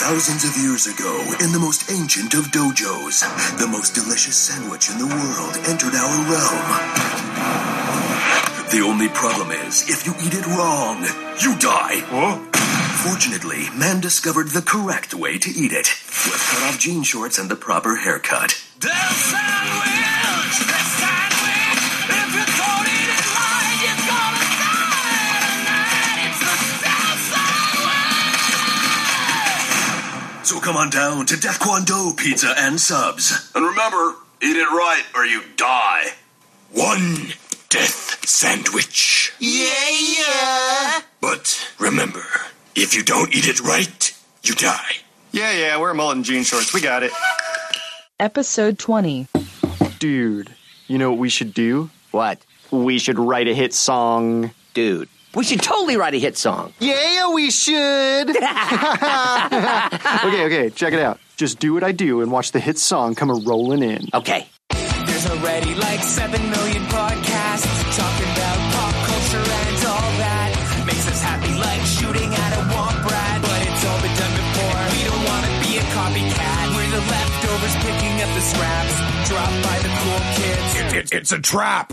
Thousands of years ago, in the most ancient of dojos, the most delicious sandwich in the world entered our realm. The only problem is, if you eat it wrong, you die. Fortunately, man discovered the correct way to eat it with cut off jean shorts and the proper haircut. So come on down to Def Kwon Do Pizza and Subs. And remember, eat it right or you die. One death sandwich. Yeah, yeah. But remember, if you don't eat it right, you die. Yeah, yeah, wear mullet and jean shorts. We got it. Episode 20. Dude, you know what we should do? What? We should write a hit song. Dude, we should totally write a hit song. Yeah, we should. okay, okay, check it out. Just do what I do and watch the hit song come a rolling in. Okay. There's already like 7 million podcasts talking about pop culture and all that. Makes us happy like shooting at a womp rat. But it's all been done before. We don't want to be a copycat. We're the leftovers picking up the scraps dropped by the cool kids. it's a trap.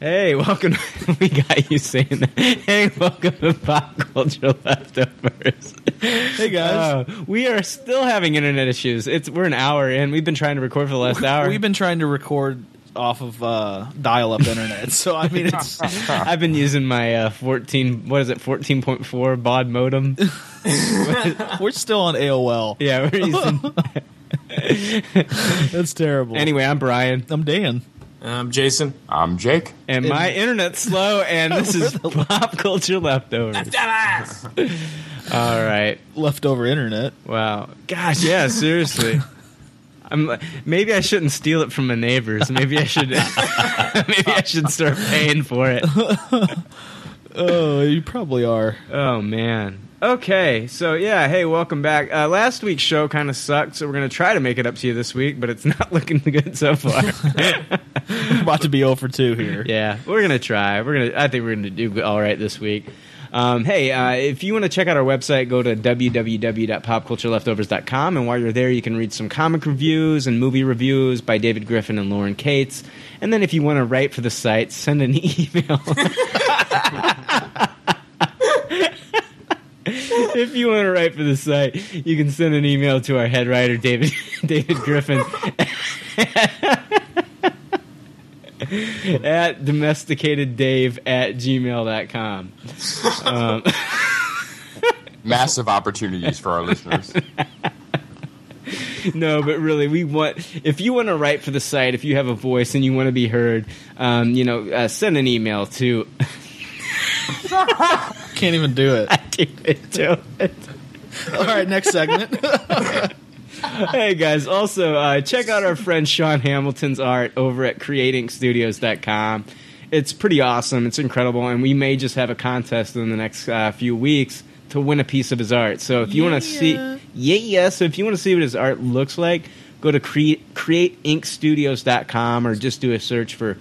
Hey, welcome. we got you saying that. Hey, welcome to Pop Culture Leftovers. Hey guys. Uh, we are still having internet issues. It's we're an hour in. We've been trying to record for the last hour. We've been trying to record off of uh, dial-up internet, so I mean, it's I've been using my uh, 14. What is it? 14.4 baud modem. we're still on AOL. Yeah, we're using. That's terrible. anyway, I'm Brian, I'm Dan. I'm Jason. I'm Jake. and my internet's slow, and this is Pop Culture Leftovers. All right. Leftover internet. Wow. Gosh, yeah, seriously. I'm like, maybe I shouldn't steal it from my neighbors. Maybe I should maybe I should start paying for it. Oh, you probably are. Oh man. Okay, so yeah, hey, welcome back. Uh, last week's show kind of sucked, so we're gonna try to make it up to you this week, but it's not looking good so far. About to be 0 for 2 here. yeah, we're gonna try. We're gonna. I think we're gonna do all right this week. Um, hey, uh, if you want to check out our website, go to www.popcultureleftovers.com, and while you're there, you can read some comic reviews and movie reviews by David Griffin and Lauren Cates. And then, if you want to write for the site, send an email. if you want to write for the site, you can send an email to our head writer, David David Griffin, at domesticateddave at gmail.com. Um, Massive opportunities for our listeners. no, but really, we want if you want to write for the site, if you have a voice and you want to be heard, um, you know, uh, send an email to. Can't even do it. I can't do it. All right, next segment. hey guys. Also uh, check out our friend sean hamilton's art over at createinkstudios.com it's pretty awesome. It's incredible. And we may just have a contest in the next uh, few weeks to win a piece of his art. So if you want to see yeah yeah so if you want to see what his art looks like go to create createinkstudios.com or just do a search for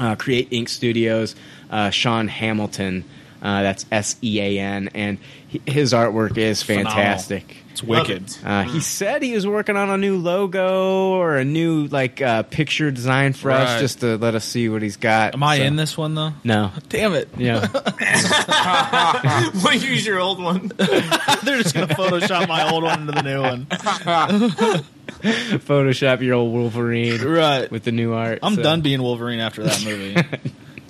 uh, create ink studios uh, sean hamilton uh, that's s-e-a-n and he, his artwork is fantastic It's wicked. uh, he said he was working on a new logo or a new like uh, picture design for us, just to let us see what he's got. Am I in this one though? No. Damn it! Yeah. we'll use your old one? They're just gonna Photoshop my old one into the new one. Photoshop your old Wolverine Right. with the new art. I'm so- done being Wolverine after that movie.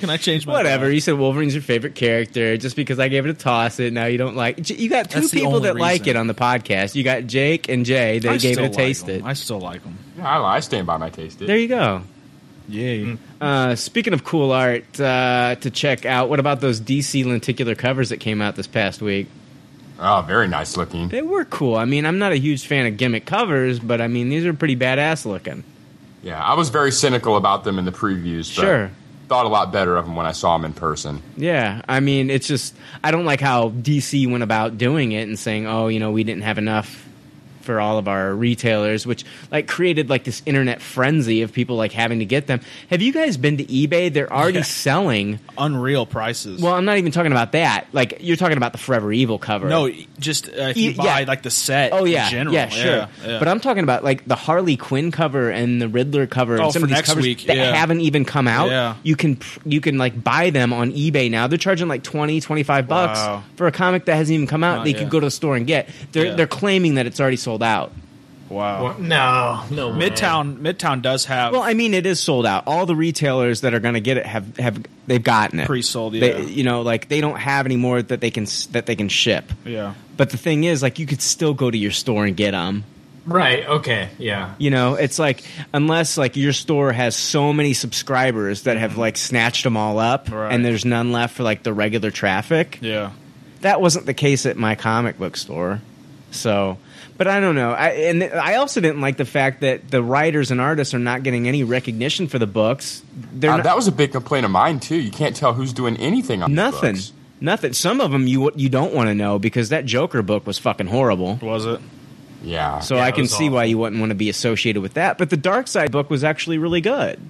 Can I change my Whatever. mind? You said Wolverine's your favorite character. Just because I gave it a toss, it now you don't like. J- You got two That's the people only that like reason. it on the podcast. You got Jake and Jay. They I gave still it a taste. Like It. 'em. I still like them. Yeah, I, I stand by my taste. There you go. Yay! Uh, speaking of cool art uh, to check out, what about those DC lenticular covers that came out this past week? Oh, very nice looking. They were cool. I mean, I'm not a huge fan of gimmick covers, but I mean, these are pretty badass looking. Yeah, I was very cynical about them in the previews. But Sure. Thought a lot better of him when I saw him in person. Yeah, I mean, it's just I don't like how DC went about doing it and saying, "Oh, you know, we didn't have enough for all of our retailers," which like created like this internet frenzy of people like having to get them. Have you guys been to eBay? They're already Yeah. selling. Unreal prices. Well, I'm not even talking about that. Like you're talking about the Forever Evil cover. no, just uh, if you E- buy yeah. like the set. Oh yeah, in general. yeah, sure. Yeah. But I'm talking about like the Harley Quinn cover and the Riddler cover Oh, and some for of these next covers week, that yeah. haven't even come out. Yeah. You can pr- you can like buy them on eBay now. They're charging like 20, 25 bucks Wow. for a comic that hasn't even come out. Oh, they could go to the store and get. They're they're claiming that it's already sold out. wow. What? No, no. way. Midtown, Midtown does have. Well, I mean, it is sold out. All the retailers that are going to get it have have they've gotten it Pre-sold, They- yeah. you know, like they don't have any more that they can that they can ship. yeah. But the thing is, like, you could still go to your store and get them. Right. Okay. Yeah. You know, it's like unless like your store has so many subscribers that have mm-hmm. like snatched them all up, Right. and there's none left for like the regular traffic. Yeah. That wasn't the case at my comic book store. So, but I don't know. I and I also didn't like the fact that the writers and artists are not getting any recognition for the books. Uh, not, that was a big complaint of mine too. You can't tell who's doing anything on these nothing. books. Nothing. Some of them you you don't want to know because that Joker book was fucking horrible. Was it? Yeah. So Yeah, I can was see why you wouldn't want to be associated with that. But the Darkseid book was actually really good.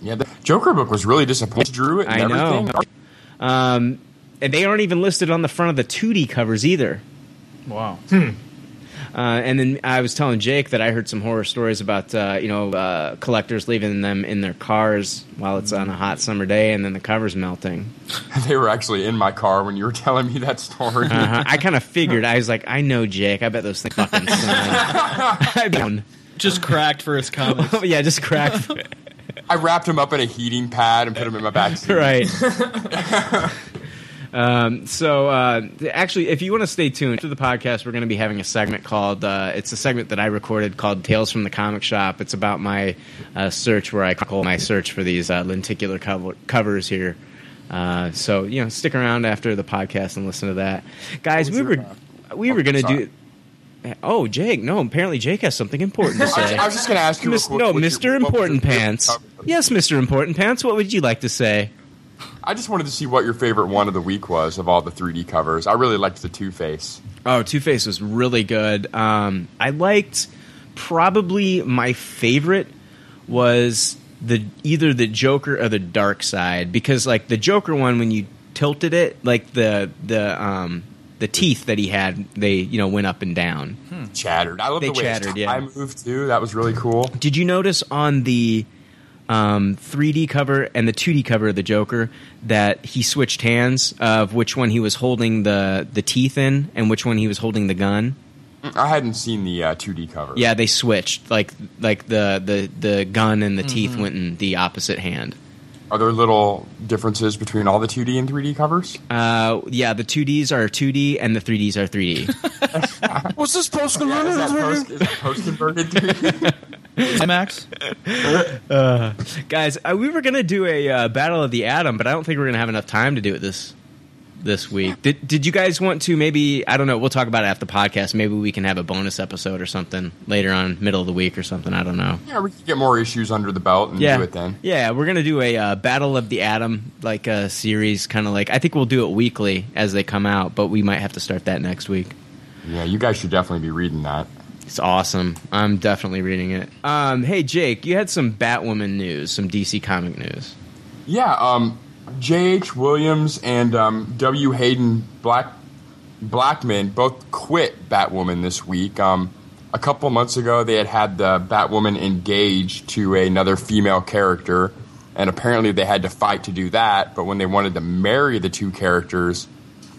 yeah. The Joker book was really disappointing. Drew it and I know. everything. Um, and they aren't even listed on the front of the 2D covers either. Wow. Uh, and then I was telling Jake that I heard some horror stories about uh, you know uh, collectors leaving them in their cars while it's on a hot summer day, and then the covers melting. They were actually in my car when you were telling me that story. Uh-huh. I kind of figured. I was like, I know Jake. I bet those things fucking son. I mean, Just cracked for his comics. yeah, just cracked. I wrapped him up in a heating pad and put him in my back seat. right. Um, so, uh, actually, if you want to stay tuned to the podcast, we're going to be having a segment called. Uh, it's a segment that I recorded called "Tales from the Comic Shop." It's about my uh, search, where I call my search for these uh, lenticular cover- covers here. Uh, so, you know, stick around after the podcast and listen to that, guys. We were we were going to do. Oh, Jake! No, apparently Jake has something important to say. I was just going to ask you. real Mis- quick, no, Mister what your Important Pants. Yes, Mister Important Pants. What would you like to say? I just wanted to see what your favorite one of the week was of all the 3D covers. I really liked the Two Face. Oh, Two Face was really good. Um, I liked probably my favorite was the either the Joker or the Darkseid because like the Joker one when you tilted it like the the um the teeth that he had they you know went up and down. Chattered. I love They the way chattered, yeah. tie moved too. That was really cool. Did you notice on the um, 3D cover and the 2D cover of the Joker that he switched hands of which one he was holding the the teeth in and which one he was holding the gun. Mm, I hadn't seen the uh, 2D cover. Yeah, they switched like like the the the gun and the mm-hmm. teeth went in the opposite hand. Are there little differences between all the 2D and 3D covers? Uh, yeah, the 2Ds are 2D and the 3Ds are 3D. What's this post converted? Yeah, is, that post, converted 3D? Max. uh, guys, uh, we were gonna do a uh, battle of the atom, but I don't think we're gonna have enough time to do it this this week. Did Did you guys want to maybe? I don't know. We'll talk about it after the podcast. Maybe we can have a bonus episode or something later on, middle of the week or something. I don't know. Yeah, we could get more issues under the belt and yeah. do it then. Yeah, we're gonna do a uh, battle of the atom like a series, kind of like I think we'll do it weekly as they come out, but we might have to start that next week. Yeah, you guys should definitely be reading that. It's awesome. I'm definitely reading it. Um, hey Jake, you had some Batwoman news, some DC comic news. Yeah, um, J.H. Williams and um, W. Haden Black Blackman both quit Batwoman this week. Um, a couple months ago, they had had the Batwoman engaged to another female character, and apparently they had to fight to do that. But when they wanted to marry the two characters,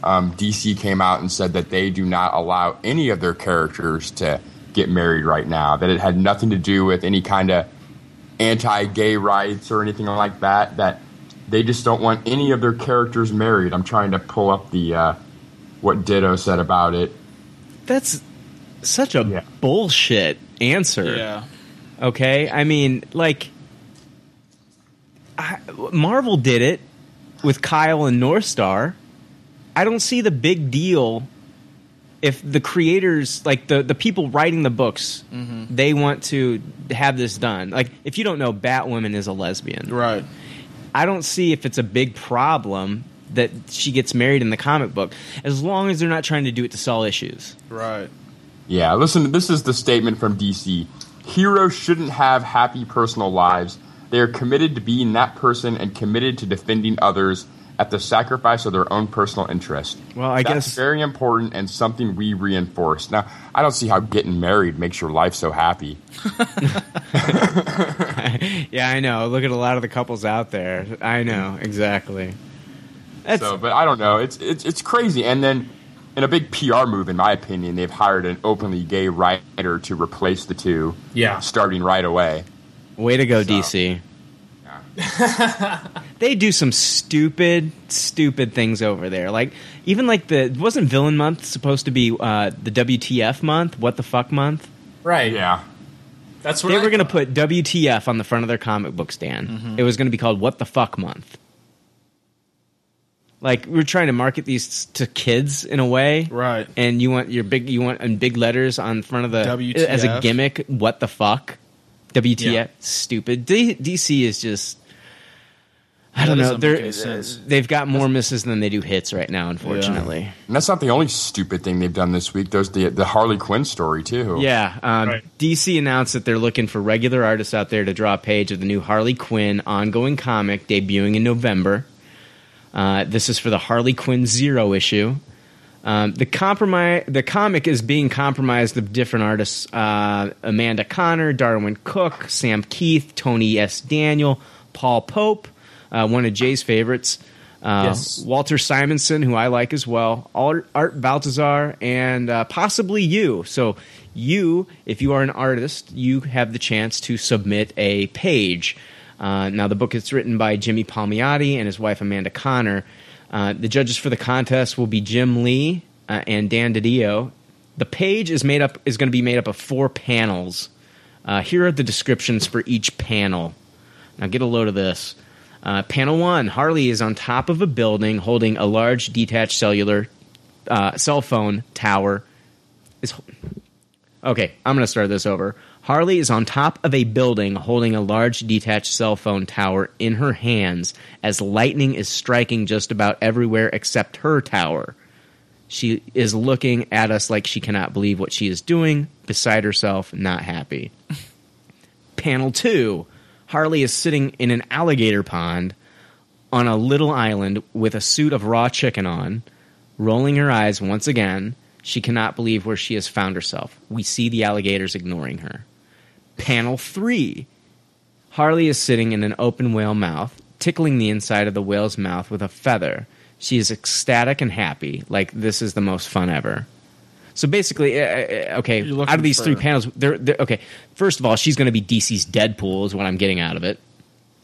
um, DC came out and said that they do not allow any of their characters to get married right now. That it had nothing to do with any kind of anti-gay rights or anything like that. That they just don't want any of their characters married. I'm trying to pull up the uh, what DiDio said about it. That's such a Yeah. bullshit answer. Yeah. Okay, I mean, like, I, Marvel did it with Kyle and Northstar. I don't see the big deal if the creators, like the the people writing the books, Mm-hmm. they want to have this done. Like if you don't know, Batwoman is a lesbian. Right. I don't see if it's a big problem that she gets married in the comic book, as long as they're not trying to do it to sell issues. Right. Yeah, listen, this is the statement from DC. Heroes shouldn't have happy personal lives. They are committed to being that person and committed to defending others at the sacrifice of their own personal interest. Well, I That's guess- very important and something we reinforce. Now, I don't see how getting married makes your life so happy. yeah, I know. Look at a lot of the couples out there. I know exactly. That's, so, but I don't know. It's it's it's crazy. And then, in a big PR move, in my opinion, they've hired an openly gay writer to replace the two. Yeah. starting right away. Way to go, DC. they do some stupid, stupid things over there. Like even like the wasn't Villain Month supposed to be uh, the WTF month? What the fuck month? Right. Yeah. That's what They I were going to put WTF on the front of their comic book stand. Mm-hmm. It was going to be called What the Fuck Month. Like we're trying to market these to kids in a way, Right. And you want your big, you want in big letters on front of the WTF. as a gimmick. What the fuck? WTF? Yeah. Stupid. D- DC is just. I don't know. They're, make any sense. they've got more misses than they do hits right now. Unfortunately, And that's not the only stupid thing they've done this week. There's the the Harley Quinn story too. Yeah, um, Right. DC announced that they're looking for regular artists out there to draw a page of the new Harley Quinn ongoing comic debuting in November. Uh, this is for the Harley Quinn Zero issue. Um, the compromise, the comic is being compromised of different artists: uh, Amanda Conner, Darwyn Cooke, Sam Kieth, Tony S. Daniel, Paul Pope, uh, one of Jay's favorites. Uh, Yes. Walter Simonson, who I like as well, Art, Art Baltazar, and uh, possibly you. So, you, if you are an artist, you have the chance to submit a page. Uh, now, the book is written by Jimmy Palmiotti and his wife Amanda Conner. Uh, the judges for the contest will be Jim Lee uh, and Dan DiDio. The page is made up is going to be made up of four panels. Uh, here are the descriptions for each panel. Now, get a load of this. Uh, panel one: Harley is on top of a building holding a large detached cellular uh, cell phone tower. Is okay. I'm going to start this over. Harley is on top of a building holding a large detached cell phone tower in her hands as lightning is striking just about everywhere except her tower. She is looking at us like she cannot believe what she is doing, beside herself, not happy. Panel two Harley is sitting in an alligator pond on a little island with a suit of raw chicken on, rolling her eyes once again. She cannot believe where she has found herself. We see the alligators ignoring her. Panel three Harley is sitting in an open whale mouth, tickling the inside of the whale's mouth with a feather. She is ecstatic and happy, like this is the most fun ever. So basically, uh, uh, okay, out of these three panels, they're, they're okay. First of all, she's going to be DC's Deadpool, is what I'm getting out of it.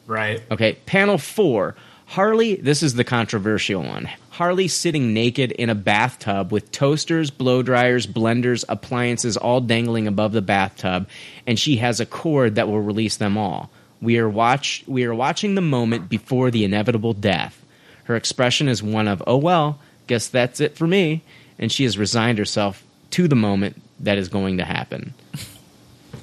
Right. Okay, panel four. Harley, this is the controversial one. Harley sitting naked in a bathtub with toasters, blow dryers, blenders, appliances all dangling above the bathtub, and she has a cord that will release them all. We are watch we are watching the moment before the inevitable death. Her expression is one of, "Oh well, guess that's it for me," and she has resigned herself to the moment that is going to happen.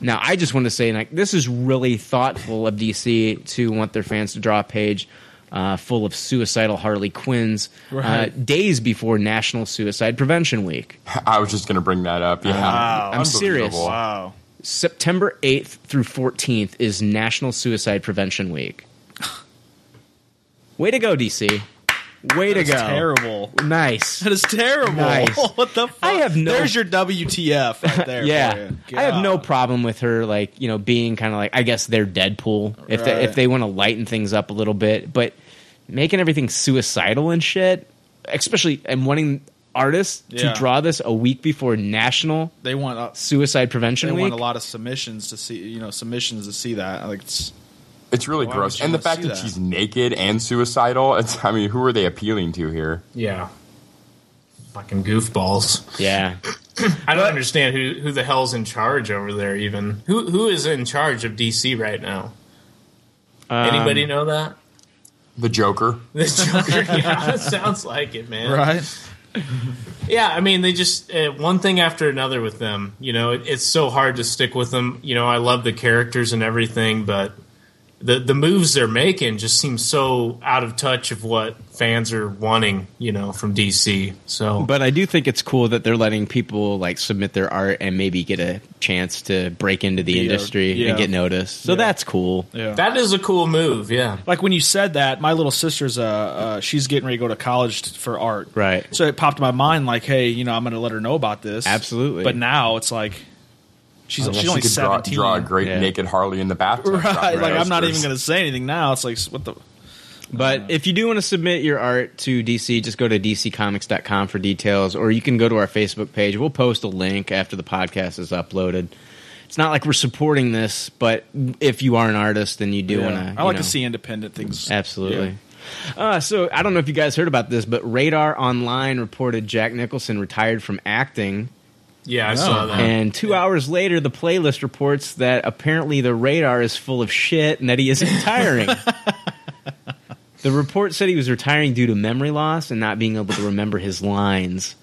Now, I just want to say, like, this is really thoughtful of DC to want their fans to draw a page uh, full of suicidal Harley Quinns uh, days before National Suicide Prevention Week. I was just going to bring that up. Yeah, Wow. I'm serious. Wow. September 8th through 14th is National Suicide Prevention Week. Way to go, DC. Way to That's go. terrible. Nice. That is terrible. Nice. what the fuck? I have no- There's your WTF right there. yeah. I have no problem with her, like you know, being kind of like I guess they're Deadpool if they, if they want to lighten things up a little bit, but making everything suicidal and shit, especially and wanting artists Yeah. to draw this a week before National They want uh, Suicide Prevention they Week. want a lot of submissions to see you know submissions to see that like it's It's really Why gross. And the fact that, that? she's naked and suicidal, it's, I mean, who are they appealing to here? Yeah. Fucking goofballs. yeah, I don't understand who who the hell's in charge over there. Even who who is in charge of DC right now? Um, Anybody know that? The Joker. The Joker. yeah, sounds like it, man. right. Yeah, I mean, they just uh, one thing after another with them. You know, it, it's so hard to stick with them. You know, I love the characters and everything, but the the moves they're making just seem so out of touch of what fans are wanting. You know, from DC. So, But I do think it's cool that they're letting people like submit their art and maybe get a chance to break into the Yeah, industry yeah. and get noticed. So Yeah. that's cool. Yeah. that is a cool move. Yeah. like when you said that, my little sister's uh, uh she's getting ready to go to college for art. Right. So it popped in my mind like, hey, you know, I'm going to let her know about this. Absolutely. But now it's like she's I guess she's you only could draw, 17. draw a great Yeah. naked Harley in the bathtub. right. dropping Like I'm not even going to say anything now. It's like what the But if you do want to submit your art to DC, just go to dccomics.com for details, or you can go to our Facebook page. We'll post a link after the podcast is uploaded. It's not like we're supporting this, but if you are an artist and you do Yeah. want to, I like to see independent things. Absolutely. Uh, so I don't know if you guys heard about this, but Radar Online reported Jack Nicholson retired from acting, Yeah, I saw that. and two hours later, the playlist reports that apparently the Radar is full of shit and that he isn't retiring. the report said he was retiring due to memory loss and not being able to remember his lines.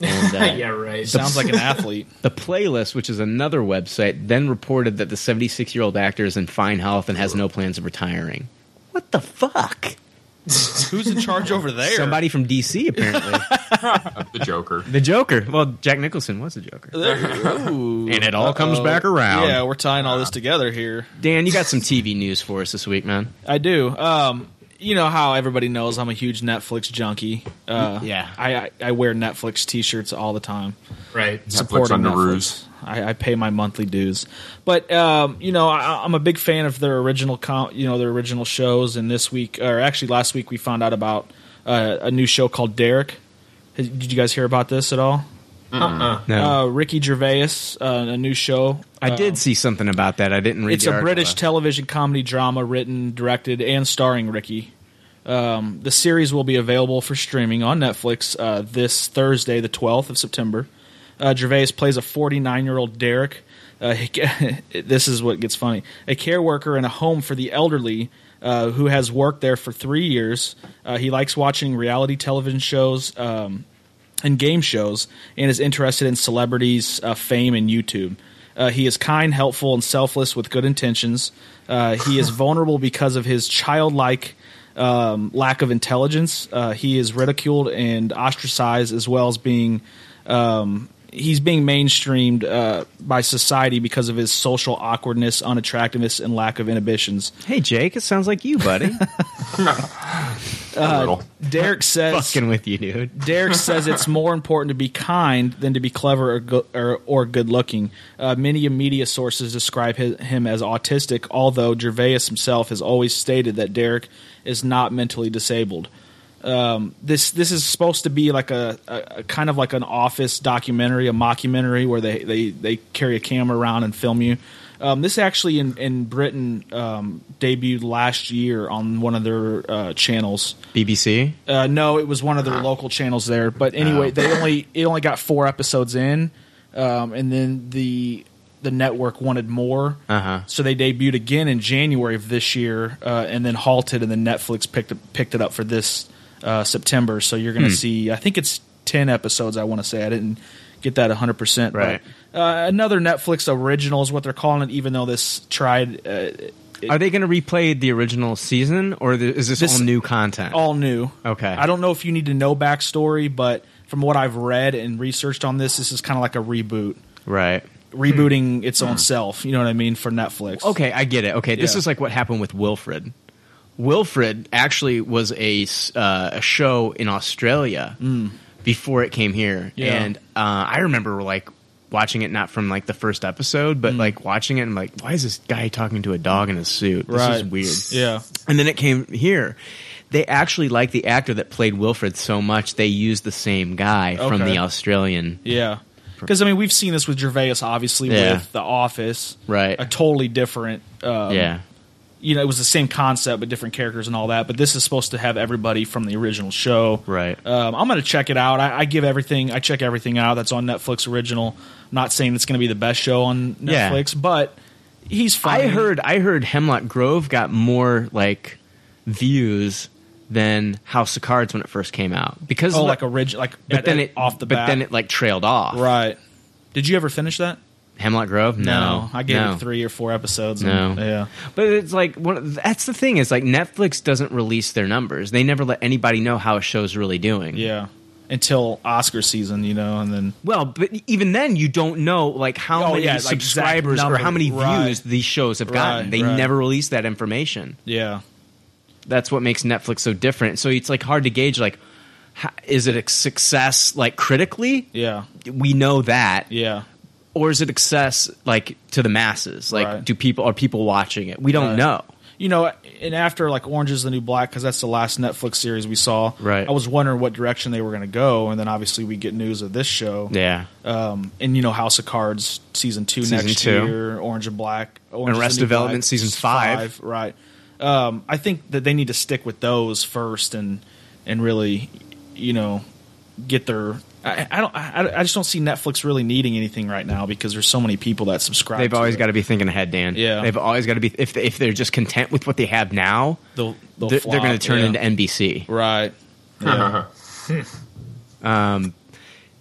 And, uh, yeah, right. Sounds like an athlete. The playlist, which is another website, then reported that the 76 year old actor is in fine health and has no plans of retiring. What the fuck? Who's in charge over there? Somebody from DC, apparently. the Joker. the Joker. Well, Jack Nicholson was the Joker. Ooh. And it all comes back around. Yeah, we're tying all this together here. Dan, you got some TV news for us this week, man. I do. Um, you know how everybody knows I'm a huge Netflix junkie. Uh, Yeah. I, I I wear Netflix T-shirts all the time. right. supporting on the Netflix. ruse. I, I pay my monthly dues, but um, you know I, I'm a big fan of their original, com- you know, their original shows. And this week, or actually last week, we found out about uh, a new show called Derek. Did you guys hear about this at all? Uh-uh. No. Uh, Ricky Gervais, uh, a new show. I did see something about that. I didn't read It's the a British though. television comedy drama written, directed, and starring Ricky. Um, the series will be available for streaming on Netflix uh, this Thursday, the 12th of September. Uh, Gervais plays a 49 year old Derek. Uh, he, this is what gets funny a care worker in a home for the elderly uh, who has worked there for three years. Uh, he likes watching reality television shows. Um, and game shows and is interested in celebrities, uh, fame, and YouTube. Uh, he is kind, helpful, and selfless with good intentions. Uh, he is vulnerable because of his childlike um, lack of intelligence. Uh, he is ridiculed and ostracized, as well as being um, he's being mainstreamed uh, by society because of his social awkwardness, unattractiveness, and lack of inhibitions. Hey, Jake, it sounds like you, buddy. a little. Derek says Fucking with you, dude. Derek says it's more important to be kind than to be clever or go, or, or good looking. Uh, many media sources describe his, him as autistic, although Gervais himself has always stated that Derek is not mentally disabled. Um, this this is supposed to be like a, a, a kind of like an office documentary, a mockumentary where they, they, they carry a camera around and film you. Um, this actually in in Britain um, debuted last year on one of their uh, channels. BBC? Uh, no, it was one of their local channels there. But anyway, they only it only got four episodes in, um, and then the the network wanted more, Uh-huh. so they debuted again in January of this year, uh, and then halted, and then Netflix picked picked it up for this uh, September. So you're going to see, I think it's ten episodes. I want to say I didn't get that 100, percent Right. Uh, another Netflix original is what they're calling it, even though this tried. Uh, Are they going to replay the original season, or is this, This- all new content? all new. Okay. I don't know if you need to know backstory, but from what I've read and researched on this, this is kind of like a reboot, right. rebooting its own self. You know what I mean for Netflix. Okay, I get it. Okay, this Yeah. is like what happened with Wilfred. Wilfred actually was a, uh, a show in Australia before it came here, Mm. Yeah. and uh, I remember like watching it not from like the first episode, Mm. but like watching it and like, why is this guy talking to a dog in a suit? This right. is weird. Yeah. And then it came here. They actually like the actor that played Wilfred so much they used the same guy from the Australian. Yeah. Because I mean, we've seen this with Gervais, obviously Yeah. with The Office, Right. A totally different. Um, yeah. You know, it was the same concept, but different characters and all that. But this is supposed to have everybody from the original show. Right. Um, I'm going to check it out. I, I give everything. I check everything out that's on Netflix original. Not saying it's going to be the best show on Yeah. Netflix, but he's funny. I heard I heard Hemlock Grove got more like views than House of Cards when it first came out because Oh, li- like original, like but then it off the but bat. then it like trailed off. right. Did you ever finish that? Hemlock Grove? No, I gave no. it three or four episodes. No. and- yeah. But it's like one. That's the thing is like Netflix doesn't release their numbers. They never let anybody know how a show's really doing. Yeah. Until Oscar season, you know, and then Well, but even then, you don't know like how Oh, many yeah, like subscribers or how many Right. views these shows have gotten. Right, they right. never release that information. yeah, That's what makes Netflix so different. So it's like hard to gauge. Like, how, is it a success like critically? yeah, We know that, yeah. Or is it access like to the masses? Like, Right. do people are people watching it? We don't Right. know. You know, and after like Orange is the New Black, because that's the last Netflix series we saw. Right. I was wondering what direction they were going to go, and then obviously we get news of this show. Yeah. Um, and you know, House of Cards season two Season next two. year, Orange and Black, Orange Arrested New Development Black, season five. right? Um, I think that they need to stick with those first, and and really, you know, get their. I, I don't. I, I just don't see Netflix really needing anything right now because there's so many people that subscribe. They've to always got to be thinking ahead, Dan. Yeah. They've always got to be if if they're just content with what they have now, They'll, they'll they're, they're going to turn yeah. into NBC. right. Yeah. Um,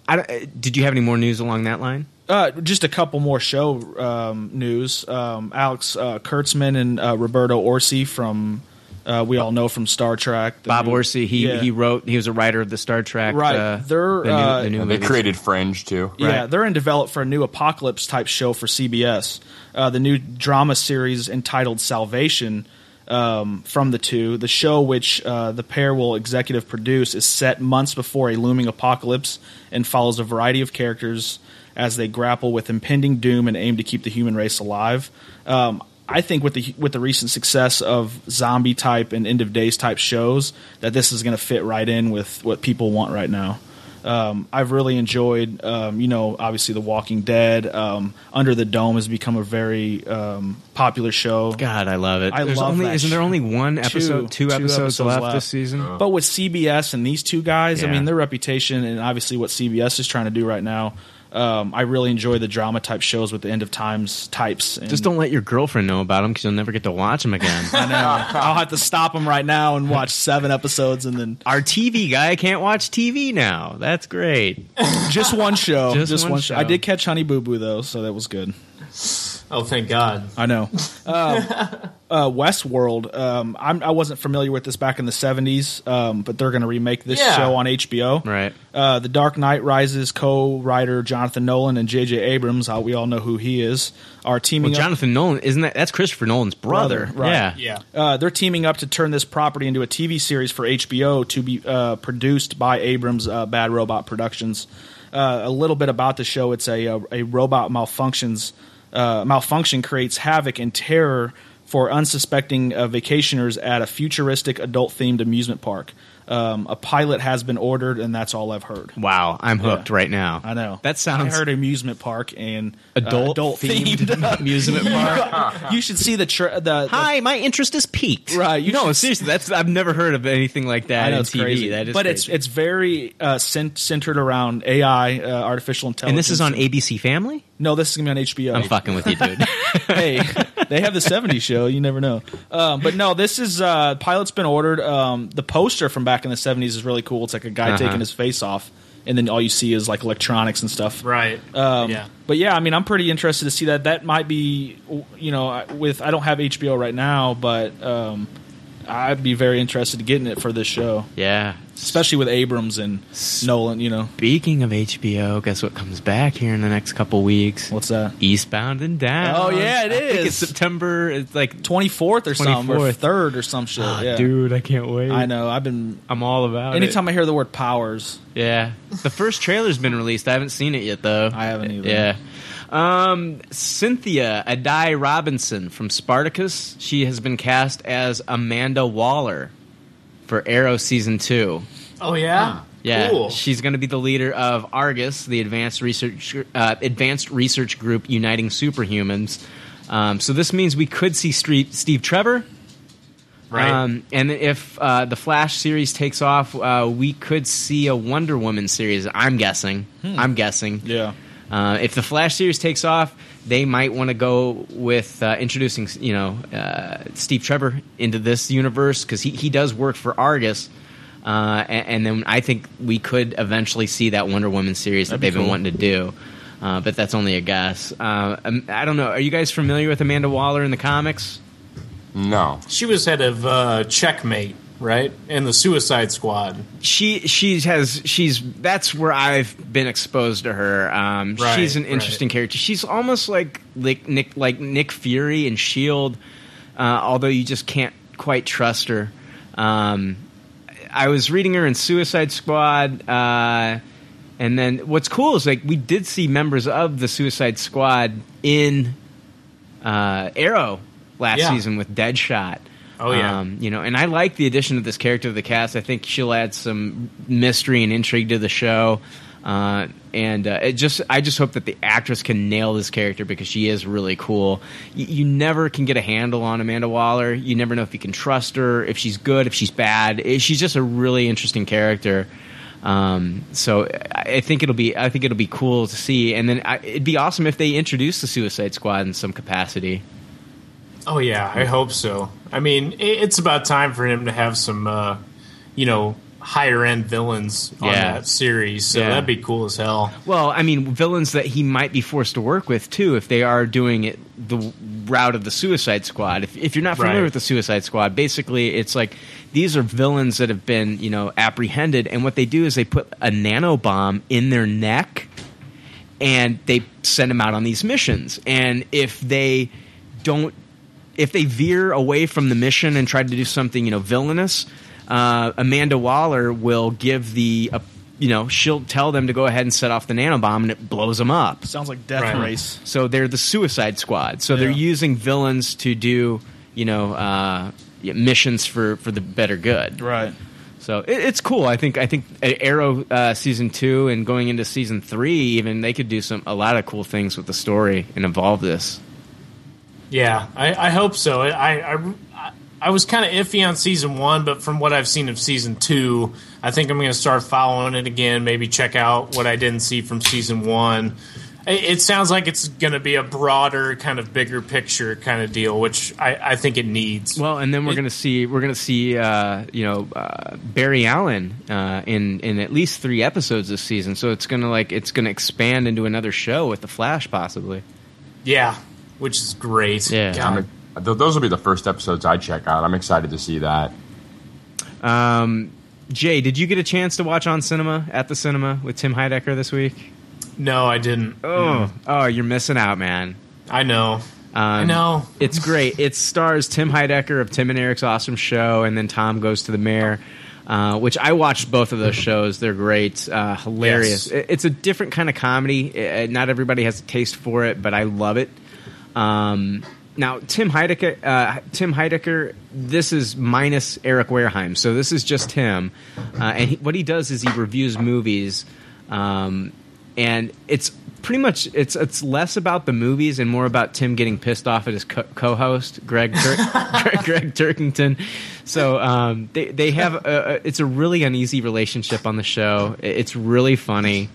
I uh, did you have any more news along that line? Uh, just a couple more show um, news. Um, Alex uh, Kurtzman and uh, Roberto Orci from uh, we all know from Star Trek. Bob new- Orci, he yeah. he wrote. He was a writer of the Star Trek. Right. Uh, They're, the new, uh, the new They movies. created Fringe too. Yeah, Right. they're in develop for a new apocalypse type show for CBS. Uh, the new drama series entitled Salvation um, from the two. The show, which uh, the pair will executive produce, is set months before a looming apocalypse and follows a variety of characters as they grapple with impending doom and aim to keep the human race alive. Um, I think with the with the recent success of zombie type and end of days type shows, that this is going to fit right in with what people want right now. Um, I've really enjoyed, um, you know, obviously The Walking Dead. Um, Under the Dome has become a very um, popular show. God, I love it. I There's love only, that Isn't there only one episode, two, two episodes, episodes left, left. this season? But with CBS and these two guys, I mean, their reputation and obviously what CBS is trying to do right now, um, I really enjoy the drama type shows with the end of times types. And Just don't let your girlfriend know about them because you'll never get to watch them again. I know. I'll have to stop them right now and watch seven episodes and then Our TV guy can't watch TV now. That's great. just one show. Just just, one one, show. show. I did catch Honey Boo Boo though, so that was good. Oh, thank God. I know. Um, uh, Westworld. Um, I'm, I wasn't familiar with this back in the '70s, um, but they're going to remake this Yeah. show on HBO. Right. Uh, the Dark Knight Rises co-writer Jonathan Nolan and J.J. Abrams, uh, we all know who he is, are teaming Well, up. Jonathan Nolan, isn't that? That's Christopher Nolan's brother. Brother, right. Yeah. Yeah. Uh, they're teaming up to turn this property into a TV series for HBO to be uh, produced by Abrams uh, Bad Robot Productions. Uh, a little bit about the show: it's a a, a robot malfunctions uh, malfunction creates havoc and terror for unsuspecting uh, vacationers at a futuristic adult themed amusement park. Um, a pilot has been ordered, and that's all I've heard. Wow, I'm hooked Yeah. right now. I know That sounds I heard amusement park and uh, adult, adult themed themed. amusement park. you should see the tra- the, the Hi, my interest is peaked. Right, you no, should- seriously, that's I've never heard of anything like that I know in it's TV. crazy, That is but it's it's very uh, cent- centered around AI, uh, artificial intelligence. and this is on ABC Family. No, this is gonna be on HBO. I'm fucking with you, dude. hey, they have the '70s show. You never know. Um, but no, this is uh, pilot's been ordered. Um, the poster from back in the '70s is really cool. It's like a guy Uh-huh. taking his face off, and then all you see is like electronics and stuff. Right. Um, yeah. But yeah, I mean, I'm pretty interested to see that. That might be, you know, with I don't have HBO right now, but um, I'd be very interested to getting it for this show, yeah. especially with Abrams and Nolan. You know, Speaking of HBO, guess what comes back here in the next couple weeks? what's that? Eastbound and Down. Oh, yeah, it I think it's September. It's like, 24th or something, or third or some shit. Ah, yeah. dude, I can't wait. I know. I've been. I'm all about it. Anytime it. I hear the word powers, Yeah, the first trailer's been released. I haven't seen it yet, though. I haven't either. Yeah. Um, Cynthia Addai Robinson from Spartacus. She has been cast as Amanda Waller for Arrow season two. Oh yeah. Yeah, Cool. she's going to be the leader of Argus, the advanced research uh, advanced research group uniting superhumans. Um, so this means we could see Steve, Steve Trevor. right. Um, and if uh, the Flash series takes off, uh, we could see a Wonder Woman series. I'm guessing. I'm guessing. yeah, Uh, if the Flash series takes off, they might want to go with uh, introducing, you know, uh, Steve Trevor into this universe because he, he does work for Argus. Uh, and, and then I think we could eventually see that Wonder Woman series That'd that they've been cool. wanting to do. Uh, but that's only a guess. Uh, um, I don't know. Are you guys familiar with Amanda Waller in the comics? No. She was head of uh, Checkmate, right? And the Suicide Squad. she she has she's that's where I've been exposed to her. Um, Right, she's an right. interesting character. She's almost like like Nick like Nick Fury and Shield, uh, although you just can't quite trust her. Um, I was reading her in Suicide Squad, uh, and then what's cool is like we did see members of the Suicide Squad in uh, Arrow last Yeah. season with Deadshot. Oh, yeah. Um, you know, and I like the addition of this character to the cast. I think she'll add some mystery and intrigue to the show. Uh, and uh, it just, I just hope that the actress can nail this character because she is really cool. You, you never can get a handle on Amanda Waller. You never know if you can trust her, if she's good, if she's bad. Eh, She's just a really interesting character. Um, so I I think it'll be, I think it'll be cool to see. And then I, it'd be awesome if they introduce the Suicide Squad in some capacity. Oh yeah, I hope so. I mean, it's about time for him to have some, uh, you know, higher end villains on Yeah. that series. So Yeah. that'd be cool as hell. Well, I mean, villains that he might be forced to work with too, if they are doing it the route of the Suicide Squad. If, if you're not familiar Right. with the Suicide Squad, basically it's like these are villains that have been, you know, apprehended, and what they do is they put a nano bomb in their neck, and they send them out on these missions. And if they don't if they veer away from the mission and try to do something, you know, villainous, uh, Amanda Waller will give the, uh, you know, she'll tell them to go ahead and set off the nanobomb, and it blows them up. Sounds like Death Right. Race. So they're the Suicide Squad. So they're using villains to do, you know, uh, missions for for the better good. Right. So it, it's cool. I think I think Arrow uh, season two and going into season three, even they could do some a lot of cool things with the story and evolve this. Yeah, I, I hope so. I I, I, I was kind of iffy on season one, but from what I've seen of season two, I think I'm going to start following it again. Maybe check out what I didn't see from season one. It, it sounds like it's going to be a broader, kind of bigger picture kind of deal, which I, I think it needs. Well, and then we're gonna see we're gonna see uh, you know uh, Barry Allen uh, in in at least three episodes this season. So it's gonna like it's gonna expand into another show with the Flash possibly. yeah, which is great. Yeah. God. I'm, th- those will be the first episodes I check out. I'm excited to see that. Um, Jay, did you get a chance to watch on cinema at the cinema with Tim Heidecker this week? No, I didn't. Oh, oh, you're missing out, man. I know. Um, I know. It's great. It stars Tim Heidecker of Tim and Eric's Awesome Show, and then Tom Goes to the Mayor, uh, which I watched both of those shows. They're great, uh, hilarious. Yes. It- It's a different kind of comedy. Uh, Not everybody has a taste for it, but I love it. Um, now, Tim Heidecker, uh, Tim Heidecker, this is minus Eric Wareheim, so this is just him. Uh, and he, what he does is he reviews movies, um, and it's pretty much it's it's less about the movies and more about Tim getting pissed off at his co- co-host Gregg Tur- Gregg, Gregg Turkington. So um, they they have a, a, it's a really uneasy relationship on the show. It's really funny.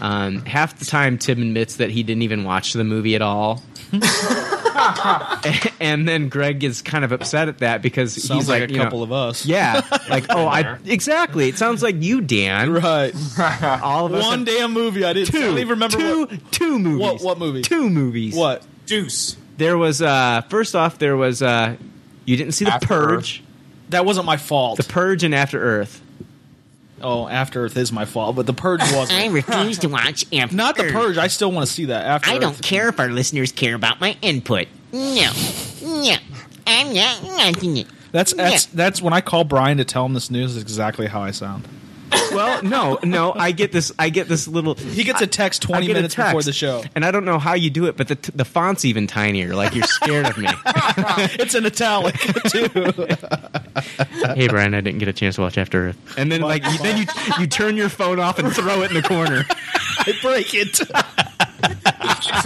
Um, half the time, Tim admits that he didn't even watch the movie at all. and then Gregg is kind of upset at that because Sounds he's like, like, a you know, couple of us. yeah, like oh, I exactly. It sounds like you, Dan. Right. All of us. One damn movie I didn't. I two, don't even remember two, what, two movies. what what movie. Two movies. What? Deuce. There was uh first off there was uh you didn't see the After Purge. That wasn't my fault. The Purge and After Earth. Oh, After Earth is my fault, but the Purge wasn't. I refuse to watch After Not the Earth. Purge. I still want to see that. After I don't Earth. care if our listeners care about my input. No. No. I'm not watching it. That's that's that's when I call Brian to tell him this news. Is exactly how I sound. Well, no, no, I get this I get this little He gets a text twenty get a minutes before the show. And I don't know how you do it, but the the font's even tinier. Like you're scared of me. It's an italic too. hey Brian, I didn't get a chance to watch After Earth. And then like you, then you you turn your phone off and throw it in the corner. I break it.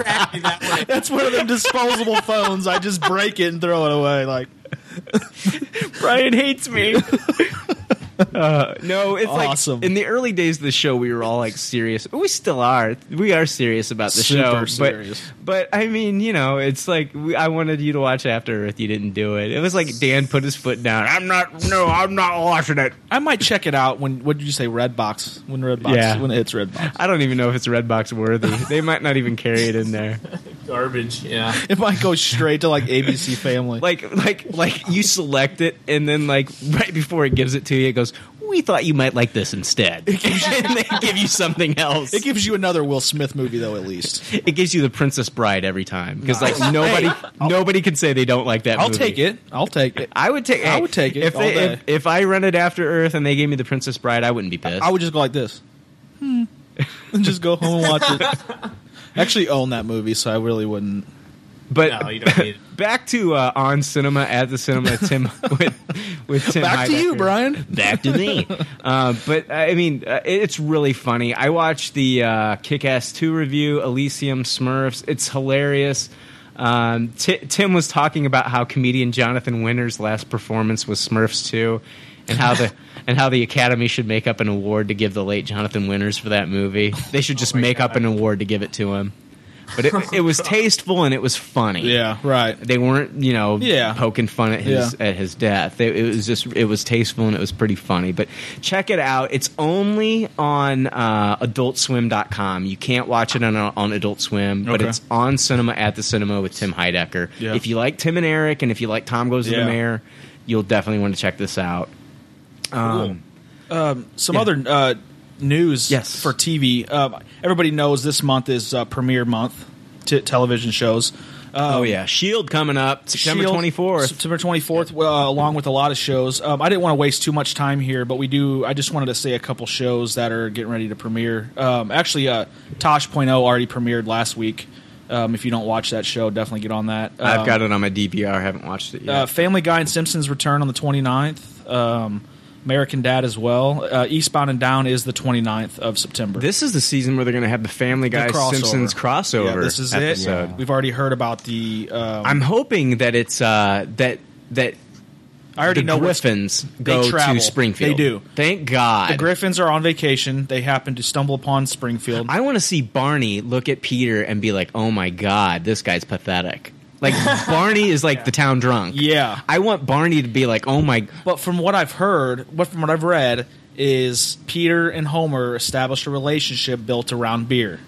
That. That's one of them disposable phones. I just break it and throw it away. Like Brian hates me. Uh, no, it's Awesome. like in the early days of the show, we were all like serious. We still are. We are serious about the Super show. serious. But, but I mean, you know, it's like we, I wanted you to watch After Earth. You didn't do it. It was like Dan put his foot down. I'm not. No, I'm not watching it. I might check it out when. What did you say? Redbox when Redbox Yeah. when it hits Redbox. I don't even know if it's Redbox worthy. they might not even carry it in there. Garbage. Yeah. It might go straight to like ABC Family. Like, like, like you select it, and then like right before it gives it to you, it goes. We thought you might like this instead. and they give you something else. it gives you another Will Smith movie though. At least It gives you the Princess Bride every time because like nobody nobody can say they don't like that. I'll movie. take it. I'll take it. I would take. I hey, would take it if all they day. if, if I rented After Earth and they gave me the Princess Bride. I wouldn't be pissed. I would just go like this. Hmm. and just go home and watch it. I actually own that movie, so I really wouldn't. But No, you don't need it. back to uh, on cinema at the cinema. Tim with with Tim. Back to you, Brian. Back to me. uh, but I mean, uh, it's really funny. I watched the uh, Kick-Ass Two review, Elysium Smurfs. It's hilarious. Um, Ti Tim was talking about how comedian Jonathan Winter's last performance was Smurfs Two, and how the and how the Academy should make up an award to give the late Jonathan Winters for that movie. They should just make up an award to give it to him. But it, it was tasteful and it was funny. Yeah, right. They weren't, you know, Yeah. poking fun at his at his death. It, it was just it was tasteful and it was pretty funny. But check it out. It's only on uh, AdultSwim.com. You can't watch it on on Adult Swim, but Okay. it's on Cinema at the Cinema with Tim Heidecker. Yeah. If you like Tim and Eric, and if you like Tom Goes to Yeah. the Mayor, you'll definitely want to check this out. Um, Some Yeah. other uh, news Yes. for TV. Uh, everybody knows this month is uh, premiere month to television shows. oh yeah, Shield coming up September twenty fourth. September 24th, uh, along with a lot of shows. Um, I didn't want to waste too much time here, but we do. I just wanted to say a couple shows that are getting ready to premiere. Um, actually, uh, Tosh.0 already premiered last week. Um, if you don't watch that show, definitely get on that. I've Um, got it on my DVR. I haven't watched it yet. uh, Family Guy and Simpsons return on the 29th. Um, American Dad as well. Uh, Eastbound and Down is the 29th of September. this is the season where they're going to have the Family Guy crossover. Simpsons crossover. Yeah, this is episode. it. We've already heard about the. Um, I'm hoping that it's uh, that that I already know Griffins go travel. to Springfield. They do. Thank God. The Griffins are on vacation. They happen to stumble upon Springfield. I want to see Barney look at Peter and be like, "Oh my God, this guy's pathetic." Like Barney is like the town drunk. Yeah. I want Barney to be like, "Oh my." But from what I've heard, what from what I've read, is Peter and Homer established a relationship built around beer,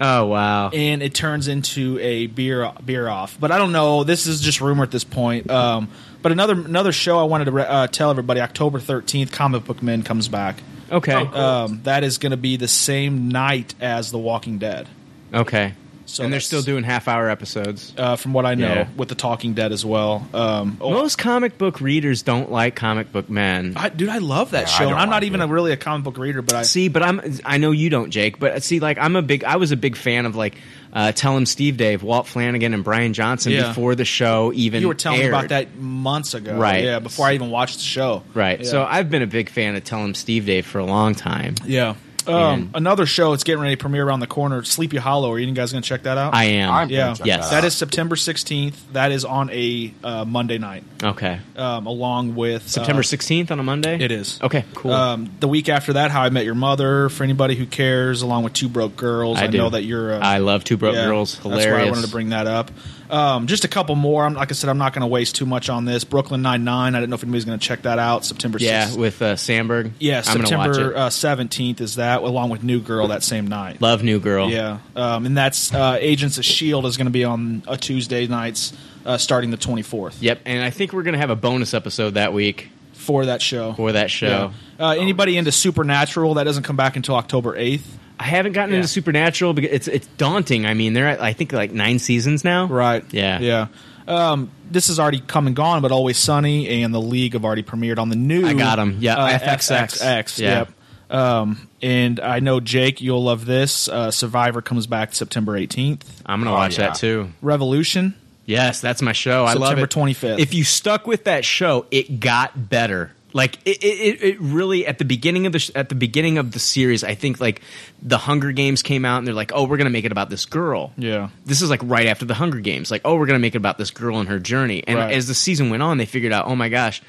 Oh wow. and it turns into a beer beer off. But I don't know. This is just rumor at this point. Um, but another another show I wanted to re- uh, tell everybody: October thirteenth, Comic Book Men comes back. Okay. Um, that is going to be the same night as The Walking Dead. Okay. So and they're that's- still doing half hour episodes. uh, from what I know, Yeah. with The Talking Dead as well. Um, oh, Most comic book readers don't like comic book men. I, dude, I love that Yeah, I show. And don't I'm not like even it. a, really a comic book reader, but I See, but I'm I know you don't, Jake, but see like I'm a big I was a big fan of like uh, Tell him Steve Dave, Walt Flanagan and Bryan Johnson Yeah. before the show even you were telling me aired. about that months ago, Right. Yeah, before I even watched the show, Right. Yeah. So I've been a big fan of Tell him Steve Dave for a long time. yeah. Um, another show it's getting ready to premiere around the corner. Sleepy Hollow. Are you guys going to check that out? I am. I'm yeah, gonna check Yes. that out. is September 16th. That is on a uh, Monday night, okay. um, along with September uh, 16th on a Monday? It is Okay, cool. Um, the week after that, How I Met Your Mother. For anybody who cares, along with Two Broke Girls. I I, do. know that you're. Uh, I love Two Broke yeah, Girls. Hilarious. That's why I wanted to bring that up. Um, just a couple more. I'm, like I said, I'm not going to waste too much on this. Brooklyn Nine Nine. I didn't know if anybody's going to check that out. September. yeah, 6th. with uh, Samberg. Yeah, I'm September uh, seventeenth is that, along with New Girl that same night. Love New Girl. Yeah, um, and that's uh, Agents of Shield is going to be on a Tuesday nights, uh, starting the twenty fourth Yep, and I think we're gonna have a bonus episode that week for that show. for that show. Yeah. Uh, anybody into Supernatural that doesn't come back until October eighth? I haven't gotten Yeah. into Supernatural because it's it's daunting. I mean, they're at I think like nine seasons now. Right. Yeah. Yeah. Um, this has already come and gone, but Always Sunny and The League have already premiered on the new. I got 'em. Yeah, uh, FXX. Yeah. Yep. Um, and I know Jake, you'll love this. Uh, Survivor comes back September 18th. I'm gonna Oh, watch yeah. that too. Revolution. Yes, that's my show. I love it. September 25th. If you stuck with that show, it got better. Like it, it, it really at the beginning of the sh- at the beginning of the series, I think like the Hunger Games came out and they're like, oh, we're gonna make it about this girl. Yeah. This is like right after the Hunger Games, like oh, we're gonna make it about this girl and her journey. And Right. as the season went on, they figured out, oh my gosh,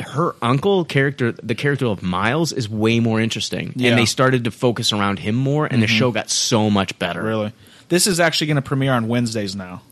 her uncle character, the character of Miles, is way more interesting, Yeah. and they started to focus around him more, and the Mhm. show got so much better. Really, this is actually going to premiere on Wednesdays now.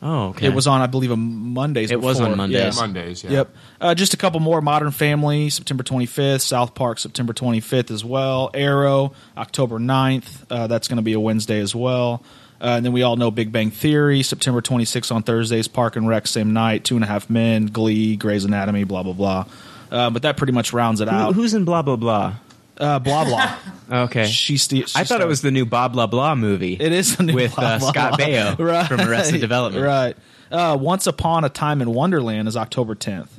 Oh, okay. It was on, I believe, a Mondays. It was before. on Mondays. Yeah. Mondays, yeah. Yep. Uh, just a couple more. Modern Family, September 25th. South Park, September 25th as well. Arrow, October 9th. Uh, that's going to be a Wednesday as well. Uh, and then we all know Big Bang Theory, September 26th on Thursdays. Park and Rec, same night. Two and a Half Men, Glee, Grey's Anatomy, blah blah blah. Uh, but that pretty much rounds it Who- out. who's in blah blah blah? Uh, blah blah. Okay. She st- I thought it was the new Blah Blah Blah movie. It is the new with blah, uh, blah, Scott blah. Baio right. from Arrested Development. Right. Uh, Once Upon a Time in Wonderland is October 10th.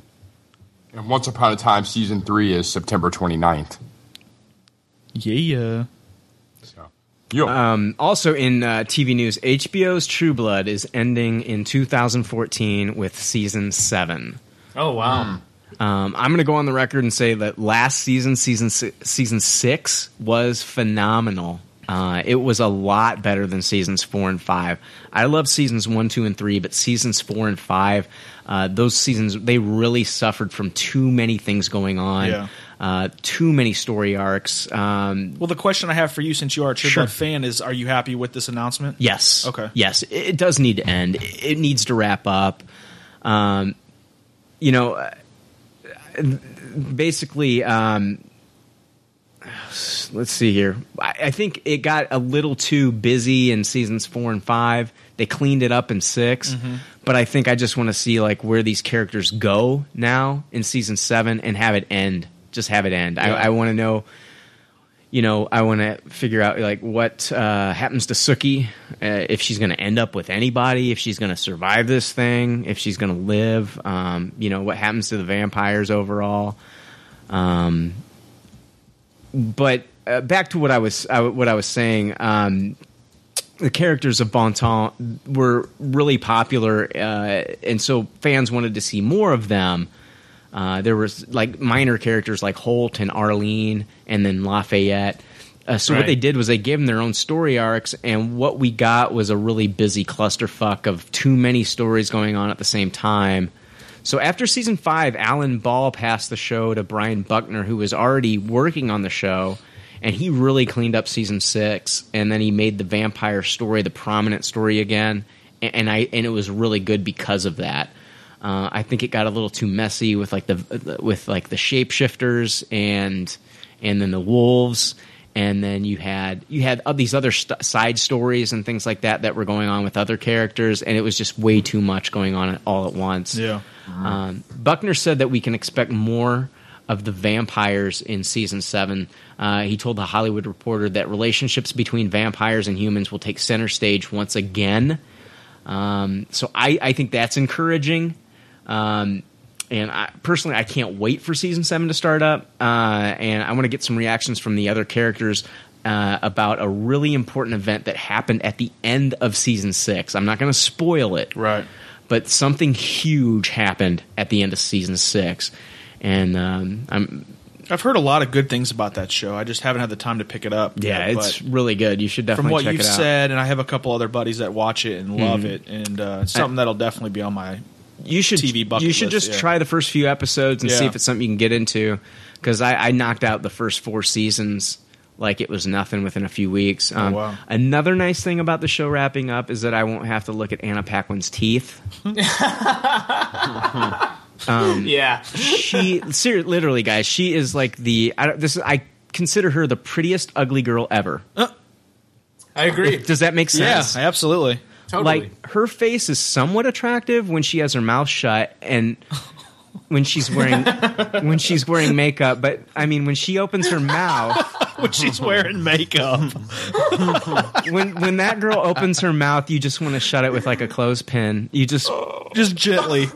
And Once Upon a Time season three is September 29th. Yeah. Um, also in uh, TV news, HBO's True Blood is ending in 2014 with season seven. Oh wow. Um, I'm going to go on the record and say that last season, season season six, was phenomenal. Uh, it was a lot better than seasons four and five. I love seasons one, two, and three, but seasons four and five, uh, those seasons they really suffered from too many things going on. Yeah. Uh, too many story arcs. Um, Well, the question I have for you, since you are a True Sure. Blood fan, is: Are you happy with this announcement? Yes. Okay. Yes, it, it does need to end. It it needs to wrap up. Um, you know, uh, basically, um, let's see here. I, I think it got a little too busy in seasons four and five. They cleaned it up in 6 Mhm. but I think I just want to see like where these characters go now in season seven and have it end. Just have it end. Yeah. I, I want to know you know, I want to figure out like what uh, happens to Sookie, uh, if she's going to end up with anybody, if she's going to survive this thing, if she's going to live. Um, you know, what happens to the vampires overall. Um, but uh, back to what I was I, what I was saying. Um, the characters of Bontemps were really popular, uh, and so fans wanted to see more of them. Uh, there was like minor characters like Holt and Arlene, and then Lafayette. Uh, so what they did was they gave them their own story arcs, and what we got was a really busy clusterfuck of too many stories going on at the same time. So after season five, Alan Ball passed the show to Brian Buckner, who was already working on the show, and he really cleaned up season six. And then he made the vampire story the prominent story again, and, and I and it was really good because of that. Uh, I think it got a little too messy with like the with like the shapeshifters and and then the wolves, and then you had you had these other st- side stories and things like that that were going on with other characters, and it was just way too much going on all at once. Yeah. Um, Buckner said that we can expect more of the vampires in season seven. Uh, he told the Hollywood Reporter that relationships between vampires and humans will take center stage once again. Um, so I, I think that's encouraging. Um, and I, personally, I can't wait for season seven to start up. Uh, and I want to get some reactions from the other characters uh, about a really important event that happened at the end of season six. I'm not going to spoil it, right? But something huge happened at the end of season six, and um, I'm I've heard a lot of good things about that show. I just haven't had the time to pick it up. yeah, yet, it's really good. You should definitely from what you've said, and I have a couple other buddies that watch it and love Mhm. it, and uh, it's something that'll definitely be on my you should TV bucket you should list, just yeah. try the first few episodes and see if it's something you can get into because I, I knocked out the first four seasons like it was nothing within a few weeks. Um, Oh, wow. Another nice thing about the show wrapping up is that I won't have to look at Anna Paquin's teeth. um, Yeah. she ser- literally, guys, she is like the I, don't- this. is- I consider her the prettiest ugly girl ever. I agree. Does that make sense? Yeah, absolutely. Totally. Like her face is somewhat attractive when she has her mouth shut and when she's wearing when she's wearing makeup, but I mean when she opens her mouth when she's wearing makeup. when when that girl opens her mouth, you just want to shut it with like a clothespin. You just just gently.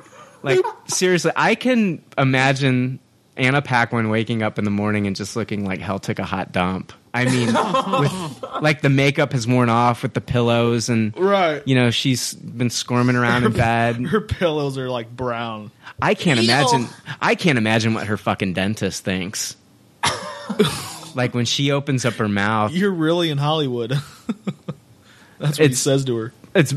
Like seriously, I can imagine Anna Paquin waking up in the morning and just looking like hell took a hot dump. I mean, with like the makeup has worn off with the pillows, and Right. you know she's been squirming around in bed. Her pillows are like brown. I can't Ew. imagine. I can't imagine what her fucking dentist thinks. like when she opens up her mouth, You're really in Hollywood. That's what he It's- says to her. it's.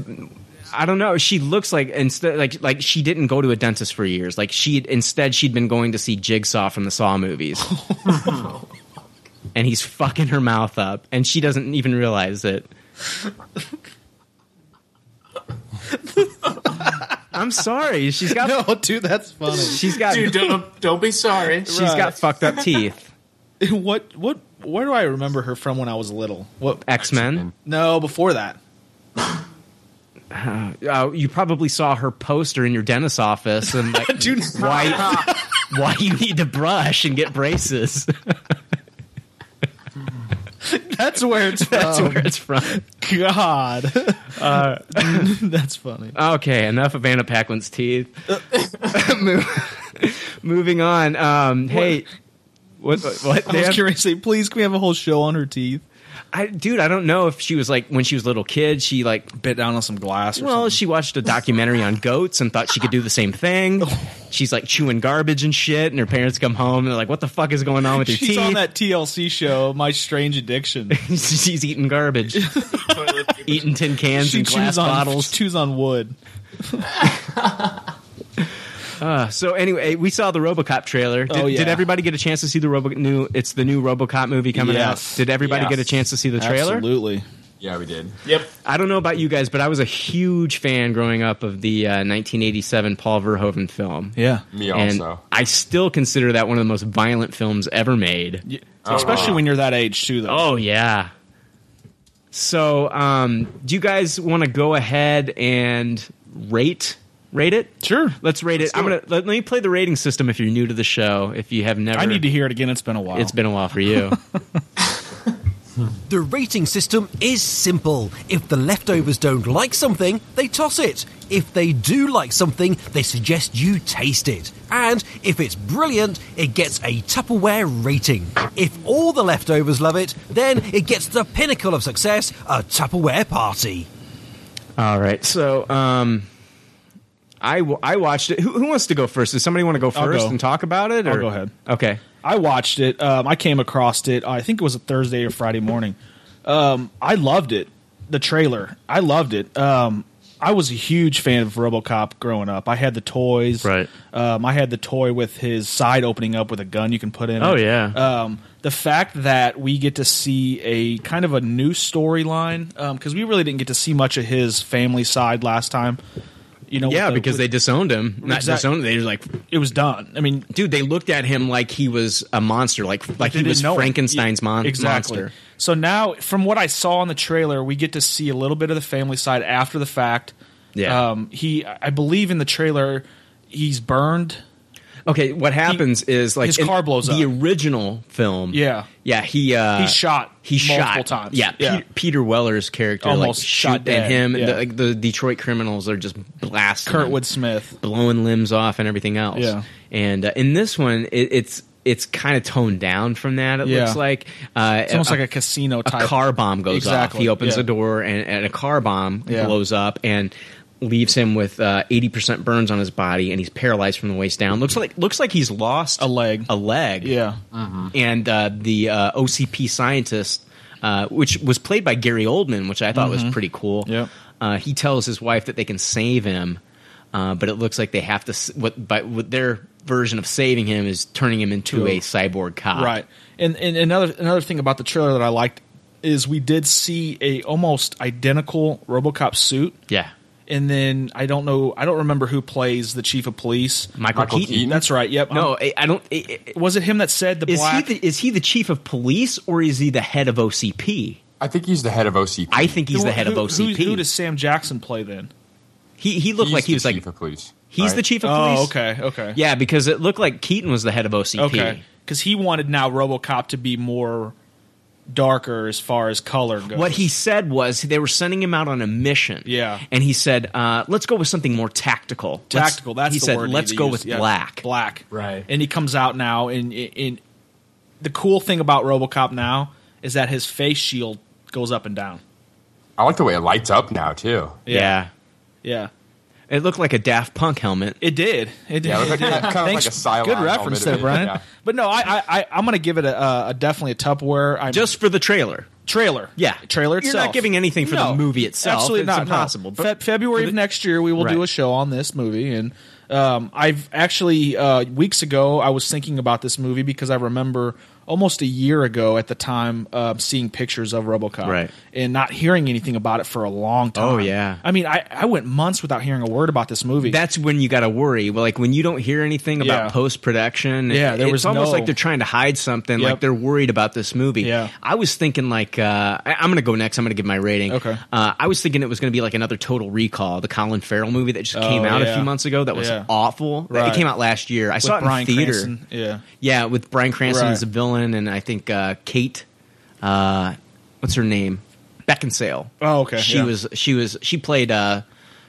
I don't know. She looks like instead like like she didn't go to a dentist for years. Like she instead she'd been going to see Jigsaw from the Saw movies. and he's fucking her mouth up, and she doesn't even realize it. I'm sorry. She's got no, dude. That's funny. She's got Dude, don't don't be sorry. she's got fucked up teeth. what? What? Where do I remember her from when I was little? What? X Men. No, before that. Uh, you probably saw her poster in your dentist's office, and like, Dude, why why you need to brush and get braces? That's where it's from. That's where it's from. God. Uh, That's funny. Okay, enough of Anna Paquin's teeth. Moving on. Um, hey, what? What? what I was Dan? curious. Please, can we have a whole show on her teeth? I, dude, I don't know if she was like when she was a little kid. She like bit down on some glass. Or well, something. she watched a documentary on goats and thought she could do the same thing. Oh. She's like chewing garbage and shit, and her parents come home and they're like, "What the fuck is going on with your She's teeth?" She's on that TLC show, My Strange Addiction. She's eating garbage, eating tin cans she and glass on bottles. chews on wood. Uh, so anyway, we saw the RoboCop trailer. Did, Oh, yeah. did everybody get a chance to see the Robo new? It's the new RoboCop movie coming Yes. out. Did everybody Yes. get a chance to see the trailer? Absolutely. Yeah, we did. Yep. I don't know about you guys, but I was a huge fan growing up of the uh, 1987 Paul Verhoeven film. Yeah. Me And also. I still consider that one of the most violent films ever made. Especially when you're that age too, though. Oh yeah. So, um, do you guys want to go ahead and rate rate it? Sure. Let's rate it. I'm gonna let, let me play the rating system if you're new to the show. If you have never, I need to hear it again. It's been a while. It's been a while for you. The rating system is simple. If the leftovers don't like something, they toss it. If they do like something, they suggest you taste it. And if it's brilliant, it gets a Tupperware rating. If all the leftovers love it, then it gets the pinnacle of success, a Tupperware party. All right. So, um, I, w- I watched it. Who, who wants to go first? Does somebody want to go first go. and talk about it? I'll go ahead. Okay. I watched it. Um, I came across it. I think it was a Thursday or Friday morning. Um, I loved it. The trailer. I loved it. Um, I was a huge fan of RoboCop growing up. I had the toys. Right. Um, I had the toy with his side opening up with a gun you can put in. Oh, it. yeah. Um, the fact that we get to see a kind of a new storyline because we really didn't get to see much of his family side last time. You know, Yeah, the- because with- they disowned him. Not Exact- disowned. They were like, it was done. I mean, dude, they looked at him like he was a monster, like like he was didn't know it. Frankenstein's mon- exactly. monster. So now, from what I saw in the trailer, we get to see a little bit of the family side after the fact. Yeah. Um, he, I believe, in the trailer, he's burned. Okay, what happens is like his car blows the up. original film. Yeah. yeah, he uh, He's shot He multiple shot times. Yeah, Yeah. Pe- Peter Weller's character Almost like shot dead. at him. Yeah. The, like the Detroit criminals are just blasting him, Kurtwood Smith. blowing limbs off and everything else. Yeah. and uh, in this one, it, it's it's kind of toned down from that. It Yeah. looks like uh, It's almost like a casino a car bomb goes Exactly, off. He opens yeah. the door, and, and a car bomb Yeah. blows up and leaves him with uh, eighty percent burns on his body, and he's paralyzed from the waist down. Looks like looks like he's lost a leg. A leg. Yeah. And uh, the uh, OCP scientist, uh, which was played by Gary Oldman, which I thought was Mhm. pretty cool. Yep. Uh, he tells his wife that they can save him, uh, but it looks like they have to. s- What, but what their version of saving him is turning him into To a- a cyborg cop. Right. And and another another thing about the trailer that I liked is we did see a almost identical RoboCop suit. Yeah. And then I don't know. I don't remember who plays the chief of police. Michael Michael Keaton. Keaton? That's right. Yep. No, Um, I, I don't. was it him that said the is black? he the, is he the chief of police or is he the head of OCP? I think he's the head of OCP. I think he's Who- the head who- of OCP. Who, does Sam Jackson play then? he he looked He's like he the was like chief of police. he's right? the chief of police. Oh, okay, okay, Yeah, because it looked like Keaton was the head of OCP. okay. Because he wanted now RoboCop to be more darker as far as color goes. What he said was they were sending him out on a mission. Yeah. and he said, uh, "Let's go with something more tactical." Let's- tactical. That's he the said. word. Let's he go used. with Yeah, black. Black. Right. And he comes out now, and in the cool thing about RoboCop now is that his face shield goes up and down. I like the way it lights up now too. Yeah. Yeah. It looked like a Daft Punk helmet. It did. It did. Yeah, it looked like- It did. kind of like Thanks. a Cylon Good reference helmet there, Brian. yeah. But no, I, I, I I'm gonna give it a, a, a definitely a Tupperware. I'm, Just for the trailer. trailer. Yeah. trailer You're not giving anything for the movie itself. Absolutely It's not. impossible. No. But Fe- February for of next year, we will do a show on this movie. And um, I've actually uh, weeks ago I was thinking about this movie because I remember almost a year ago at the time uh, seeing pictures of RoboCop Right. and not hearing anything about it for a long time. Oh, yeah. I mean, I, I went months without hearing a word about this movie. That's when you got to worry. Well, like when you don't hear anything about Yeah. post production. Yeah, there it's was almost no- like they're trying to hide something. Like they're worried about this movie. Yeah. I was thinking like uh, I, I'm going to go next. I'm going to give my rating. Okay. Uh, I was thinking it was going to be like another Total Recall, the Colin Farrell movie that just Oh, came out a few months ago. That was Yeah. awful. Right. It came out last year. I With saw it in Bryan theater. Cranston. Yeah. Yeah, with Bryan Cranston Right. as a villain, and I think uh, Kate, uh, what's her name, Beckinsale. Oh, okay, She yeah. was she was she played uh,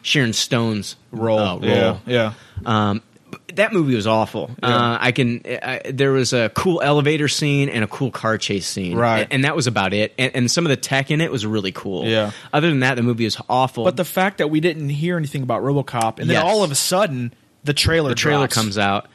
Sharon Stone's Role. uh, role. Yeah. Yeah. Um, that movie was awful. Uh, I can. I, there was a cool elevator scene and a cool car chase scene, Right. And, and that was about it. And, and some of the tech in it was really cool. Yeah. Other than that, the movie was awful. But the fact that we didn't hear anything about RoboCop, and then Yes. all of a sudden the trailer the trailer drops. comes out.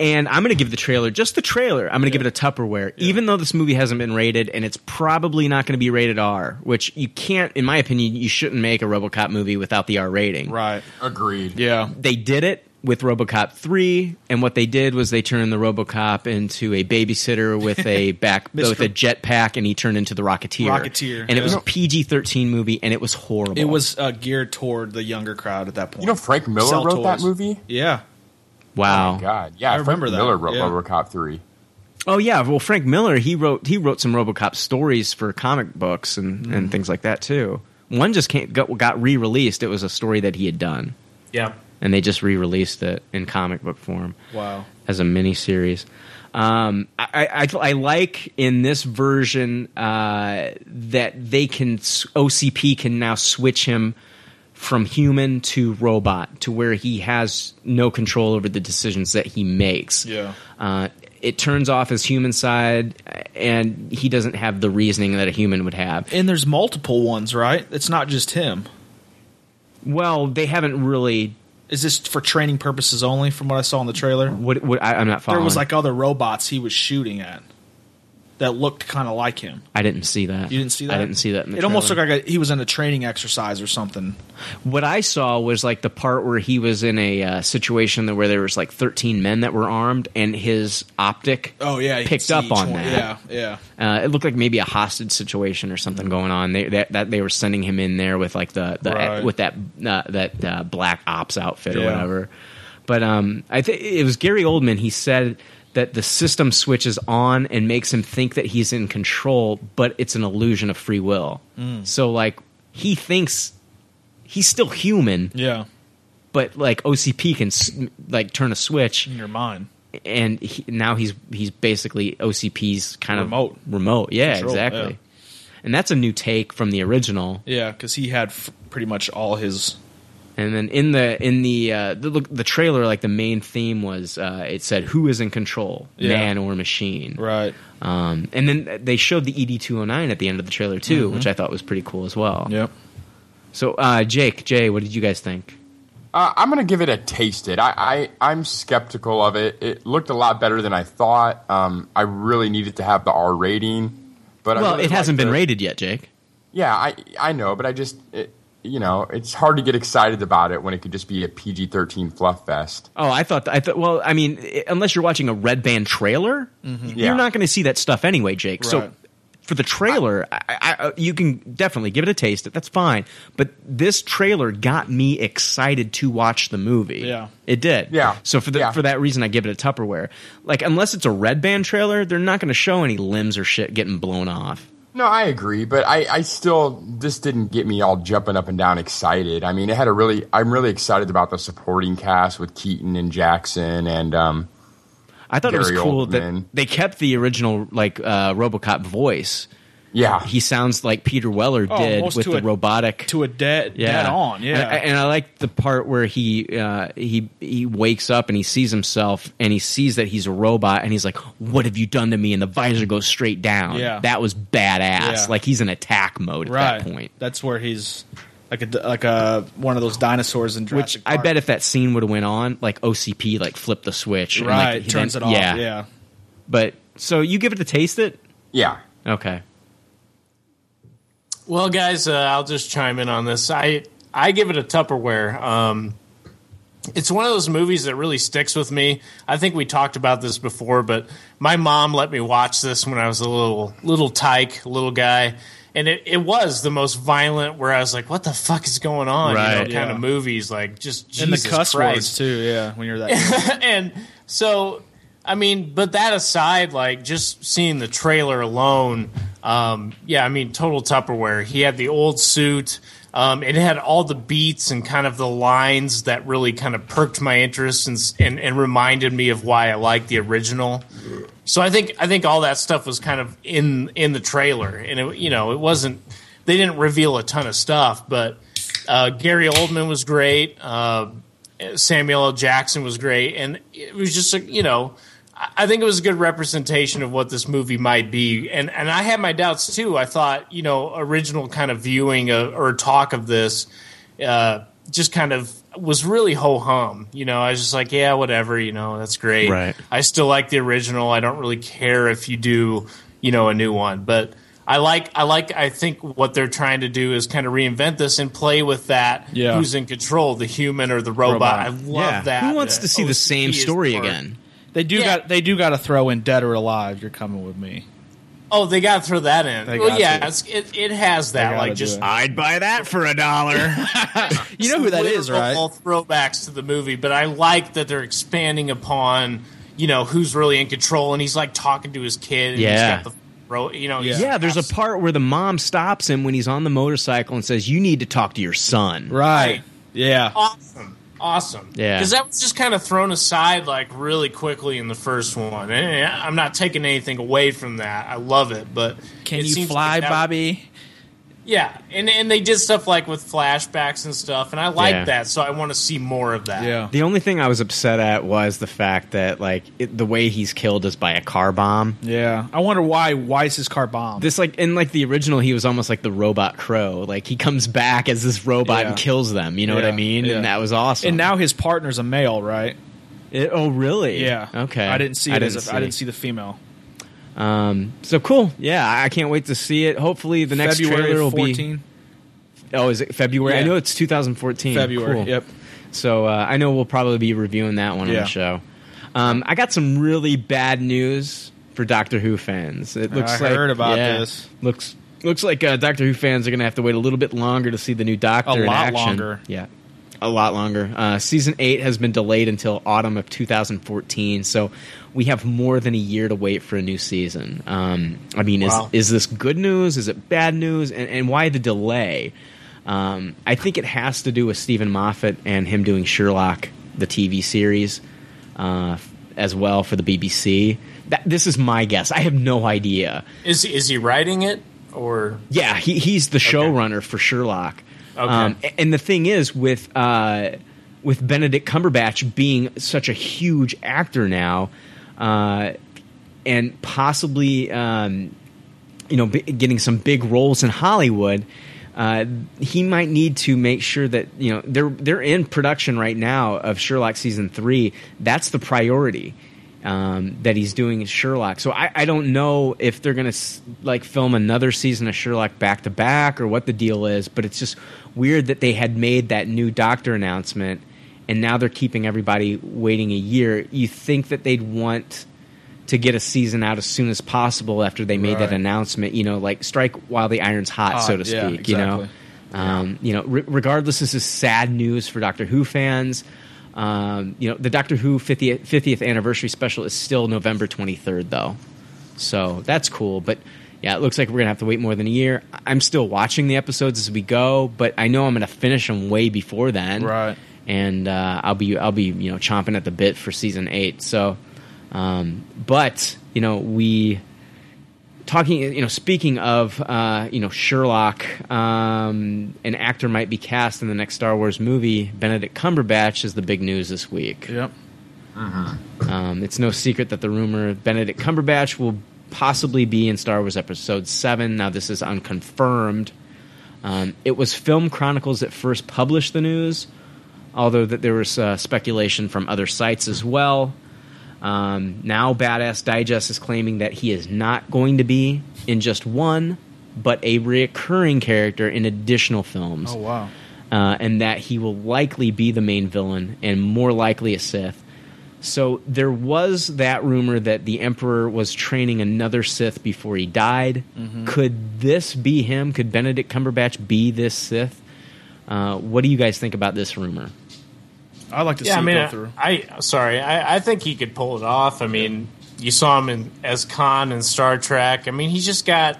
And I'm going to give the trailer, just the trailer, I'm going to give it a Tupperware, even though this movie hasn't been rated and it's probably not going to be rated R, which you can't, in my opinion, you shouldn't make a Robocop movie without the R rating. Right. Agreed. Yeah. They did it with Robocop 3, and what they did was they turned the Robocop into a babysitter with a back with a jetpack, and he turned into the Rocketeer. Rocketeer, And it was a PG 13 movie, and it was horrible. It was uh, geared toward the younger crowd at that point. You know, Frank Miller Sell wrote that movie. Yeah. Wow. Oh my God, yeah, I Frank remember that, Miller wrote yeah. RoboCop three. Oh yeah, well Frank Miller he wrote he wrote some RoboCop stories for comic books and, Mm. and things like that too. One just came, got, got re released. It was a story that he had done, Yeah. and they just re released it in comic book form Wow. as a mini series. Um, I, I, I like in this version uh, that they can OCP can now switch him from human to robot to where he has no control over the decisions that he makes. Yeah. Uh, it turns off his human side, and he doesn't have the reasoning that a human would have. And there's multiple ones, right? It's not just him. Well, they haven't really. Is this for training purposes only? From what I saw in the trailer, What, what I, I'm not following. there was like other robots he was shooting at that looked kind of like him. I didn't see that. You didn't see that? I didn't see that. In the it almost looked like a, he was in a training exercise or something. What I saw was like the part where he was in a uh, situation that where there was like 13 men that were armed, and his optic Oh yeah, picked up on one. that. Yeah, yeah. Uh, it looked like maybe a hostage situation or something going on. They that, that they were sending him in there with like the, the Right. with that uh, that uh, black ops outfit or whatever. But um, I think it was Gary Oldman. He said that the system switches on and makes him think that he's in control, but it's an illusion of free will. Mm. So like he thinks he's still human, Yeah, but like OCP can like turn a switch in your mind. and he, now he's he's basically OCP's kind Remote. of remote. Yeah, Control, exactly. yeah. And that's a new take from the original. Yeah, because he had f- pretty much all his. And then in the in the uh, the, look, the trailer, like the main theme was uh, it said who is in control, Yeah. man or machine. Right. Um, and then they showed the ED two hundred nine at the end of the trailer too, Mhm. which I thought was pretty cool as well. Yep. So uh, Jake, Jay, what did you guys think? Uh, I'm gonna give it a taste. It. I, I I'm skeptical of it. It looked a lot better than I thought. Um, I really needed to have the R rating, but I well, really it hasn't liked been the- rated yet, Jake. Yeah, I I know, but I just it, you know it's hard to get excited about it when it could just be a PG-13 fluff fest. Oh, I thought. I thought. Well, I mean, unless you're watching a Red Band trailer, mm-hmm. Yeah. you're not going to see that stuff anyway, Jake. So for the trailer, I, I, I, you can definitely give it a taste. That's fine. But this trailer got me excited to watch the movie. Yeah. it did. Yeah. So for the, Yeah. for that reason, I give it a Tupperware. Like, unless it's a Red Band trailer, they're not going to show any limbs or shit getting blown off. No, I agree, but I, I still this didn't get me all jumping up and down excited. I mean, it had a really I'm really excited about the supporting cast with Keaton and Jackson and um I thought it was cool Oldman. that they kept the original like uh, RoboCop voice Yeah. he sounds like Peter Weller Oh, did with the a- robotic to a dead yeah. dead on. Yeah, and, and I like the part where he uh, he he wakes up and he sees himself and he sees that he's a robot and he's like, "What have you done to me?" And the visor goes straight down. Yeah. that was badass. Yeah. Like he's in attack mode at right. that point. That's where he's like a like a one of those dinosaurs in Which Jurassic I bet if that scene would have went on, like OCP, like flipped the switch, and, right like, turns then- it off. Yeah, Yeah, But so you give it a taste it? Yeah. Okay. Well, guys, uh, I'll just chime in on this. I I give it a Tupperware. Um, it's one of those movies that really sticks with me. I think we talked about this before, but my mom let me watch this when I was a little little tyke, little guy, and it, it was the most violent. Where I was like, "What the fuck is going on?" you know, Right, kind yeah. of movies, like just Jesus and the cuss Christ. words too. Yeah, when you're that. and so I mean, but that aside, like just seeing the trailer alone, um, yeah, I mean, total Tupperware. He had the old suit. Um, it had all the beats and kind of the lines that really kind of perked my interest and, and and reminded me of why I liked the original. So I think I think all that stuff was kind of in in the trailer, and it, you know, it wasn't. They didn't reveal a ton of stuff, but uh, Gary Oldman was great. Uh, Samuel L. Jackson was great, and it was just a, you know, I- think it was a good representation of what this movie might be, and and I had my doubts too. I thought you know original kind of viewing of, or talk of this uh, just kind of was really ho hum. You know, I was just like, yeah, whatever. You know, that's great. Right. I still like the original. I don't really care if you do you know a new one, but. I like, I like, I think what they're trying to do is kind of reinvent this and play with that. Yeah. Who's in control, the human or the robot? Robot. I love yeah. that. Who wants to see the same story again? They do Yeah. got they do got to throw in dead or alive. You're coming with me. Oh, they got to throw that in. They well, yeah, it's, it it has that like just it. I'd buy that for a dollar. You know who that is, right? All throwbacks to the movie, but I like that they're expanding upon you know who's really in control, and he's like talking to his kid. And Yeah. he's got the you know, he's- yeah, there's a part where the mom stops him when he's on the motorcycle and says, "You need to talk to your son." Right. Yeah. awesome. Awesome. Yeah. Because that was just kind of thrown aside like really quickly in the first one. And I'm not taking anything away from that. I love it, but Can it you fly, like that- Bobby? Yeah, and and they did stuff like with flashbacks and stuff, and I like Yeah. that. So I want to see more of that. Yeah. The only thing I was upset at was the fact that like it, the way he's killed is by a car bomb. Yeah. I wonder why. Why is his car bomb. This like in like the original, he was almost like the robot crow. Like he comes back as this robot Yeah. and kills them. You know what I Yeah, mean? yeah. And that was awesome. and now his partner's a male, right? It- oh really? Yeah. Okay. I didn't see I it. as didn't a, I didn't see the female. Um. So cool. Yeah, I can't wait to see it. Hopefully, the next February trailer will 14. be. Oh, is it February? I know it's 2014. February. Cool. Yep. So uh, I know we'll probably be reviewing that one on the show. Um, I got some really bad news for Doctor Who fans. It looks I like heard about yeah, this. Looks looks like uh, Doctor Who fans are going to have to wait a little bit longer to see the new Doctor. A lot longer. Yeah, a lot longer. Uh, season eight has been delayed until autumn of 2014. So we have more than a year to wait for a new season. Um, I mean, Wow. is is this good news? Is it bad news? And, and why the delay? Um, I think it has to do with Steven Moffat and him doing Sherlock, the TV series, uh, as well for the BBC. That, this is my guess. I have no idea. Is is he writing it or? Yeah, he, he's the showrunner for Sherlock. Um, Okay. a- and the thing is, with uh, with Benedict Cumberbatch being such a huge actor now, uh, and possibly um, you know b- getting some big roles in Hollywood, uh, he might need to make sure that you know they're they're in production right now of Sherlock season three. That's the priority um, that he's doing Sherlock. So I, I don't know if they're gonna like film another season of Sherlock back to back or what the deal is. But it's just weird that they had made that new Doctor announcement and now they're keeping everybody waiting a year. You think that they'd want to get a season out as soon as possible after they made that announcement. You know, like strike while the iron's hot, Hot, so to yeah, speak. You know, exactly. um, you know. Re- regardless, this is sad news for Doctor Who fans. Um, you know, the Doctor Who 50th, 50th anniversary special is still November 23rd, though. So that's cool. But yeah, it looks like we're going to have to wait more than a year. I'm still watching the episodes as we go, but I know I'm going to finish them way before then. Right. And uh, I'll be I'll be you know chomping at the bit for season eight. So, um, but you know we talking, you know, speaking of, uh, you know, Sherlock, um, an actor might be cast in the next Star Wars movie. Benedict Cumberbatch is the big news this week. Yep. Um, it's no secret that the rumor Benedict Cumberbatch will possibly be in Star Wars Episode 7. Now, this is unconfirmed. Um, it was Film Chronicles that first published the news, although that there was uh, speculation from other sites as well. Um, now, Badass Digest is claiming that he is not going to be in just one, but a recurring character in additional films Oh wow. uh, and that he will likely be the main villain and more likely a Sith. So there was that rumor that the Emperor was training another Sith before he died. Mhm. Could this be him? Could Benedict Cumberbatch be this Sith? Uh, what do you guys think about this rumor? I like to yeah, see I mean, it go through. I, I sorry, I, I think he could pull it off. I mean, you saw him in as Khan in Star Trek. I mean, he's just got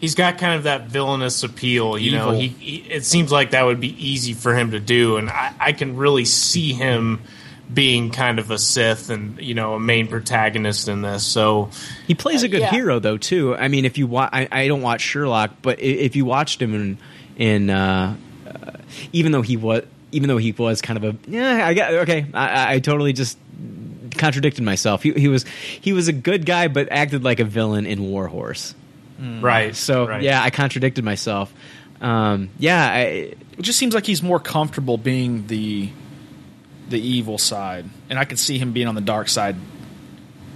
he's got kind of that villainous appeal. You know, he, he it seems like that would be easy for him to do, and I, I can really see him being kind of a Sith and you know a main protagonist in this. So He plays a good yeah. hero, though. Too. I mean, if you wa- I, I don't watch Sherlock, but if you watched him in, in uh, even though he was, even though he was kind of a, yeah, I got okay. I, I- I totally just contradicted myself. He, he was he was a good guy, but acted like a villain in Warhorse. Right. So right. yeah, I contradicted myself. Um, yeah, I, It just seems like he's more comfortable being the the evil side, and I could see him being on the dark side.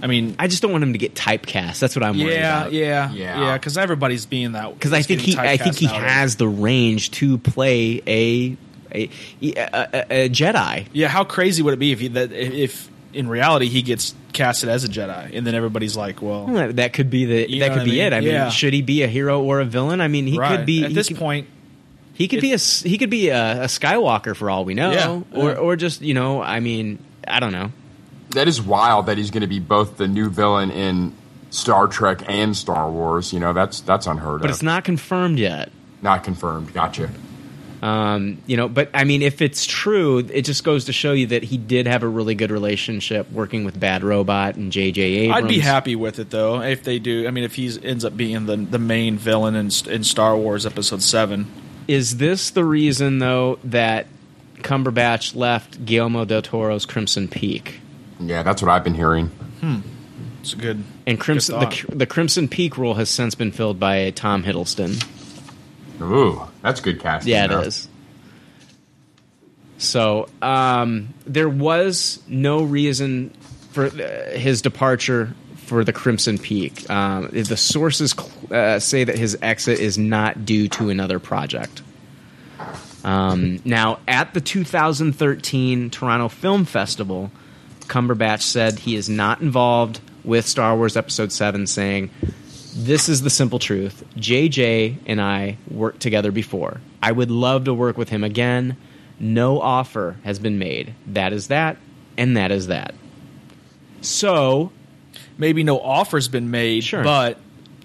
I mean, I just don't want him to get typecast. That's what I'm worried yeah, about. yeah, Yeah. yeah, because everybody's being that. because I think he I think he nowadays. has the range to play a a, a, a, a Jedi. Yeah, how crazy would it be if he, that if in reality he gets casted as a Jedi, and then everybody's like, well, Well, That could be the You that could be mean? it. I mean, Yeah. should he be a hero or a villain? I mean, he right. could be at this could, point. He could be a s- he could be a, a Skywalker for all we know, Yeah, or yeah. or just you know, I mean, I don't know. That is wild that he's going to be both the new villain in Star Trek and Star Wars. You know, that's that's unheard of. But it's not confirmed yet. not confirmed. Gotcha. Um, you know, but I mean, if it's true, it just goes to show you that he did have a really good relationship working with Bad Robot and J.J. Abrams. I'd be happy with it though if they do. I mean, if he ends up being the the main villain in, in Star Wars Episode Seven. Is this the reason, though, that Cumberbatch left Guillermo del Toro's Crimson Peak? Yeah, that's what I've been hearing. It's a good. And Crimson, Good the, the Crimson Peak role has since been filled by Tom Hiddleston. Ooh, that's good casting. Yeah, it there. is. So um, there was no reason for uh, his departure for the Crimson Peak. Um, the sources uh, say that his exit is not due to another project. Um, now, at the 2013 Toronto Film Festival, Cumberbatch said he is not involved with Star Wars Episode 7, saying, This is the simple truth. JJ and I worked together before. I would love to work with him again. No offer has been made. That is that, and that is that. So, Maybe no offer's been made, Sure. but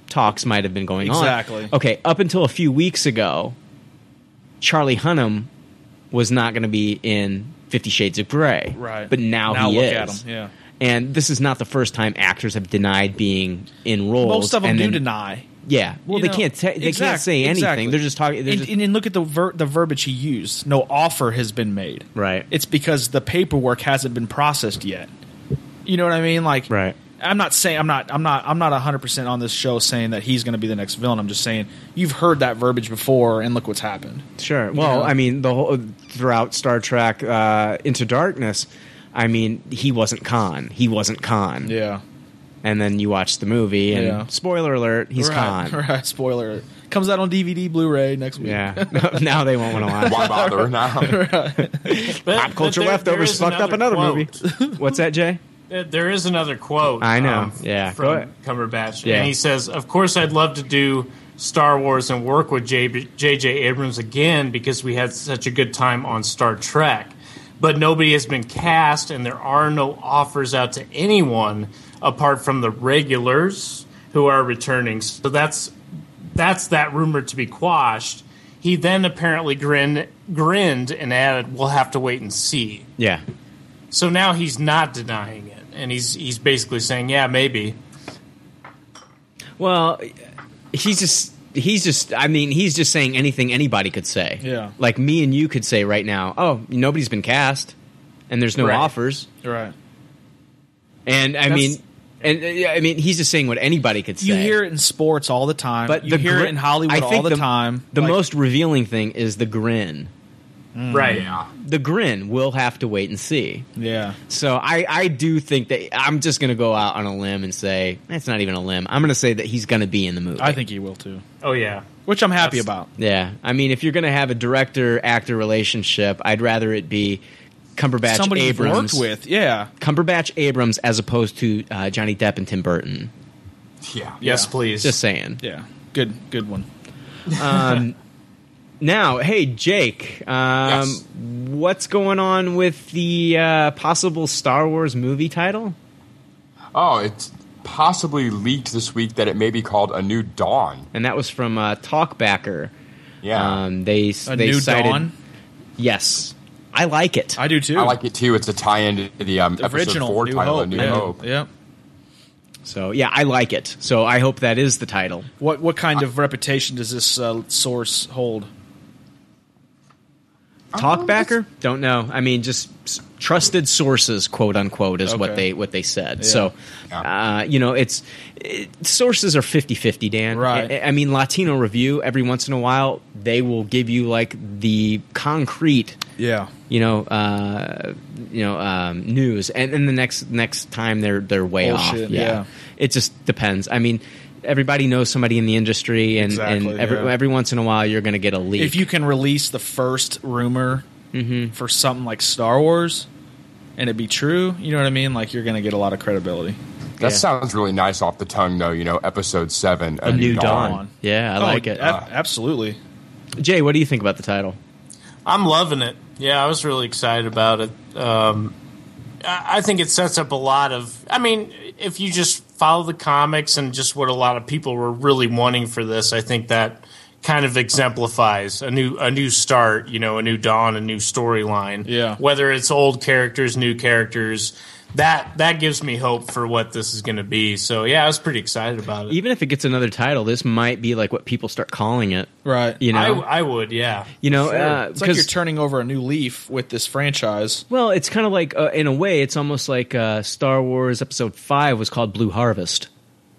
talks might have been going on. Exactly. Okay, up until a few weeks ago, Charlie Hunnam was not going to be in Fifty Shades of Grey. Right. But now, Now he look is. at him, yeah. And this is not the first time actors have denied being in roles. most of them do then- deny. Yeah. Well, You they know, can't. Te- they can't say anything. exactly. They're just talking. They're And, just, and, and look at the ver- the verbiage he used. No offer has been made. right. It's because the paperwork hasn't been processed yet. You know what I mean? Like, Right. I'm not saying I'm not I'm not I'm not 100 percent on this show saying that he's going to be the next villain. I'm just saying you've heard that verbiage before, and look what's happened. Sure. Well, know? I mean, the whole throughout Star Trek uh, Into Darkness, I mean, he wasn't Khan. He wasn't Khan. Yeah. And then you watch the movie, and Yeah. spoiler alert, he's right, Khan. Right. Spoiler. alert. Comes out on DVD, Blu-ray next week. Yeah. now they won't want to watch. Why bother now? But- Pop culture there- leftovers there is fucked up another quote. movie. What's that, Jay? Uh, There is another quote. I know. um, Yeah, from. Cumberbatch, Yeah. and he says, "Of course, I'd love to do Star Wars and work with J- J.J. Abrams again because we had such a good time on Star Trek, but nobody has been cast, and there are no offers out to anyone apart from the regulars who are returning. So that's that's that rumor to be quashed." He then apparently grinned, grinned and added, "We'll have to wait and see." Yeah. So now he's not denying it, and he's he's basically saying, "Yeah, maybe." Well, he's just he's just I mean, he's just saying anything anybody could say. Yeah. Like me and you could say right now, "Oh, nobody's been cast and there's no Right. offers." Right. And I That's- mean and uh, yeah, I mean, he's just saying what anybody could say. You hear it in sports all the time, but you the hear grin- it in Hollywood I think all the, time. The Like- most revealing thing is the grin. Right. The grin. We'll have to wait and see. Yeah. So I, I do think that I'm just going to go out on a limb and say it's not even a limb. I'm going to say that he's going to be in the movie. I think he will too. Oh yeah. Which I'm happy about. Yeah, I mean, if you're going to have a director actor relationship, I'd rather it be Cumberbatch Somebody you've Abrams worked with, yeah. Cumberbatch Abrams as opposed to uh, Johnny Depp and Tim Burton. Yeah. Yes, please. Just saying. Yeah. Good good one. Um, now, hey Jake, um, Yes. what's going on with the uh, possible Star Wars movie title? Oh, it's possibly leaked this week that it may be called A New Dawn. And that was from uh, Talkbacker. Yeah. Um, they A they new cited, dawn. Yes, I like it. I do too. I like it too. It's a tie-in to the um, the episode original four New title, A Hope. New yeah. Hope. yeah. So yeah, I like it. So I hope that is the title. What what kind of reputation does this uh, source hold? Talkbacker? Don't know. I mean, just trusted sources, quote unquote, is what they what they said. Yeah. So, uh, you know, it's it, sources are 50-50, Dan. Right. I, I mean, Latino Review every once in a while they will give you like the concrete, Yeah. you know, uh, you know, um, news, and then the next next time they're they're way Bullshit, off. yeah. it just depends. I mean. Everybody knows somebody in the industry, and, Exactly, and every, yeah. every once in a while, you're going to get a leak. If you can release the first rumor Mm-hmm. for something like Star Wars and it be true, you know what I mean? Like you're going to get a lot of credibility. That Yeah. sounds really nice off the tongue, though. You know, episode seven, A, a new dawn. Yeah, I Oh, like it. ab- absolutely. Jay, what do you think about the title? I'm loving it. Yeah, I was really excited about it. Um, I I think it sets up a lot of. I mean, if you just follow the comics and just what a lot of people were really wanting for this, I think that kind of exemplifies a new a new start. You know, a new dawn, a new storyline. Yeah. Whether it's old characters, new characters, that that gives me hope for what this is going to be. So yeah, I was pretty excited about it. Even if it gets another title, this might be like what people start calling it. Right. You know, I, I would, yeah. you know, Sure. uh, It's like you're turning over a new leaf with this franchise. well, it's kind of like uh, in a way, it's almost like uh, Star Wars Episode Five was called Blue Harvest,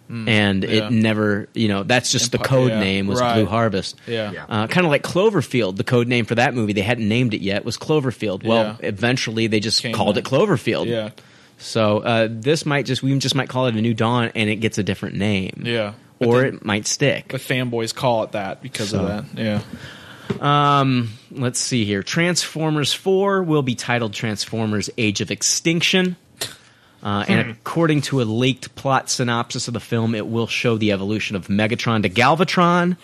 and Hmm. yeah. it never, you know, that's just the code yeah, name was right. Blue Harvest. Yeah. Yeah. Uh, kind of like Cloverfield, the code name for that movie. They hadn't named it yet. Was Cloverfield. Well, Yeah. eventually they just Came called out. it Cloverfield. Yeah. So uh, this might just we just might call it a new dawn, and it gets a different name. Yeah. But or then it might stick. the fanboys call it that because So. of that. Yeah. Um, let's see here. Transformers 4 will be titled Transformers Age of Extinction. Uh, and according to a leaked plot synopsis of the film, it will show the evolution of Megatron to Galvatron,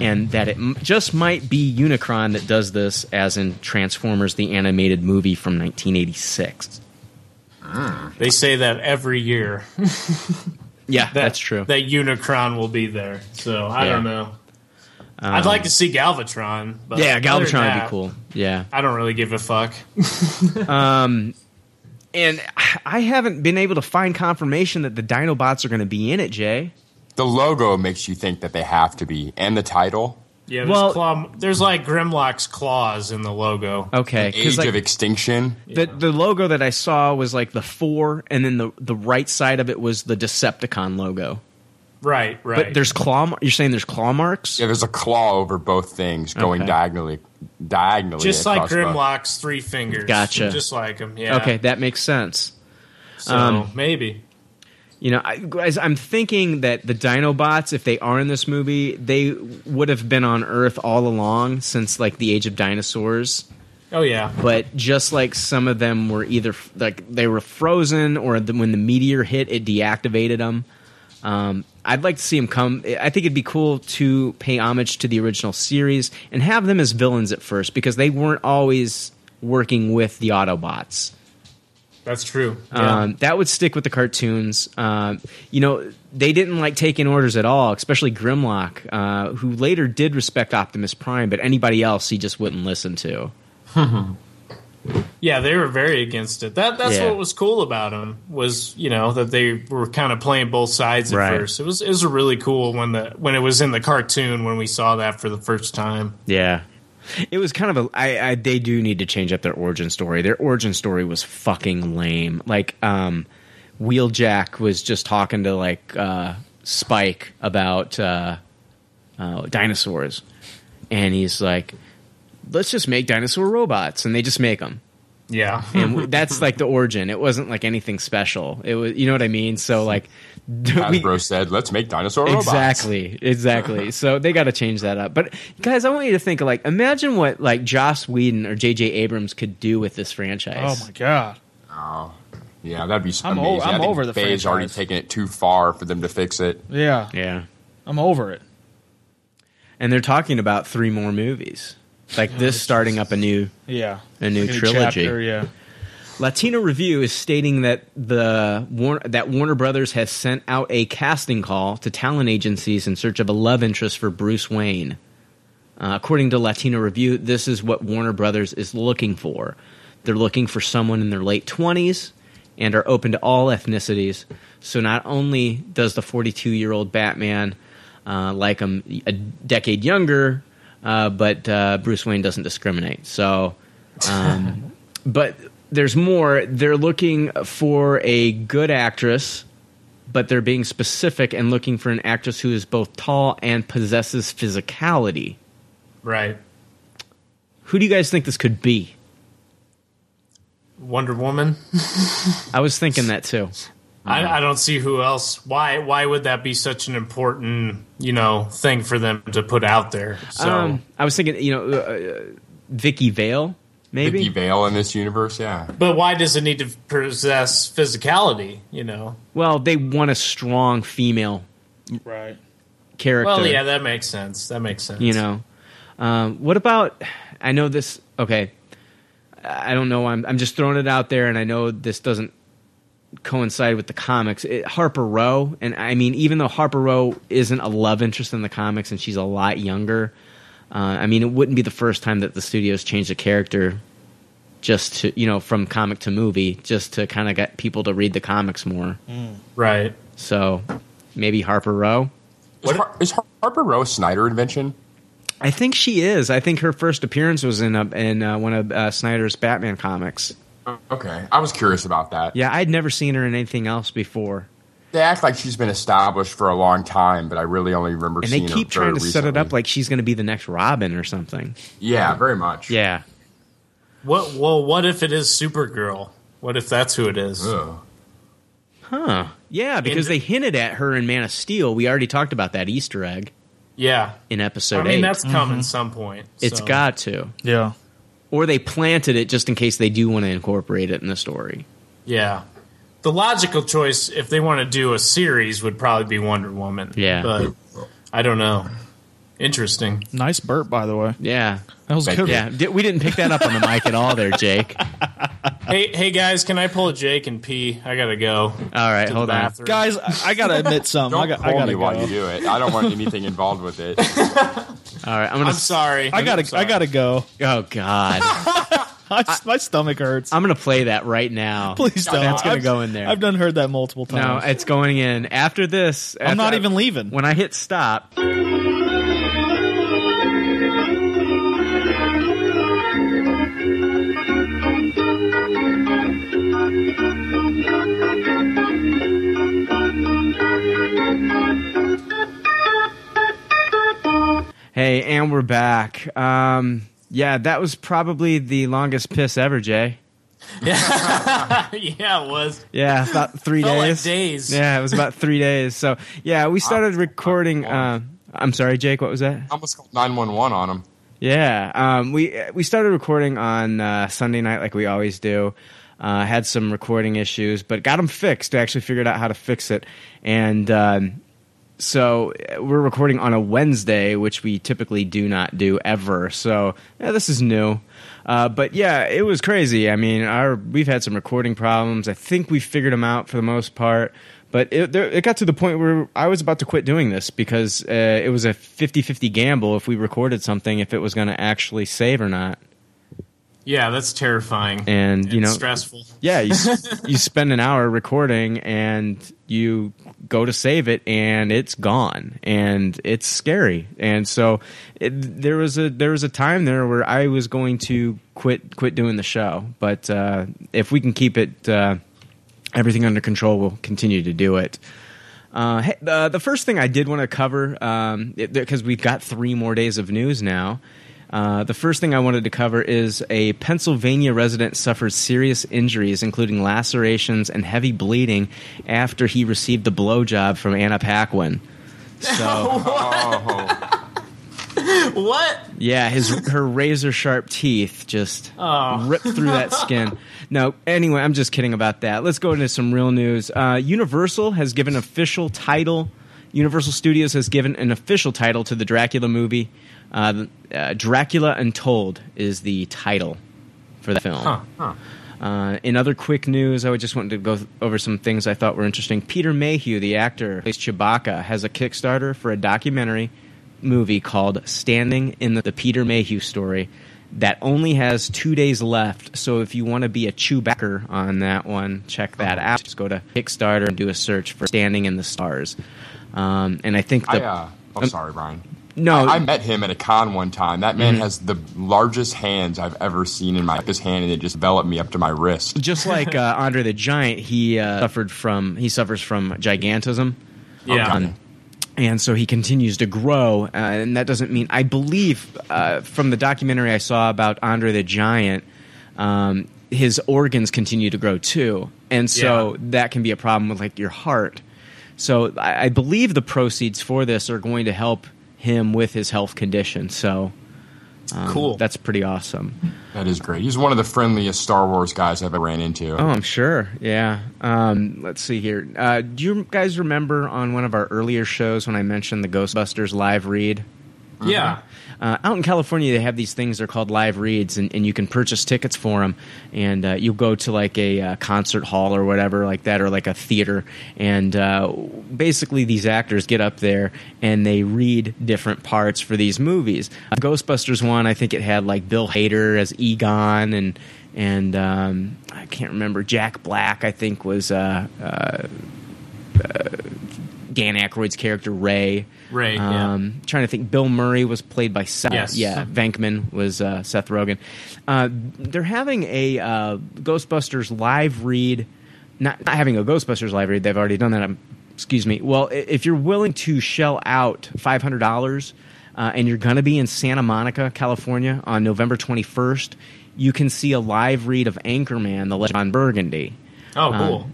and that it m- just might be Unicron that does this, as in Transformers, the animated movie from 1986. They say that every year. Yeah, that, that's true. That Unicron will be there. So I Yeah. don't know. I'd like to see Galvatron. But yeah, other than Galvatron would be cool. Yeah. I don't really give a fuck. um, And I haven't been able to find confirmation that the Dinobots are going to be in it, Jay. The logo makes you think that they have to be, and the title, Yeah, there's, Well- claw, there's like Grimlock's claws in the logo. Okay. 'cause, Age like, of Extinction. The the logo that I saw was like the four, and then the the right side of it was the Decepticon logo. Right, right. But there's claw. mar- You're saying there's claw marks? Yeah, there's a claw over both things going Okay. diagonally, diagonally. just like across both. Grimlock's three fingers. Gotcha. Just like him. Yeah. Okay, that makes sense. So um, maybe. You know, I, guys, I'm thinking that the Dinobots, if they are in this movie, they would have been on Earth all along since like the age of dinosaurs. Oh yeah. But just like some of them were either like they were frozen, or the, when the meteor hit, it deactivated them. Um, I'd like to see them come. I think it'd be cool to pay homage to the original series and have them as villains at first because they weren't always working with the Autobots. That's true. Yeah. Um, that would stick with the cartoons. Um, you know, they didn't like taking orders at all, especially Grimlock, uh, who later did respect Optimus Prime, but anybody else he just wouldn't listen to. Yeah, they were very against it. That that's Yeah. what was cool about them was you know that they were kind of playing both sides at Right. first. It was it was really cool when the when it was in the cartoon when we saw that for the first time. Yeah. It was kind of a. I, I. They do need to change up their origin story. Their origin story was fucking lame. Like, um, Wheeljack was just talking to like uh, Spike about uh, uh, dinosaurs, and he's like, "Let's just make dinosaur robots," and they just make them. Yeah, and that's like the origin. It wasn't like anything special. It was, you know what I mean. So like, Hasbro said, "Let's make dinosaur robots." Exactly, exactly. so they got to change that up. But guys, I want you to think like, imagine what like Joss Whedon or J.J. Abrams could do with this franchise. Oh my god. Oh, yeah, that'd be I'm o- amazing. I'm I think over the Faye's already franchise. taken it too far for them to fix it. Yeah. Yeah. I'm over it. And they're talking about three more movies, like this starting up a new Yeah. a new Like a trilogy. chapter, yeah. Latino Review is stating that the War- that Warner Brothers has sent out a casting call to talent agencies in search of a love interest for Bruce Wayne. Uh, according to Latino Review, this is what Warner Brothers is looking for. They're looking for someone in their late twenties and are open to all ethnicities. So not only does the 42 year old Batman uh, like him a decade younger, uh, but uh, Bruce Wayne doesn't discriminate. So, um, but there's more. They're looking for a good actress, but they're being specific and looking for an actress who is both tall and possesses physicality. right. Who do you guys think this could be? Wonder Woman. I was thinking that too. I, I don't see who else. Why? Why would that be such an important, you know, thing for them to put out there? So Um, I was thinking, you know, uh, uh, Vicki Vale, maybe. the veil in this universe, yeah. But why does it need to possess physicality? You know. Well, they want a strong female Right. character. Well, yeah, that makes sense. That makes sense. you know um, what about i know this okay i don't know I'm, I'm just throwing it out there and i know this doesn't coincide with the comics it, harper row and i mean even though harper row isn't a love interest in the comics and she's a lot younger uh, i mean it wouldn't be the first time that the studios changed a character just to you know from comic to movie just to kind of get people to read the comics more Right. so maybe harper row Is, Har- is Har- Harper Row a Snyder invention? I think she is. I think her first appearance was in a, in uh, one of uh, Snyder's Batman comics. Okay, I was curious about that. Yeah, I'd never seen her in anything else before, They act like she's been established for a long time, but I really only remember and seeing they keep her trying to set it up like she's going to be the next Robin or something. Yeah, very much. Yeah, What? Well, what if it is Supergirl? What if that's who it is? Ugh. huh? Yeah, because And- they hinted at her in Man of Steel. We already talked about that Easter egg Yeah. in episode I mean, eight. that's coming mm-hmm. some point. It's got to, Yeah. or they planted it just in case they do want to incorporate it in the story. Yeah. The logical choice, if they want to do a series, would probably be Wonder Woman. Yeah. But I don't know. Interesting. Nice burp, by the way. Yeah, That was Thank good. yeah. Di- We didn't pick that up on the mic at all, there, Jake. Hey, hey guys, can I pull a Jake and pee? I gotta go. All right, to the hold on. bathroom. Guys, I I gotta admit something. Don't I, got, pull I gotta me go. while you do it. I don't want anything involved with it. All right, I'm gonna. I'm sorry. I gotta. I'm sorry. I gotta go. Oh God. My, my stomach hurts. I'm gonna play that right now. Please don't. That's gonna I've- go in there. I've done heard that multiple times. no, it's going in after this. I'm not even leaving. When I hit stop, hey, and we're back. Um, yeah, that was probably the longest piss ever, Jay. yeah, yeah, it was. Yeah, about three Felt like days. days. Yeah, it was about three days. So yeah, we started recording. Uh, I'm sorry, Jake. What was that? I almost called 911 on him. Yeah, um, we we started recording on uh, Sunday night like we always do. Uh, had some recording issues, but got them fixed. I Actually, figured out how to fix it, and um, so uh, we're recording on a Wednesday, which we typically do not do ever. So yeah, this is new. Uh, but yeah, it was crazy. I mean, our we've had some recording problems. I think we figured them out for the most part. But it, there, it got to the point where I was about to quit doing this because uh, it was a 50 50 gamble if we recorded something, if it was going to actually save or not. Yeah, that's terrifying. and you know stressful. yeah you, you spend an hour recording and you go to save it and it's gone and it's scary and so it, there was a there was a time there where I was going to quit quit doing the show but uh, if we can keep it uh, everything under control we'll continue to do it uh, hey, the, the first thing I did want to cover, because we've got three more days of news now. Uh, the first thing I wanted to cover is a Pennsylvania resident suffered serious injuries, including lacerations and heavy bleeding, after he received a blowjob from Anna Paquin. So, what? yeah, his her razor sharp teeth just Oh. ripped through that skin. No, anyway, I'm just kidding about that. Let's go into some real news. Uh, Universal has given official title. Universal Studios has given an official title to the Dracula movie. Uh, uh, Dracula Untold is the title for the film. Huh, huh. Uh, in other quick news, I would just wanted to go over some things I thought were interesting. Peter Mayhew, the actor who plays Chewbacca, has a Kickstarter for a documentary movie called "Standing in the, the Peter Mayhew Story" that only has two days left. So if you want to be a Chewbacca on that one, check that out. Just go to Kickstarter and do a search for "Standing in the Stars." Um, and I think the, I, uh, oh, sorry, Brian. No. I, I met him at a con one time. That man Mhm. has the largest hands I've ever seen in my his hand, and it just enveloped me up to my wrist. just like uh, Andre the Giant, he uh, suffered from he suffers from gigantism. Yeah. Um, and so he continues to grow, uh, and that doesn't mean I believe uh, from the documentary I saw about Andre the Giant, um, his organs continue to grow too, and so that can be a problem with like your heart. So I, I believe the proceeds for this are going to help him with his health condition. So um, Cool. That's pretty awesome. That is great. He's one of the friendliest Star Wars guys I've ever ran into. Oh, I'm sure. Yeah. Um, let's see here. Uh, do you guys remember on one of our earlier shows when I mentioned the Ghostbusters live read? Yeah. Uh, out in California, they have these things. They're called live reads, and, and you can purchase tickets for them. And uh, you'll go to like a uh, concert hall or whatever like that, or like a theater. And uh, basically, these actors get up there and they read different parts for these movies. Uh, Ghostbusters one, I think it had like Bill Hader as Egon, and and um, I can't remember Jack Black. I think was. Uh, uh, Dan Aykroyd's character Ray. Ray, yeah. Um, Trying to think. Bill Murray was played by Seth. Yes. Yeah. Venkman was uh, Seth Rogen. Uh, they're having a uh, Ghostbusters live read. Not, not having a Ghostbusters live read. They've already done that. Um, excuse me. Well, if you're willing to shell out five hundred dollars, uh, and you're going to be in Santa Monica, California, on November twenty first, you can see a live read of Anchorman: The Legend of Ron Burgundy. Oh, Um, cool.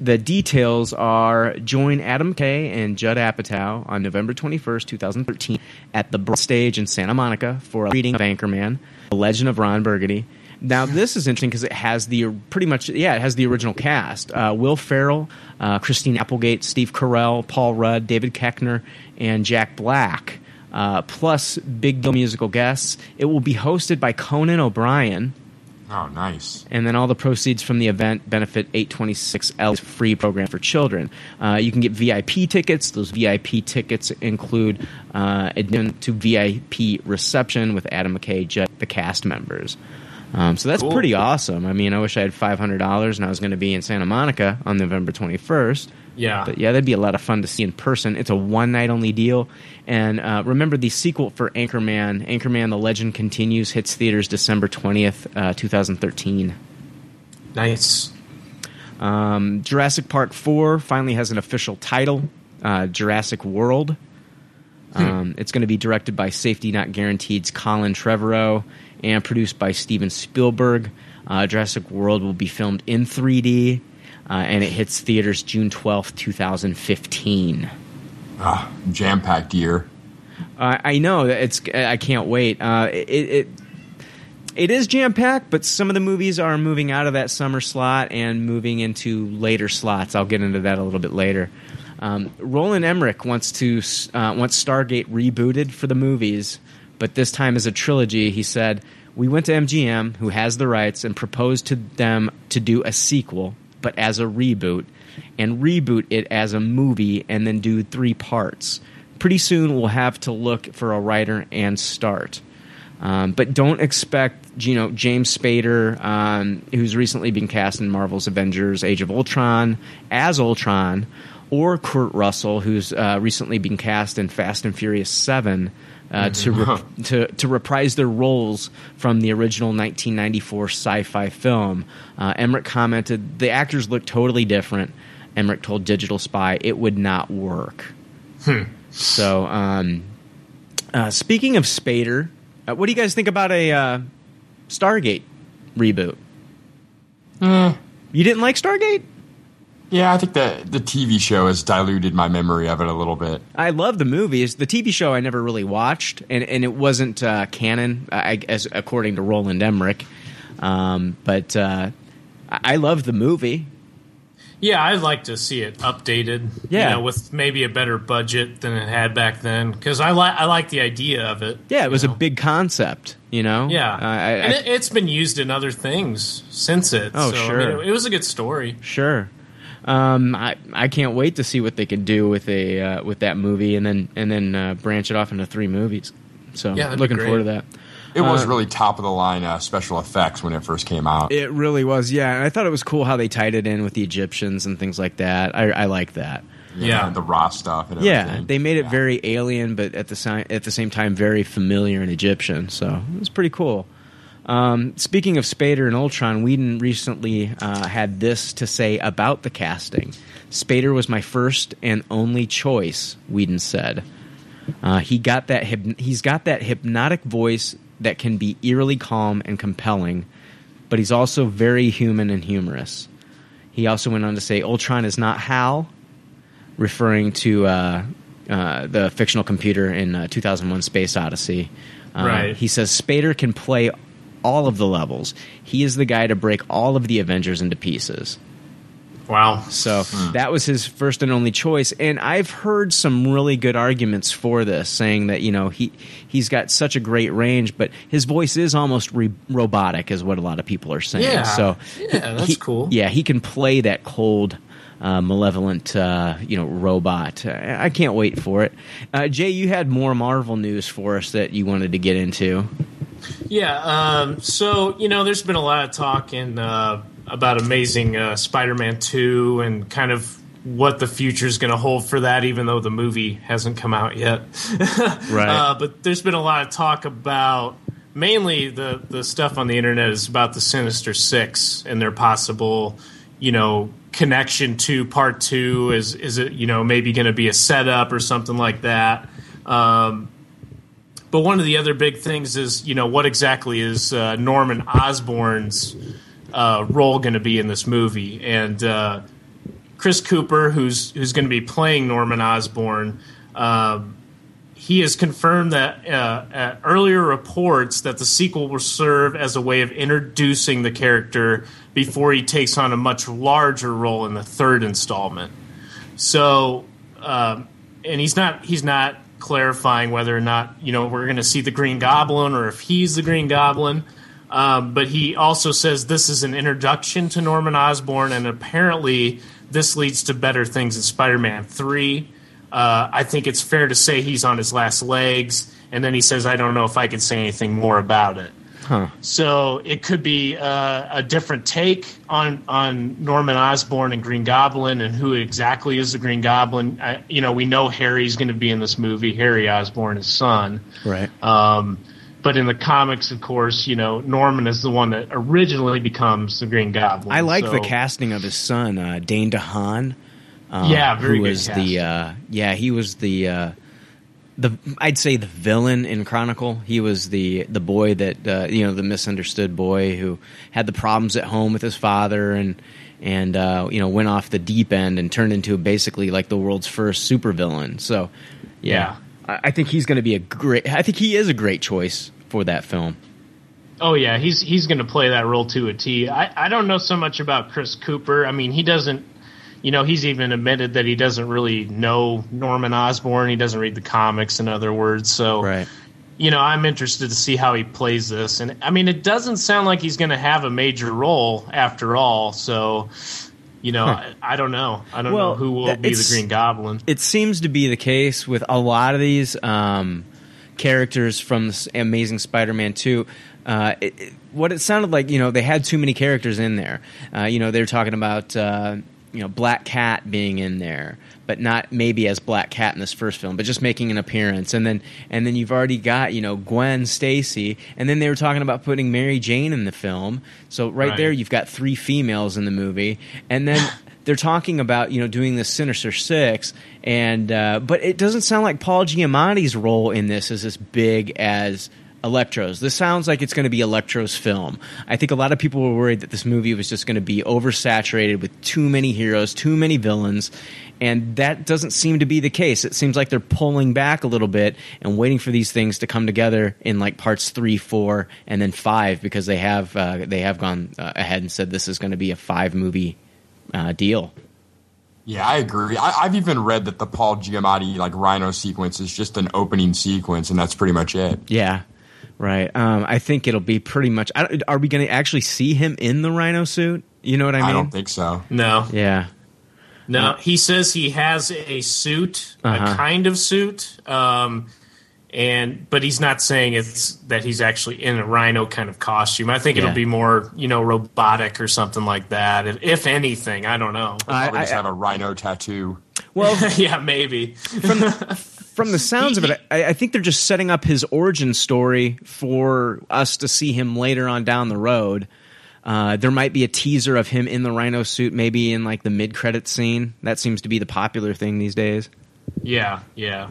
the details are join Adam McKay and Judd Apatow on November 21st, 2013 at the Broad Stage in Santa Monica for a reading of Anchorman, The Legend of Ron Burgundy. Now, this is interesting because it has the pretty much, yeah, it has the original cast uh, Will Ferrell, uh, Christine Applegate, Steve Carell, Paul Rudd, David Koechner, and Jack Black, uh, plus big deal musical guests. It will be hosted by Conan O'Brien. Oh, nice. And then all the proceeds from the event benefit 826LA's free program for children. Uh, you can get VIP tickets. Those VIP tickets include uh, admission to VIP reception with Adam McKay, Judd, the cast members. Um, so that's Cool. pretty awesome. I mean, I wish I had five hundred dollars and I was going to be in Santa Monica on November twenty first. Yeah. but yeah, that'd be a lot of fun to see in person. It's a one night only deal, and uh, remember the sequel for Anchorman, Anchorman: The Legend Continues, hits theaters December twentieth, uh, two thousand thirteen. Nice. Um, Jurassic Park 4 finally has an official title uh, Jurassic World. Um, it's going to be directed by Safety Not Guaranteed's Colin Trevorrow and produced by Steven Spielberg. Uh, Jurassic World will be filmed in 3D uh, and it hits theaters June 12th, 2015. Ah, jam packed year. Uh, I know it's. I can't wait. Uh, it, it it is jam packed, but some of the movies are moving out of that summer slot and moving into later slots. I'll get into that a little bit later. Um, Roland Emmerich wants to uh, wants Stargate rebooted for the movies, but this time as a trilogy. He said, "We went to MGM, who has the rights, and proposed to them to do a sequel, but as a reboot, and reboot it as a movie, and then do three parts." Pretty soon, we'll have to look for a writer and start. Um, but don't expect, you know, James Spader, um, who's recently been cast in Marvel's Avengers: Age of Ultron as Ultron, or Kurt Russell, who's uh, recently been cast in Fast and Furious Seven. Uh, to, rep- to to reprise their roles from the original 1994 sci-fi film, uh, Emmerich commented the actors look totally different. Emmerich told Digital Spy it would not work. So, um, uh, speaking of Spader, uh, what do you guys think about a uh, Stargate reboot? Uh, You didn't like Stargate? Yeah, I think that the TV show has diluted my memory of it a little bit. I love the movies. The TV show I never really watched, and, and it wasn't uh, canon, I, as according to Roland Emmerich. Um, but uh, I I love the movie. Yeah, I'd like to see it updated. Yeah. you know, with maybe a better budget than it had back then. Because I like I like the idea of it. Yeah, it was a big concept. You know. Yeah, Uh, I, I, and it, it's been used in other things since it. Oh, so, I sure. mean, it, it was a good story. Sure. Um, I I can't wait to see what they can do with a uh, with that movie, and then and then uh, branch it off into three movies. So Yeah, that'd looking forward to that. It was Uh, really top of the line uh, special effects when it first came out. It really was, yeah. And I thought it was cool how they tied it in with the Egyptians and things like that. I, I like that. Yeah, the raw stuff and Yeah, everything. they made it very alien, but at the si- at the same time very familiar and Egyptian. So it was pretty cool. Um, speaking of Spader and Ultron, Whedon recently uh, had this to say about the casting. Spader was my first and only choice, Whedon said. Uh, he got that hyp- he's got that hypnotic voice that can be eerily calm and compelling, but he's also very human and humorous. He also went on to say Ultron is not Hal, referring to uh, uh, the fictional computer in uh, 2001 Space Odyssey. Uh, Right. He says Spader can play all of the levels. He is the guy to break all of the Avengers into pieces. Wow. So that was his first and only choice. And I've heard some really good arguments for this, saying that, you know, he, he's got such a great range, but his voice is almost re- robotic, is what a lot of people are saying. Yeah. So Yeah, that's he- cool. Yeah, he can play that cold, uh, malevolent, uh, you know, robot. I, I can't wait for it. Uh, Jay, you had more Marvel news for us that you wanted to get into. Yeah. Um, so you know, there's been a lot of talk in uh, about Amazing uh, Spider-Man two and kind of what the future is going to hold for that, even though the movie hasn't come out yet. Right. Uh, but there's been a lot of talk about mainly the the stuff on the internet is about the Sinister Six and their possible, you know, connection to Part Two. Is is it you know maybe going to be a setup or something like that? Um, but one of the other big things is, you know, what exactly is uh, Norman Osborn's uh, role going to be in this movie? And uh, Chris Cooper, who's who's going to be playing Norman Osborn, um, he has confirmed that uh, earlier reports that the sequel will serve as a way of introducing the character before he takes on a much larger role in the third installment. So, um, and he's not he's not clarifying whether or not you know we're going to see the Green Goblin or if he's the Green Goblin. Um, but he also says this is an introduction to Norman Osborn, and apparently this leads to better things in Spider-Man Three. Uh, I think it's fair to say he's on his last legs, and then he says, "I don't know if I can say anything more about it." Huh. So it could be uh, a different take on on Norman Osborn and Green Goblin and who exactly is the Green Goblin. I, you know, we know Harry's going to be in this movie, Harry Osborn, his son. Right. Um, but in the comics, of course, you know Norman is the one that originally becomes the Green Goblin. I like the casting of his son, uh, Dane DeHaan. Uh, Yeah, very who good was the uh, yeah he was the uh, the I'd say the villain in Chronicle. He was the the boy that uh, you know the misunderstood boy who had the problems at home with his father and and uh, you know went off the deep end and turned into basically like the world's first supervillain. So yeah, I, I think he's going to be a great. I think he is a great choice for that film. Oh yeah, he's he's going to play that role to a T. I I don't know so much about Chris Cooper. I mean, he doesn't. You know, he's even admitted that he doesn't really know Norman Osborn. He doesn't read the comics, in other words. So, right. you know, I'm interested to see how he plays this. And I mean, it doesn't sound like he's going to have a major role after all. So, you know, Huh. I, I don't know. I don't Well, know who will be the Green Goblin. It seems to be the case with a lot of these um, characters from this Amazing Spider-Man two. Uh, it, it- what it sounded like, you know, they had too many characters in there. Uh, you know, they were talking about uh, you know Black Cat being in there, but not maybe as Black Cat in this first film, but just making an appearance. And then and then you've already got you know Gwen Stacy, and then they were talking about putting Mary Jane in the film. So right, Right. there, you've got three females in the movie, and then. They're talking about you know doing this Sinister Six, and uh, but it doesn't sound like Paul Giamatti's role in this is as big as Electro's. This sounds like it's going to be Electro's film. I think a lot of people were worried that this movie was just going to be oversaturated with too many heroes, too many villains, and that doesn't seem to be the case. It seems like they're pulling back a little bit and waiting for these things to come together in like parts three, four, and then five because they have uh, they have gone uh, ahead and said this is going to be a five movie uh, deal. Yeah, I agree. I, I've even read that the Paul Giamatti like Rhino sequence is just an opening sequence, and that's pretty much it. Yeah. Right. Um, I think it'll be pretty much. I Are we going to actually see him in the rhino suit? You know what I mean? I don't think so. No, Yeah. no. He says he has a suit, Uh-huh. a kind of suit, um, and but he's not saying it's that he's actually in a rhino kind of costume. I think Yeah. it'll be more, you know, robotic or something like that. If, if anything, I don't know. Probably I- just have a rhino tattoo. Well, yeah, maybe. from the sounds of it, I, I think they're just setting up his origin story for us to see him later on down the road. Uh, there might be a teaser of him in the rhino suit, maybe in like the mid credit scene. That seems to be the popular thing these days. Yeah, yeah.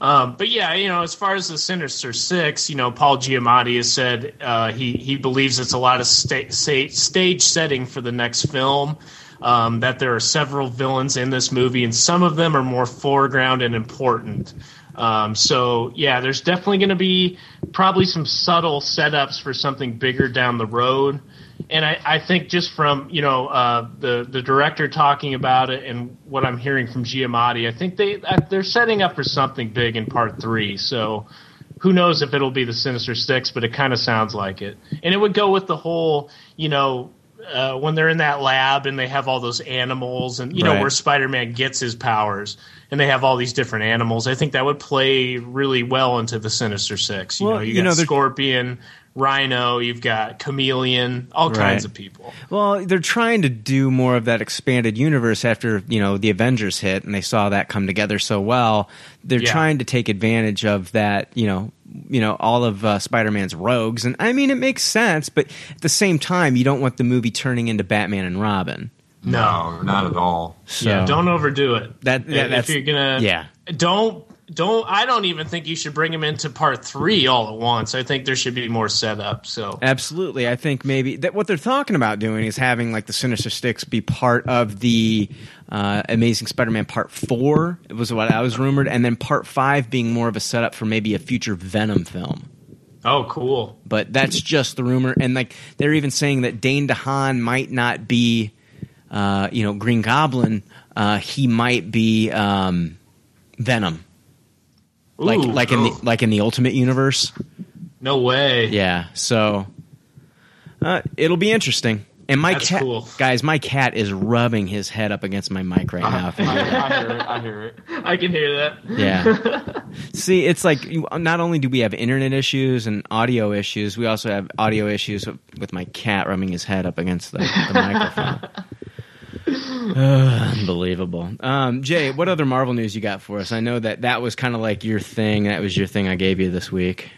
Um, but yeah, you know, as far as the Sinister Six, you know, Paul Giamatti has said uh, he he believes it's a lot of sta- sta- stage setting for the next film. Um, that there are several villains in this movie, and some of them are more foreground and important. Um, so yeah, there's definitely going to be probably some subtle setups for something bigger down the road. And I, I think just from you know uh, the the director talking about it and what I'm hearing from Giamatti, I think they uh, they're setting up for something big in part three. So who knows if it'll be the Sinister Six, but it kind of sounds like it. And it would go with the whole you know uh, when they're in that lab and they have all those animals and you know Right. where Spider-Man gets his powers and they have all these different animals. I think that would play really well into the Sinister Six. You Well, know, you, you got know, Scorpion, Rhino, you've got Chameleon, all Right. kinds of people. Well, they're trying to do more of that expanded universe after you know the Avengers hit, and they saw that come together so well. They're Yeah. trying to take advantage of that. You know, you know all of uh, Spider-Man's rogues, and I mean it makes sense, but at the same time, you don't want the movie turning into Batman and Robin. No, not at all. So yeah, don't overdo it. That- that- if that's- you're gonna, yeah. don't don't. I don't even think you should bring him into part three all at once. I think there should be more setup. So Absolutely, I think maybe that what they're talking about doing is having like the Sinister Six be part of the uh, Amazing Spider-Man Part Four. It was what I was rumored, and then Part Five being more of a setup for maybe a future Venom film. Oh, cool. But that's just the rumor, and like they're even saying that Dane DeHaan might not be, uh, you know, Green Goblin. Uh, he might be um, Venom, like Ooh. like in the like in the Ultimate Universe. no way. Yeah, so uh, it'll be interesting. And my That's cat, cool. guys, my cat is rubbing his head up against my mic right now. if you hear it. I hear it. I hear it. I can hear that. Yeah. See, it's like not only do we have internet issues and audio issues, we also have audio issues with, with my cat rubbing his head up against the, the microphone. Ugh, unbelievable. Um, Jay, what other Marvel news you got for us? I know that that was kind of like your thing. That was your thing I gave you this week.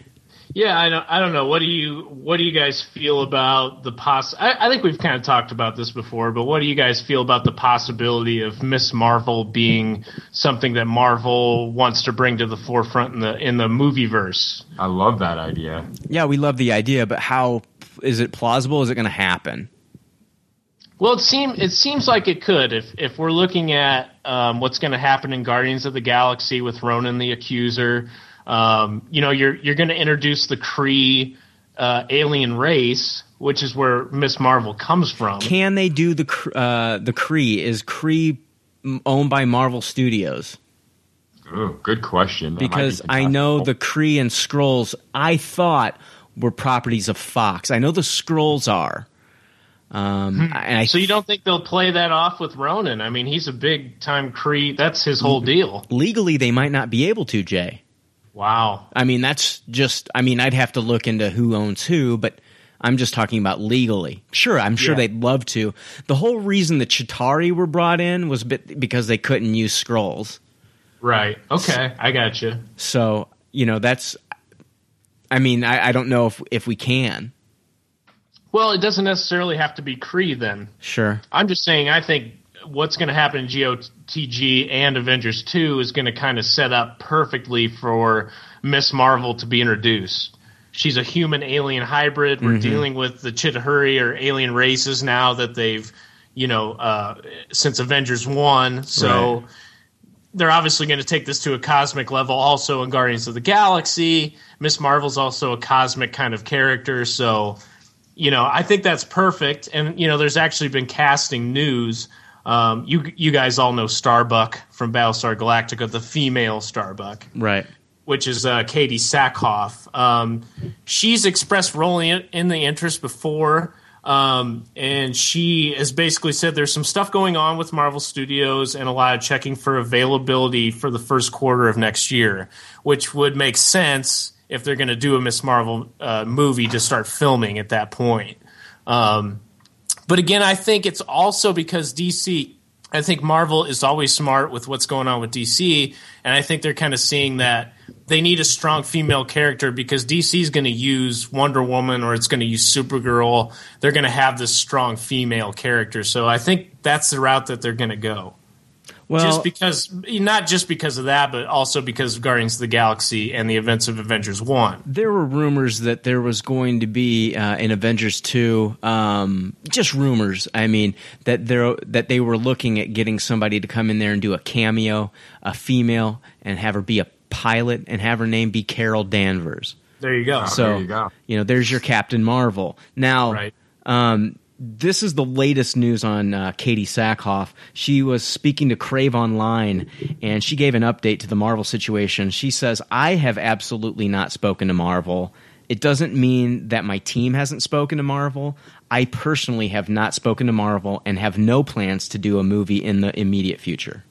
Yeah, I don't. I don't know. What do you What do you guys feel about the poss? I, I think we've kind of talked about this before, but what do you guys feel about the possibility of Miss Marvel being something that Marvel wants to bring to the forefront in the in the movie verse? I love that idea. Yeah, we love the idea, but how is it plausible? Is it going to happen? Well, it seems it seems like it could if if we're looking at um, what's going to happen in Guardians of the Galaxy with Ronan the Accuser. Um, you know, you're you're going to introduce the Kree uh, alien race, which is where Miss Marvel comes from. Can they do the uh, the Kree? Is Kree owned by Marvel Studios? Ooh, good question. That might be Because I know the Kree and Skrulls. I thought were properties of Fox. I know the Skrulls are. Um, and I so you don't think they'll play that off with Ronan? I mean, he's a big time Kree. That's his whole deal. legally they might not be able to. Jay. Wow. I mean, that's just. I mean, I'd have to look into who owns who, but I'm just talking about legally. Sure, I'm sure Yeah. they'd love to. The whole reason the Chitauri were brought in was bit because they couldn't use Skrulls. Right. Okay. I got you. So you know that's. I mean, I, I don't know if if we can. Well, it doesn't necessarily have to be Kree then. Sure. I'm just saying, I think what's going to happen in GOTG and Avengers 2 is going to kind of set up perfectly for Miss Marvel to be introduced. She's a human alien hybrid. We're Mhm. dealing with the Chitauri or alien races now that they've, you know, uh, since Avengers 1. So Right. they're obviously going to take this to a cosmic level also in Guardians of the Galaxy. Miss Marvel's also a cosmic kind of character. So you know, I think that's perfect. And you know, there's actually been casting news. Um, you you guys all know Starbuck from Battlestar Galactica, the female Starbuck, Right. which is uh, Katee Sackhoff. Um, she's expressed rolling in, in the interest before. Um, and she has basically said there's some stuff going on with Marvel Studios and a lot of checking for availability for the first quarter of next year, which would make sense if they're going to do a Miss Marvel uh, movie to start filming at that point. Um, but again, I think it's also because DC. I think Marvel is always smart with what's going on with DC, and I think they're kind of seeing that they need a strong female character because DC is going to use Wonder Woman or it's going to use Supergirl. They're going to have this strong female character, so I think that's the route that they're going to go. Well, just because, not just because of that, but also because of Guardians of the Galaxy and the events of Avengers One. There were rumors that there was going to be uh, in Avengers two, um, just rumors. I mean that there that they were looking at getting somebody to come in there and do a cameo, a female, and have her be a pilot, and have her name be Carol Danvers. There you go. so you go. you, know, there's your Captain Marvel. Now, um, this is the latest news on uh, Katee Sackhoff. She was speaking to Crave Online, and she gave an update to the Marvel situation. She says, "I have absolutely not spoken to Marvel." It doesn't mean that my team hasn't spoken to Marvel. I personally have not spoken to Marvel and have no plans to do a movie in the immediate future.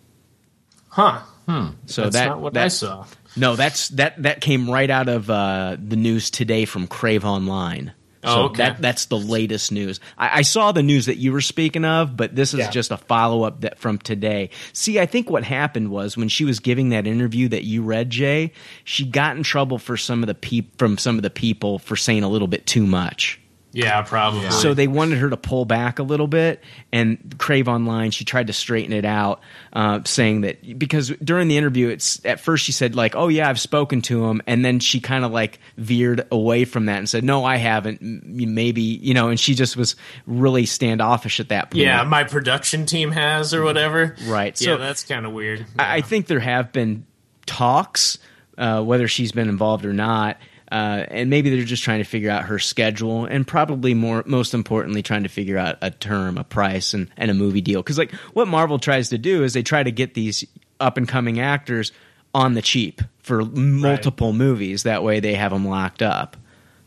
Huh. Hmm. So That's that not what that, I saw. No, that's that that came right out of uh, the news today from Crave Online. Oh, so okay. that that's the latest news. I, I saw the news that you were speaking of, but this is Yeah. just a follow up that from today. See, I think what happened was when she was giving that interview that you read, Jay, she got in trouble for some of the peop- from some of the people for saying a little bit too much. Yeah, probably. So they wanted her to pull back a little bit, and Crave Online she tried to straighten it out, uh, saying that because during the interview, it's at first she said like, "Oh yeah, I've spoken to him," and then she kind of like veered away from that and said, "No, I haven't. Maybe you know," and she just was really standoffish at that point. Yeah, my production team has or whatever. Right. Yeah, So- that's kind of weird. I, I think there have been talks, uh, whether she's been involved or not, uh, and maybe they're just trying to figure out her schedule, and probably more, most importantly, trying to figure out a term, a price, and, and a movie deal. Because like what Marvel tries to do is they try to get these up and coming actors on the cheap for multiple movies. That way they have them locked up.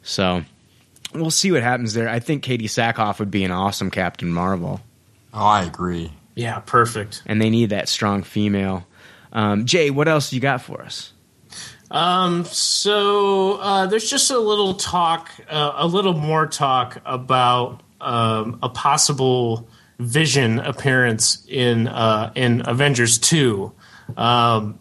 So we'll see what happens there. I think Katee Sackhoff would be an awesome Captain Marvel. Oh, I agree. Yeah, perfect. And they need that strong female. Um, Jay, what else you got for us? Um, so uh, there's just a little talk, uh, a little more talk about um, a possible Vision appearance in uh, in Avengers Two. Um,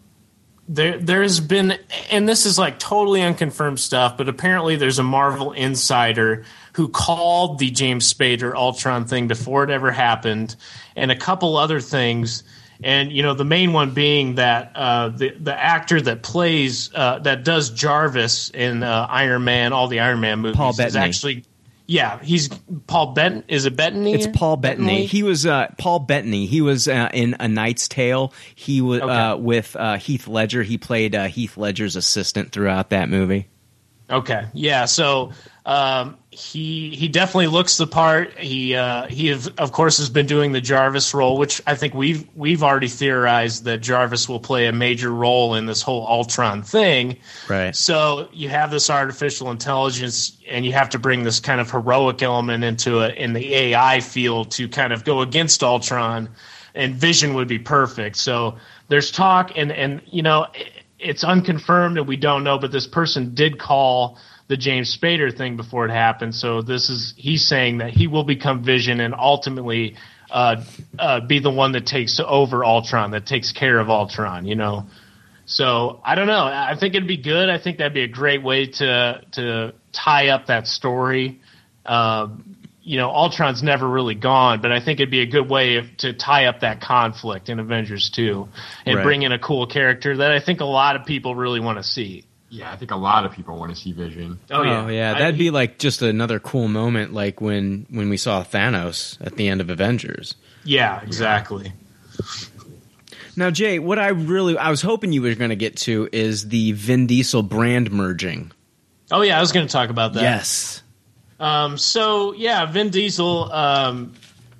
there there's been, and this is like totally unconfirmed stuff, but apparently there's a Marvel insider who called the James Spader Ultron thing before it ever happened, and a couple other things. And you know the main one being that uh, the the actor that plays uh, that does Jarvis in uh, Iron Man, all the Iron Man movies, Paul is Bettany. actually yeah, he's Paul Benton. Is it Bettany? It's Paul Bettany. He was uh, Paul Bettany. He was uh, in A Knight's Tale. He was uh, with uh, Heath Ledger. He played uh, Heath Ledger's assistant throughout that movie. Okay, yeah. So um, he he definitely looks the part. He uh, he of, of course has been doing the Jarvis role, which I think we've we've already theorized that Jarvis will play a major role in this whole Ultron thing. Right. So you have this artificial intelligence, and you have to bring this kind of heroic element into it in the AI field to kind of go against Ultron, and Vision would be perfect. So there's talk, and and you know, it's unconfirmed and we don't know, but this person did call the James Spader thing before it happened. So this is he's saying that he will become Vision and ultimately uh, uh, be the one that takes over Ultron, that takes care of Ultron. You know. So I don't know. I think it'd be good. I think that'd be a great way to to tie up that story. Um, you know, Ultron's never really gone, but I think it'd be a good way of, to tie up that conflict in Avengers 2 and Right. bring in a cool character that I think a lot of people really want to see. Yeah, I think a lot of people want to see Vision. Oh, yeah. I- that'd be like just another cool moment, like when when we saw Thanos at the end of Avengers. Yeah, exactly. Now, Jay, what I really I was hoping you were going to get to is the Vin Diesel brand merging. Oh yeah, I was going to talk about that. Yes. Um, so yeah, Vin Diesel um,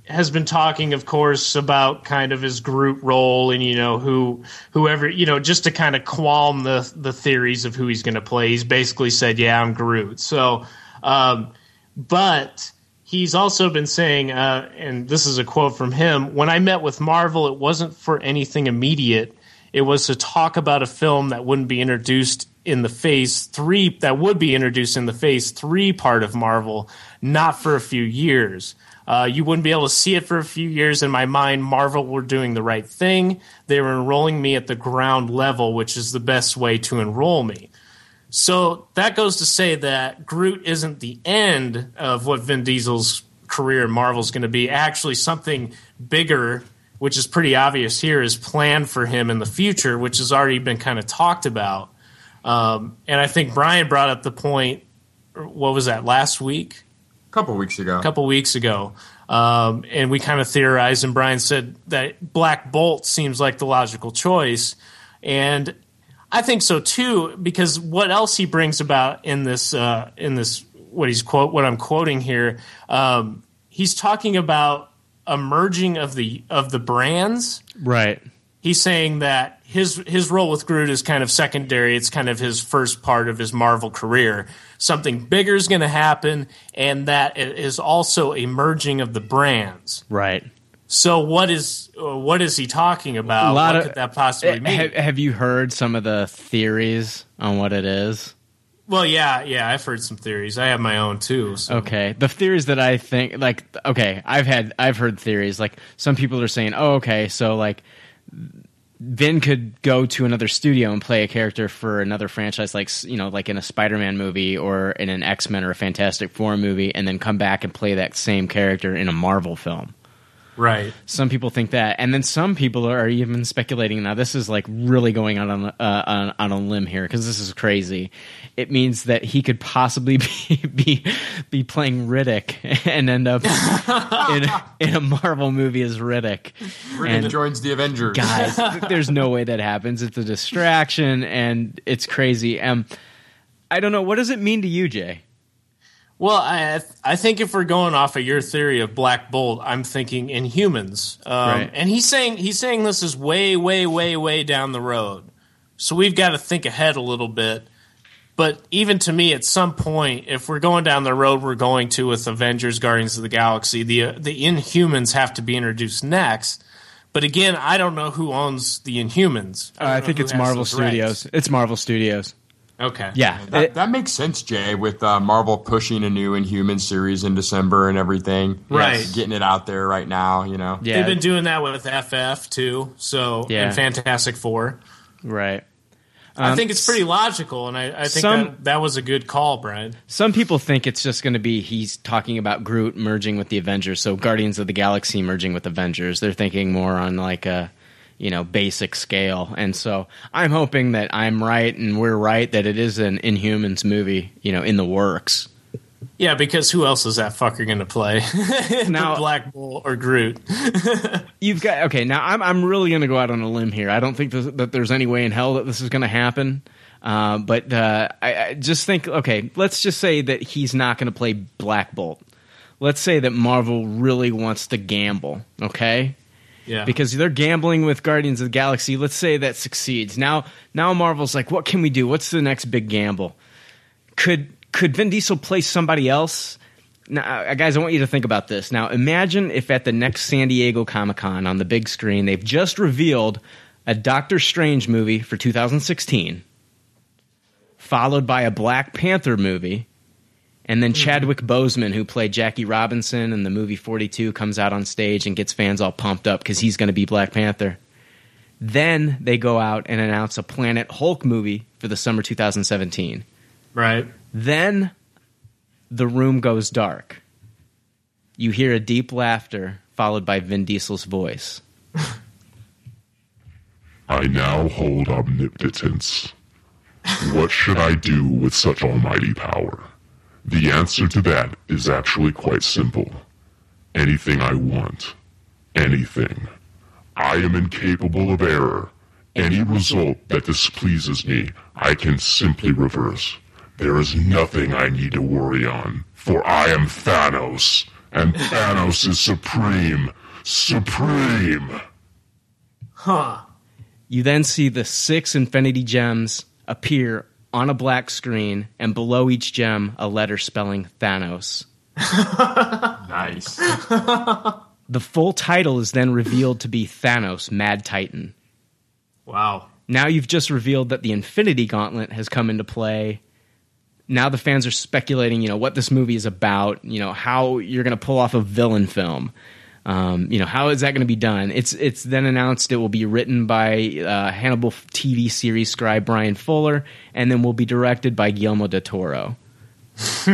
has been talking, of course, about kind of his Groot role, and you know who, whoever, you know, just to kind of qualm the the theories of who he's going to play. He's basically said, "Yeah, I'm Groot." So, um, but he's also been saying, uh, and this is a quote from him: "When I met with Marvel, it wasn't for anything immediate. It was to talk about a film that wouldn't be introduced in the phase three, that would be introduced in the phase three part of Marvel, not for a few years. Uh, you wouldn't be able to see it for a few years. In my mind, Marvel were doing the right thing. They were enrolling me at the ground level, which is the best way to enroll me. So that goes to say that Groot isn't the end of what Vin Diesel's career in Marvel is going to be. Actually, something bigger, which is pretty obvious here, is planned for him in the future, which has already been kind of talked about. Um, and I think Brian brought up the point. What was that last week? A couple weeks ago. A couple weeks ago. Um, and we kind of theorized, and Brian said that Black Bolt seems like the logical choice. And I think so too, because what else he brings about in this uh, in this what he's quote what I'm quoting here, um, he's talking about a merging of the of the brands. Right. He's saying that his his role with Groot is kind of secondary. It's kind of his first part of his Marvel career. Something bigger is going to happen, and that it is also a merging of the brands. Right. So what is what is he talking about? a lot what of could that possibly mean? Have, have you heard some of the theories on what it is? Well, yeah, yeah, I've heard some theories. I have my own too. So. Okay, the theories that I think like okay, I've had I've heard theories like some people are saying, "Oh, okay, so like Vin could go to another studio and play a character for another franchise like you know, like in a Spider-Man movie or in an X-Men or a Fantastic Four movie and then come back and play that same character in a Marvel film." Right. Some people think that, and then some people are even speculating. Now, this is like really going out on uh, on, on a limb here because this is crazy. It means that he could possibly be be, be playing Riddick and end up in, in a Marvel movie as Riddick. Riddick And joins the Avengers. guys, there's no way that happens. It's a distraction, and it's crazy. Um, I don't know. What does it mean to you, Jay? Well, I I think if we're going off of your theory of Black Bolt, I'm thinking Inhumans. Um, Right. And he's saying he's saying this is way, way, way, way down the road. So we've got to think ahead a little bit. But even to me, at some point, if we're going down the road we're going to with Avengers, Guardians of the Galaxy, the the Inhumans have to be introduced next. But again, I don't know who owns the Inhumans. Uh, I think it's Marvel those rights. Studios. It's Marvel Studios. Okay. Yeah, That, that makes sense, Jay, with uh, Marvel pushing a new Inhuman series in December and everything. Right. Yes, getting it out there right now, you know. Yeah. They've been doing that with FF too. So Yeah. and Fantastic Four. Right. I Um, think it's pretty logical, and I, I think some- that, that was a good call, Brian. Some people think it's just going to be he's talking about Groot merging with the Avengers, so Guardians of the Galaxy merging with Avengers. They're thinking more on like a you know basic scale, and so I'm hoping that I'm right and we're right that it is an Inhumans movie, you know, in the works. Yeah, because who else is that fucker going to play? Now- Black Bolt or Groot? You've got okay. Now I'm I'm really going to go out on a limb here. I don't think this, that there's any way in hell that this is going to happen. Uh, but uh, I, I just think okay. Let's just say that he's not going to play Black Bolt. Let's say that Marvel really wants to gamble. Okay. Yeah. because they're gambling with Guardians of the Galaxy. Let's say that succeeds. Now, now Marvel's like, what can we do? What's the next big gamble? Could could Vin Diesel play somebody else? Now, uh, guys, I want you to think about this. Now, imagine if at the next San Diego Comic Con on the big screen, they've just revealed a Doctor Strange movie for 2016, followed by a Black Panther movie, and then mm-hmm. Chadwick Boseman, who played Jackie Robinson in the movie 42, comes out on stage and gets fans all pumped up because he's going to be Black Panther. Then they go out and announce a Planet Hulk movie for the summer 2017. Right. Then the room goes dark. You hear a deep laughter followed by Vin Diesel's voice. I now hold omnipotence. What should I do with such almighty power? The answer to that is actually quite simple. Anything I want. Anything. I am incapable of error. Any result that displeases me, I can simply reverse. There is nothing I need to worry on, for I am Thanos, and Thanos is supreme. Supreme! Huh. You then see the six Infinity Gems appear on a black screen, and below each gem, a letter spelling Thanos. nice. The full title is then revealed to be Thanos, Mad Titan. Wow. Now you've just revealed that the Infinity Gauntlet has come into play. Now the fans are speculating, you know, what this movie is about, you know, how you're going to pull off a villain film. Um, you know, how is that going to be done? It's it's then announced it will be written by uh, Hannibal TV series scribe Bryan Fuller, and then will be directed by Guillermo del Toro.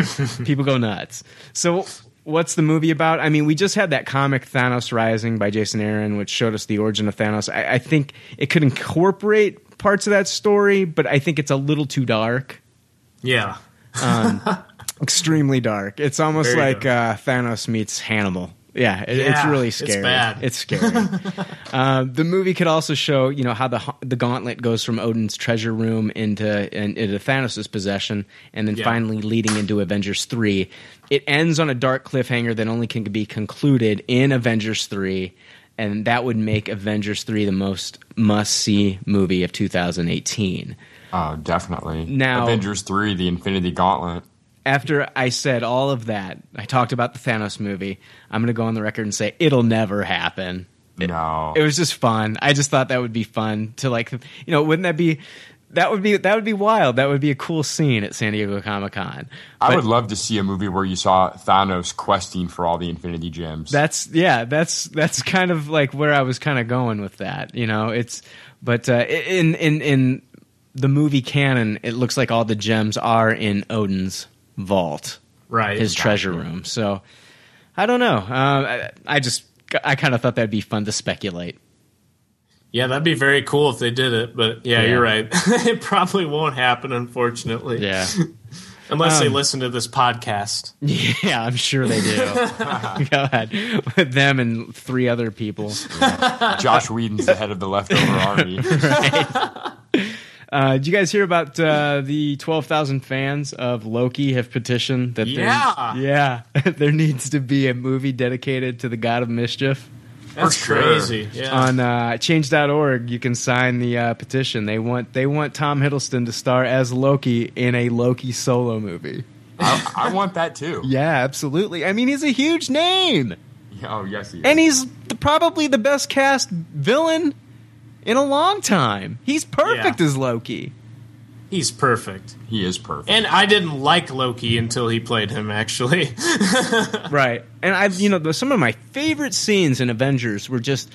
People go nuts. So, what's the movie about? I mean, we just had that comic Thanos Rising by Jason Aaron, which showed us the origin of Thanos. I, I think it could incorporate parts of that story, but I think it's a little too dark. Yeah. Um, extremely dark. It's almost Very like uh, Thanos meets Hannibal. Yeah, it, it's Yeah, really it's scary. bad. It's scary. uh, the movie could also show, you know, how the the gauntlet goes from Odin's treasure room into in, into Thanos' possession, and then Yeah. finally leading into Avengers three. It ends on a dark cliffhanger that only can be concluded in Avengers three, and that would make Avengers three the most must see movie of 2018. Oh, definitely. Now- Avengers 3, The Infinity Gauntlet. After I said all of that, I talked about the Thanos movie. I'm going to go on the record and say it'll never happen. No. It was just fun. I just thought that would be fun to like, you know, wouldn't that be that would be that would be wild. That would be a cool scene at San Diego Comic Con. I would love to see a movie where you saw Thanos questing for all the Infinity Gems. That's yeah, that's that's kind of like where I was kind of going with that. You know, it's but uh, in in in the movie canon, it looks like all the gems are in Odin's vault, Right. His treasure room. So I don't know. Uh, I, I just I kind of thought that'd be fun to speculate. Yeah, that'd be very cool if they did it, but yeah, Yeah. you're right. it probably won't happen, unfortunately. Yeah. Unless they Um, listen to this podcast. Yeah, I'm sure they do. Go ahead. With them and three other people. Joss Whedon's the head of the leftover army. Uh, did you guys hear about uh, the 12,000 fans of Loki have petitioned that Yeah. there, yeah, there needs to be a movie dedicated to the god of mischief? That's sure. crazy. Yeah. On uh, change.org, you can sign the uh, petition. They want they want Tom Hiddleston to star as Loki in a Loki solo movie. I, I want that too. Yeah, absolutely. I mean, he's a huge name, Oh, yes, he is. and he's the, probably the best cast villain in a long time. He's perfect Yeah. as Loki. He's perfect. He is perfect. And I didn't like Loki until he played him, actually. right and I've, you know some of my favorite scenes in avengers were just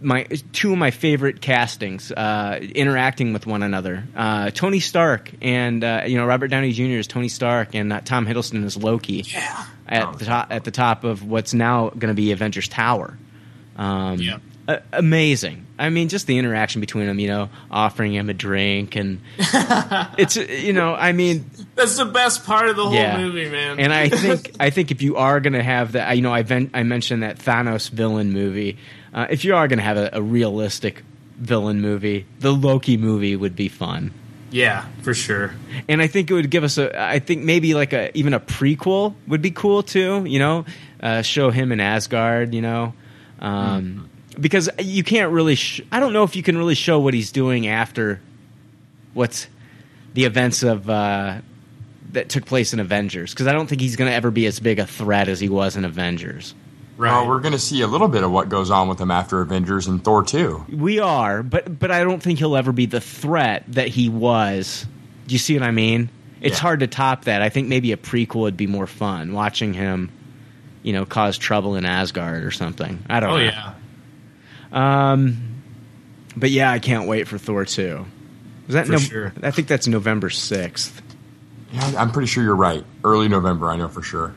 my two of my favorite castings uh, interacting with one another uh, tony stark and uh, you know robert downey jr is tony stark and uh, tom hiddleston is loki yeah at the top at the top of what's now going to be avengers tower um, Yeah. Amazing. I mean, just the interaction between them. You know, offering him a drink, and it's you know, I mean, That's the best part of the whole Yeah. movie, man. and I think I think if you are going to have that, you know, I ven- I mentioned that Thanos villain movie. Uh, if you are going to have a, a realistic villain movie, the Loki movie would be fun. yeah, for sure. And I think it would give us a. I think maybe like a even a prequel would be cool too. You know, uh, show him in Asgard. You know, um, because you can't really. Sh- I don't know if you can really show what he's doing after what's the events of uh, that took place in Avengers. Because I don't think he's going to ever be as big a threat as he was in Avengers. Well, we're going to see a little bit of what goes on with him after Avengers and Thor 2. We are, but but I don't think he'll ever be the threat that he was. Do you see what I mean? It's Yeah. hard to top that. I think maybe a prequel would be more fun watching him, you know, cause trouble in Asgard or something. I don't Oh know. yeah. Um, but yeah, I can't wait for Thor two. Is that For no? sure. I think that's November sixth. Yeah, I'm pretty sure you're right. Early November, I know for sure.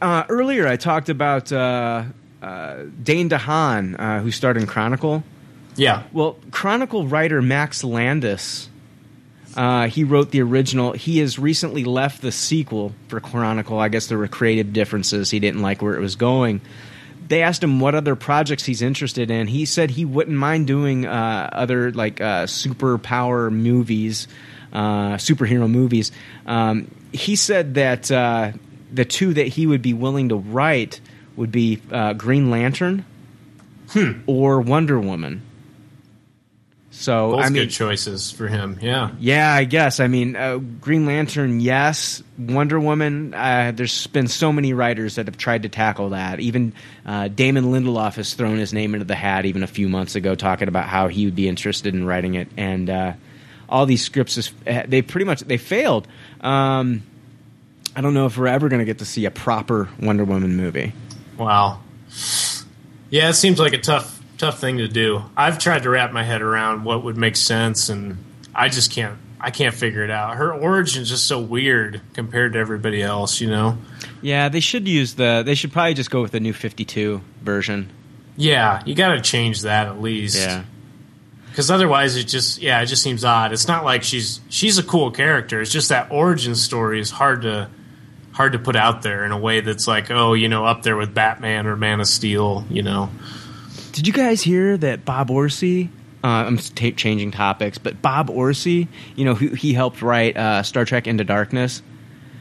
Uh, earlier, I talked about uh, uh, Dane DeHaan, uh, who starred in Chronicle. Yeah. Well, Chronicle writer Max Landis, uh, he wrote the original. He has recently left the sequel for Chronicle. I guess there were creative differences. He didn't like where it was going. They asked him what other projects he's interested in. He said he wouldn't mind doing uh, other like uh, superpower movies, uh, superhero movies. Um, he said that uh, the two that he would be willing to write would be uh, Green Lantern or Wonder Woman. So Both I mean, good choices for him. Yeah. yeah, I guess. I mean, uh, Green Lantern, yes. Wonder Woman, uh, there's been so many writers that have tried to tackle that. Even uh, Damon Lindelof has thrown his name into the hat even a few months ago, talking about how he would be interested in writing it. And uh, all these scripts, is, uh, they pretty much they failed. Um, I don't know if we're ever going to get to see a proper Wonder Woman movie. Wow. Yeah, it seems like a tough tough thing to do. I've tried to wrap my head around what would make sense and I just can't I can't figure it out. Her origin's just so weird compared to everybody else, you know. Yeah, they should use the. They should probably just go with the new 52 version. Yeah, you got to change that at least. Yeah. Cuz otherwise it just yeah, it just seems odd. It's not like she's she's a cool character. It's just that origin story is hard to hard to put out there in a way that's like, oh, you know, up there with Batman or Man of Steel, you know. Did you guys hear that Bob Orci? Uh, I'm ta changing topics, but Bob Orci, you know, who he helped write uh, Star Trek Into Darkness.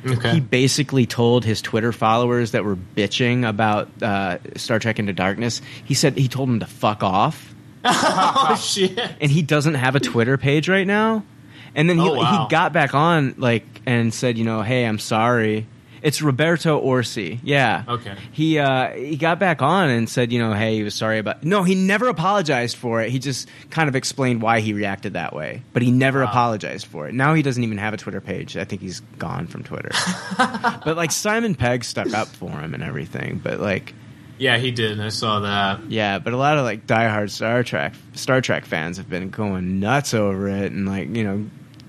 Okay. He basically told his Twitter followers that were bitching about uh, Star Trek Into Darkness. He said he told them to fuck off, oh shit. and he doesn't have a Twitter page right now. And then he Oh, wow. he got back on like and said, you know, hey, I'm sorry. It's Roberto Orci. Yeah. Okay. He uh, he got back on and said, you know, hey, he was sorry about. No, he never apologized for it. He just kind of explained why he reacted that way, but he never apologized for it. Now he doesn't even have a Twitter page. I think he's gone from Twitter. but like Simon Pegg stuck up for him and everything. But like, Yeah, he did. I saw that. yeah, but a lot of like diehard Star Trek Star Trek fans have been going nuts over it and like you know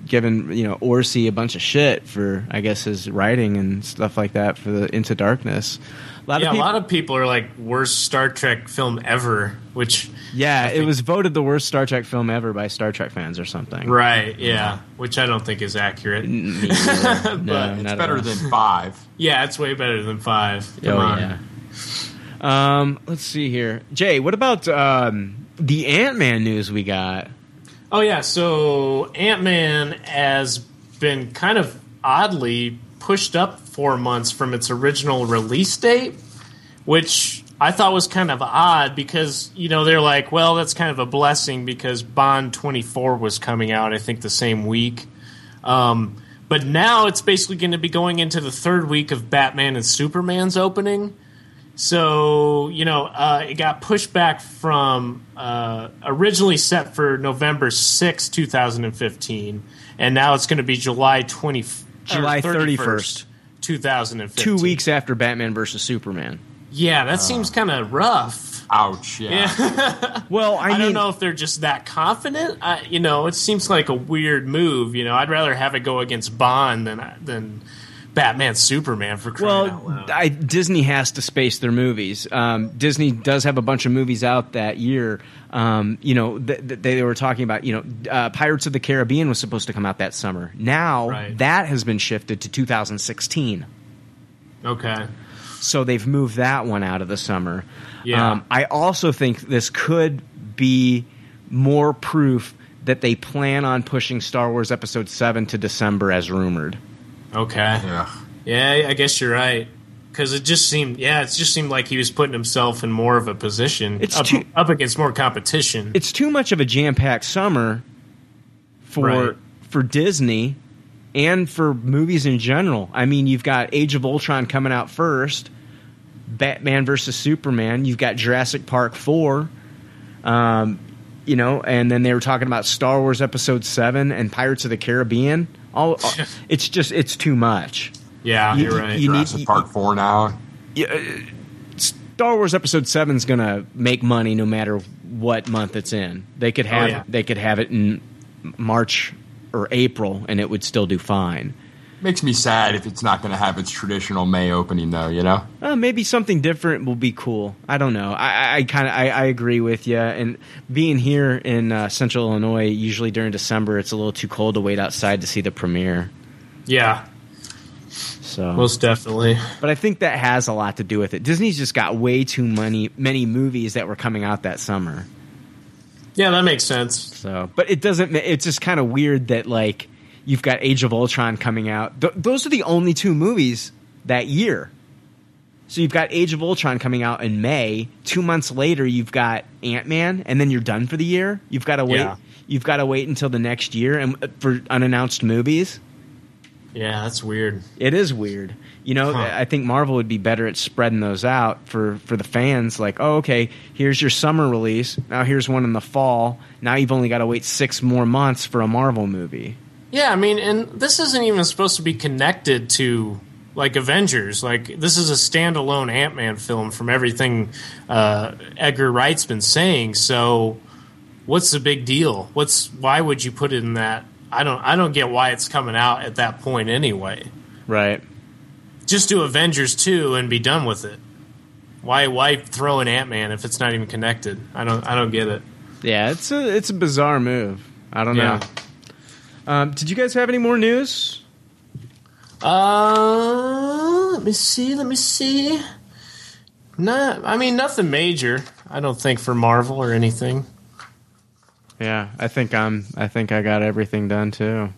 giving you know Orci a bunch of shit for I guess his writing and stuff like that for the Into Darkness. A lot yeah, of people, a lot of people are like worst Star Trek film ever, which yeah, it was voted the worst Star Trek film ever by Star Trek fans or something. right, yeah, which I don't think is accurate. Me but. No, It's better than five. yeah, it's way better than five. Come Oh on. yeah. Um, let's see here, Jay. What about um, the Ant Man news we got? Oh yeah, so Ant Man has been kind of oddly pushed up four months from its original release date, which I thought was kind of odd because you know they're like, well, that's kind of a blessing because Bond twenty four was coming out, I think, the same week. Um, but now it's basically going to be going into the third week of Batman and Superman's opening. So you know, uh, it got pushed back from uh, originally set for November sixth, two thousand and fifteen, and now it's going to be July twenty, July 31st. two thousand and fifteen. Two weeks after Batman versus Superman. Yeah, that seems kind of rough. Ouch, yeah. Well, I, I, mean, don't know if they're just that confident. I, you know, it seems like a weird move. You know, I'd rather have it go against Bond than than Batman Superman for crying out Well, loud. I, Disney has to space their movies. Um, Disney does have a bunch of movies out that year. Um, you know, th- th- they were talking about. You know, uh, Pirates of the Caribbean was supposed to come out that summer. Now Right. that has been shifted to 2016. Okay. So they've moved that one out of the summer. Yeah. Um, I also think this could be more proof that they plan on pushing Star Wars Episode Seven to December as rumored. Okay. Yeah. Yeah, I guess you're right. Because it just seemed, yeah, it just seemed like he was putting himself in more of a position It's up, too- up against more competition. it's too much of a jam-packed summer for Right. for Disney and for movies in general. I mean, you've got Age of Ultron coming out first, Batman versus Superman. You've got Jurassic Park four. Um, you know, and then they were talking about Star Wars Episode Seven and Pirates of the Caribbean. All, all- it's just it's too much. Yeah, You- you're right. you need- Jurassic Park four now. Yeah, uh, Star Wars Episode Seven is gonna make money no matter what month it's in. They could have yeah. they could have it in March or April, and it would still do fine. Makes me sad if it's not going to have its traditional May opening, though. You know. Uh, maybe something different will be cool. I don't know. I, I- I kind of I, I agree with you. And being here in uh, Central Illinois, usually during December, it's a little too cold to wait outside to see the premiere. Yeah, So most definitely. But I think that has a lot to do with it. Disney's just got way too many many movies that were coming out that summer. Yeah, that makes sense. So, but it doesn't. It's just kind of weird that like you've got Age of Ultron coming out. Th- those are the only two movies that year. So you've got Age of Ultron coming out in May. Two months later, you've got Ant Man, and then you're done for the year. You've got to wait. Yeah. You've got to wait until the next year and uh, for unannounced movies. Yeah, that's weird. It is weird. You know, Huh. I think Marvel would be better at spreading those out for for the fans. Like, oh, okay, here's your summer release. Now here's one in the fall. Now you've only got to wait six more months for a Marvel movie. Yeah, I mean, and this isn't even supposed to be connected to like Avengers. Like this is a standalone Ant Man film from everything uh, Edgar Wright's been saying. So, what's the big deal? What's why would you put it in that? I don't. I don't get why it's coming out at that point anyway. Right. Just do Avengers two and be done with it. Why? Why throw an Ant Man if it's not even connected? I don't. I don't get it. Yeah, it's a it's a bizarre move. I don't Yeah. know. Um, did you guys have any more news? Uh, let me see. Let me see. Nah, I mean nothing major. I don't think for Marvel or anything. Yeah, I think I'm. I think I got everything done too.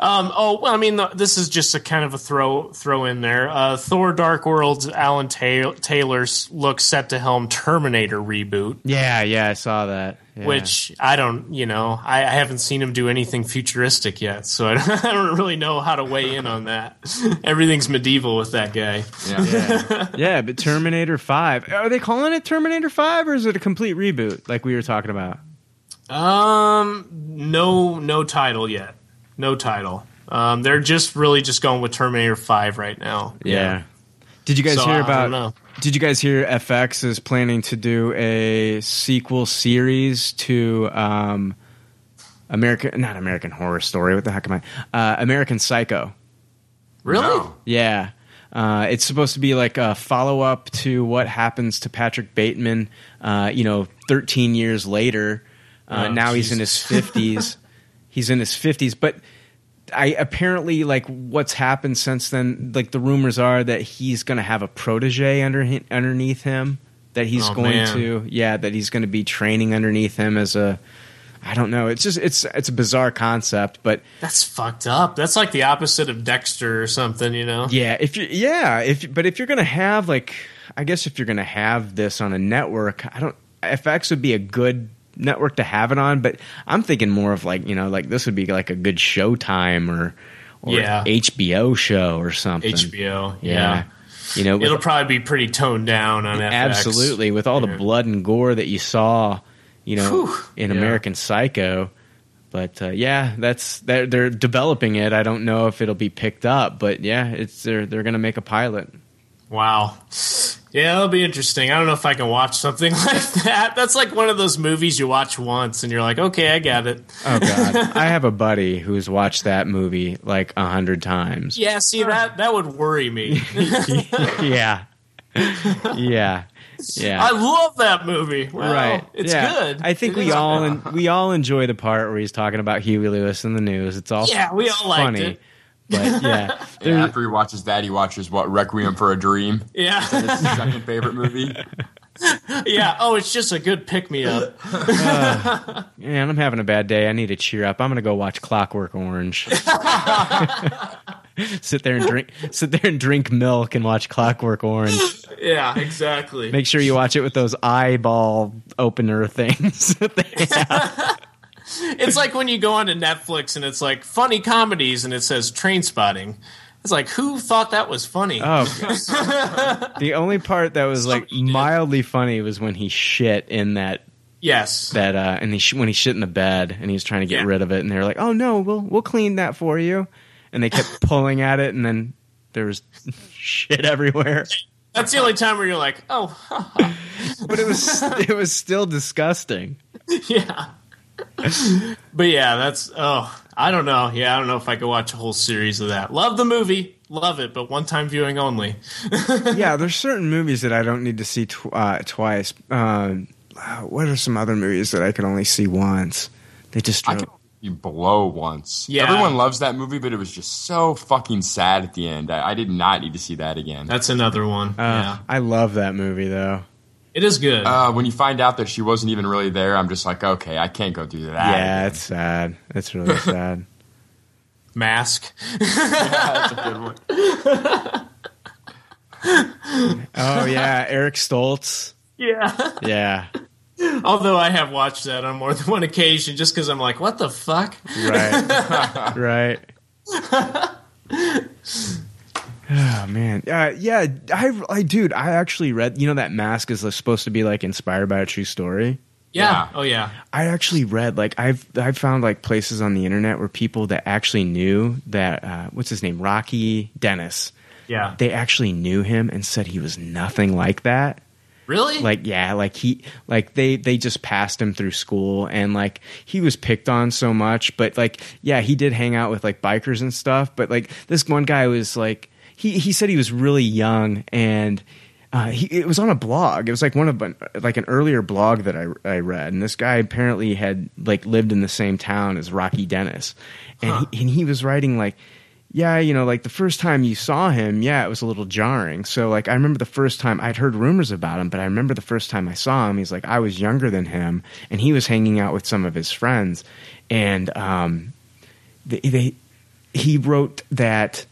Um, oh, well, I mean, th- this is just a kind of a throw throw in there. Uh, Thor: Dark World's Alan Ta- Taylor's looks set to helm Terminator reboot, Yeah, yeah, I saw that. Yeah. which I don't, you know, I, I haven't seen him do anything futuristic yet, so I don't, I don't really know how to weigh in on that. Everything's medieval with that guy. yeah, yeah, but Terminator Five. Are they calling it Terminator Five, or is it a complete reboot, like we were talking about? Um, no, no title yet. No title. Um, they're just really just going with Terminator Five right now. Yeah. Did you guys So, hear I about? don't know. Did you guys hear FX is planning to do a sequel series to um, American, not American Horror Story. What the heck am I? Uh, American Psycho. Really? Yeah. Uh, it's supposed to be like a follow up to what happens to Patrick Bateman, uh, you know, 13 years later. Uh, Oh, now he's in his 50s. he's in his 50s. But I apparently, like, what's happened since then, like, the rumors are that he's going to have a protege under, underneath him. That he's Oh, going man. to, yeah, that he's going to be training underneath him as a. I don't know. It's just it's it's a bizarre concept, but That's fucked up. That's like the opposite of Dexter or something, you know? Yeah, if you yeah, if but if you're gonna have like, I guess if you're gonna have this on a network, I don't. FX would be a good network to have it on, but I'm thinking more of like you know like this would be like a good Showtime or or Yeah. HBO show or something. HBO. yeah. Yeah. You know, It'll probably be pretty toned down on FX. absolutely with all the blood and gore that you saw, you know, Whew. in Yeah. American Psycho. But uh, yeah, that's they're they're developing it. I don't know if it'll be picked up, but yeah, it's they're they're gonna make a pilot. Wow. Yeah, that'll be interesting. I don't know if I can watch something like that. That's like one of those movies you watch once and you're like, okay, I got it. Oh god, I have a buddy who's watched that movie like a hundred times. Yeah, see that that would worry me. yeah, yeah, yeah. I love that movie. Well, right, It's yeah. good. I think It we all en- we all enjoy the part where he's talking about Huey Lewis and the News. It's all Yeah, we all liked funny, it. But yeah, Yeah, after he watches that, he watches what Requiem for a Dream. Yeah. That's his second favorite movie. yeah. Oh, it's just a good pick me up. Uh, man, I'm having a bad day. I need to cheer up. I'm gonna go watch Clockwork Orange. sit there and drink, sit there and drink milk and watch Clockwork Orange. yeah, exactly. Make sure you watch it with those eyeball opener things. It's like when you go onto Netflix and it's like funny comedies and it says Trainspotting. It's like who thought that was funny? Oh, the only part that was like mildly funny was when he shit in that yes, that uh, and he sh- when he shit in the bed and he was trying to get Yeah. rid of it, and they were like, "Oh no, we'll we'll clean that for you," and they kept pulling at it, and then there was shit everywhere. that's the only time where you're like, oh, But it was it was still disgusting. yeah. But yeah, that's oh, I don't know. Yeah, I don't know if I could watch a whole series of that. Love the movie, love it, but one time viewing only. yeah, there's certain movies that I don't need to see tw- uh, twice. Um, uh, what are some other movies that I could only see once? They just I drove- can you blow once. Yeah. Everyone loves that movie, but it was just so fucking sad at the end. I, I did not need to see that again. That's another one. Uh, yeah, I love that movie though. It is good. Uh, when you find out that she wasn't even really there, I'm just like, okay, I can't go do that. yeah, again. it's sad. It's really sad. Mask. that's a good one. Oh yeah, Eric Stoltz. yeah. Yeah, Although I have watched that on more than one occasion, just because I'm like, what the fuck? right, right. Oh man, uh, yeah. I, I, dude, I actually read. You know that mask is supposed to be like inspired by a true story. Yeah. Yeah. Oh yeah. I actually read like I've I've found like places on the internet where people that actually knew that uh, what's his name Rocky Dennis. Yeah. They actually knew him and said he was nothing like that. Really? Like yeah, like he like they they just passed him through school and like he was picked on so much, but like yeah, he did hang out with like bikers and stuff, but like this one guy was like he he said he was really young and uh, he, it was on a blog. It was like one of like an earlier blog that I, I read, and this guy apparently had like lived in the same town as Rocky Dennis, and he, and he was writing like, yeah, you know, like the first time you saw him, yeah, it was a little jarring. So like I remember the first time I'd heard rumors about him, but I remember the first time I saw him, he's like I was younger than him, and he was hanging out with some of his friends, and um, they, they he wrote that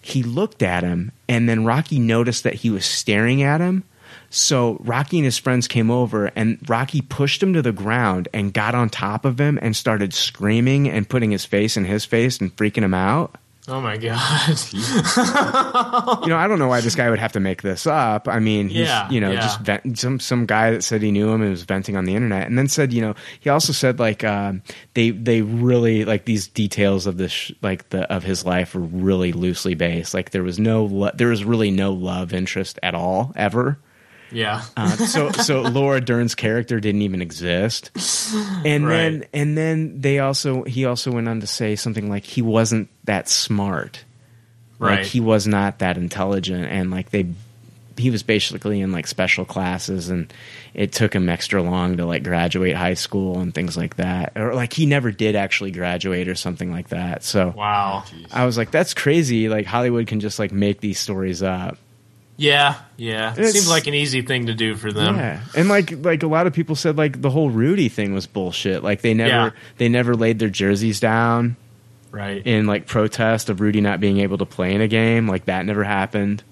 he looked at him and then Rocky noticed that he was staring at him. So Rocky and his friends came over and Rocky pushed him to the ground and got on top of him and started screaming and putting his face in his face and freaking him out. Oh my god. You know, I don't know why this guy would have to make this up. I mean, he's, Yeah, you know, yeah. just vent, some some guy that said he knew him and was venting on the internet, and then said, you know, he also said like um, they they really like these details of this sh- like the of his life were really loosely based. Like there was no lo- there was really no love interest at all ever. Yeah. Uh, so so Laura Dern's character didn't even exist. And then and then they also he also went on to say something like he wasn't that smart. Like Right. he was not that intelligent and like they he was basically in like special classes and it took him extra long to like graduate high school and things like that. Or like he never did actually graduate or something like that. So wow. I was like that's crazy like Hollywood can just like make these stories up. Yeah. Yeah. It seems like an easy thing to do for them. Yeah, and like like a lot of people said, like the whole Rudy thing was bullshit. Like they never Yeah. they never laid their jerseys down Right. in like protest of Rudy not being able to play in a game. Like that never happened.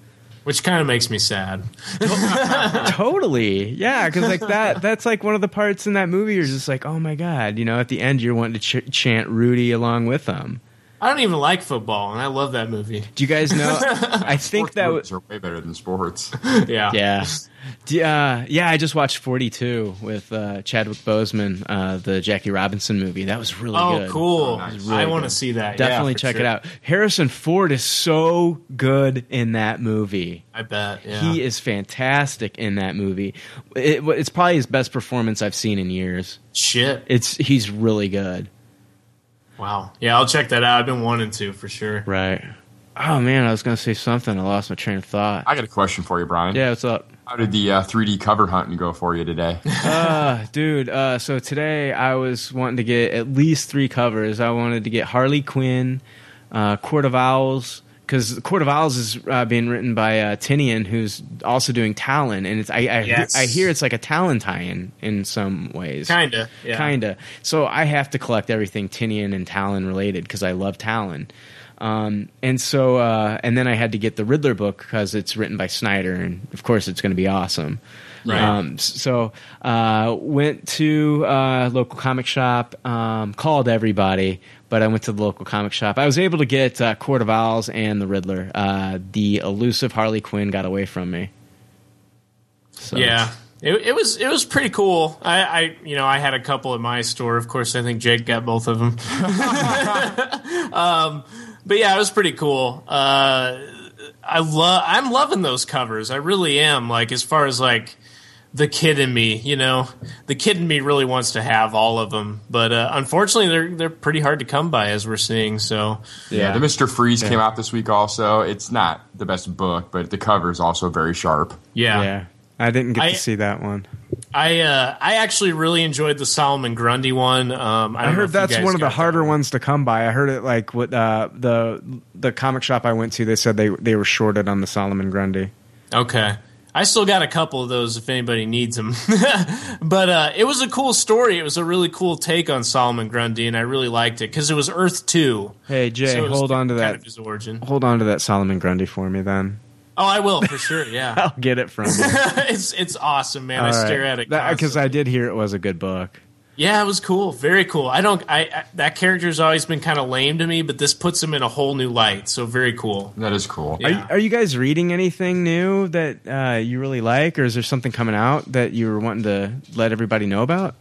Which kind of makes me sad. totally, yeah, because like that that's like one of the parts in that movie. You're just like, oh my god, you know, at the end you're wanting to ch- chant Rudy along with them. I don't even like football, and I love that movie. Do you guys know? I think that was Movies are way better than sports. Yeah. yeah. D- uh, yeah, I just watched 42 with uh, Chadwick Boseman, uh, the Jackie Robinson movie. That was really Oh, good. cool. It was really I want to see that. Definitely yeah, check sure. it out. Harrison Ford is so good in that movie. I bet. Yeah. He is fantastic in that movie. It, it's probably his best performance I've seen in years. Shit. It's he's really good. Wow. Yeah, I'll check that out. I've been wanting to for sure. Right. Oh man, I was gonna say something. I lost my train of thought. I got a question for you, Brian. Yeah, what's up? How did the uh, 3D cover hunting go for you today? uh, dude. Uh, so today I was wanting to get at least three covers. I wanted to get Harley Quinn, uh, Court of Owls, because the Court of Owls is uh, being written by uh, Tynion, who's also doing Talon, and it's I I, Yes. I hear it's like a Talon tie-in in some ways. Kinda. Yeah. Kinda. So I have to collect everything Tynion and Talon related because I love Talon. Um, and so, uh, and then I had to get the Riddler book because it's written by Snyder, and of course, it's going to be awesome. Right. Um, so, uh, went to uh, local comic shop, um, called everybody, but I went to the local comic shop. I was able to get uh, Court of Owls and the Riddler. Uh, the elusive Harley Quinn got away from me. So, Yeah. It, it was it was pretty cool. I, I you know I had a couple at my store. Of course, I think Jake got both of them. um, but yeah, it was pretty cool. Uh, I love I'm loving those covers. I really am. Like as far as like the kid in me, you know, the kid in me really wants to have all of them. But uh, unfortunately, they're they're pretty hard to come by as we're seeing. So Yeah, the Mister Freeze Yeah. came out this week. Also, it's not the best book, but the cover is also very sharp. Yeah. yeah. I didn't get I- to see that one. I uh, I actually really enjoyed the Solomon Grundy one. Um, I, I, heard that's one of the got that harder ones to come by. I heard it like what uh, the the comic shop I went to. They said they they were shorted on the Solomon Grundy. Okay. I still got a couple of those if anybody needs them. but uh, it was a cool story. It was a really cool take on Solomon Grundy, and I really liked it because it was Earth 2. Hey Jay, So hold on to that. of his origin. Hold on to that Solomon Grundy for me, then. Oh, I will, for sure, yeah. I'll get it from you. it's it's awesome, man. I stare at it. because I did hear it was a good book. Yeah, it was cool. Very cool. I don't. I, I that character's always been kind of lame to me, but this puts him in a whole new light. So very cool. That is cool. Are, you, are you guys reading anything new that uh, you really like, or is there something coming out that you were wanting to let everybody know about?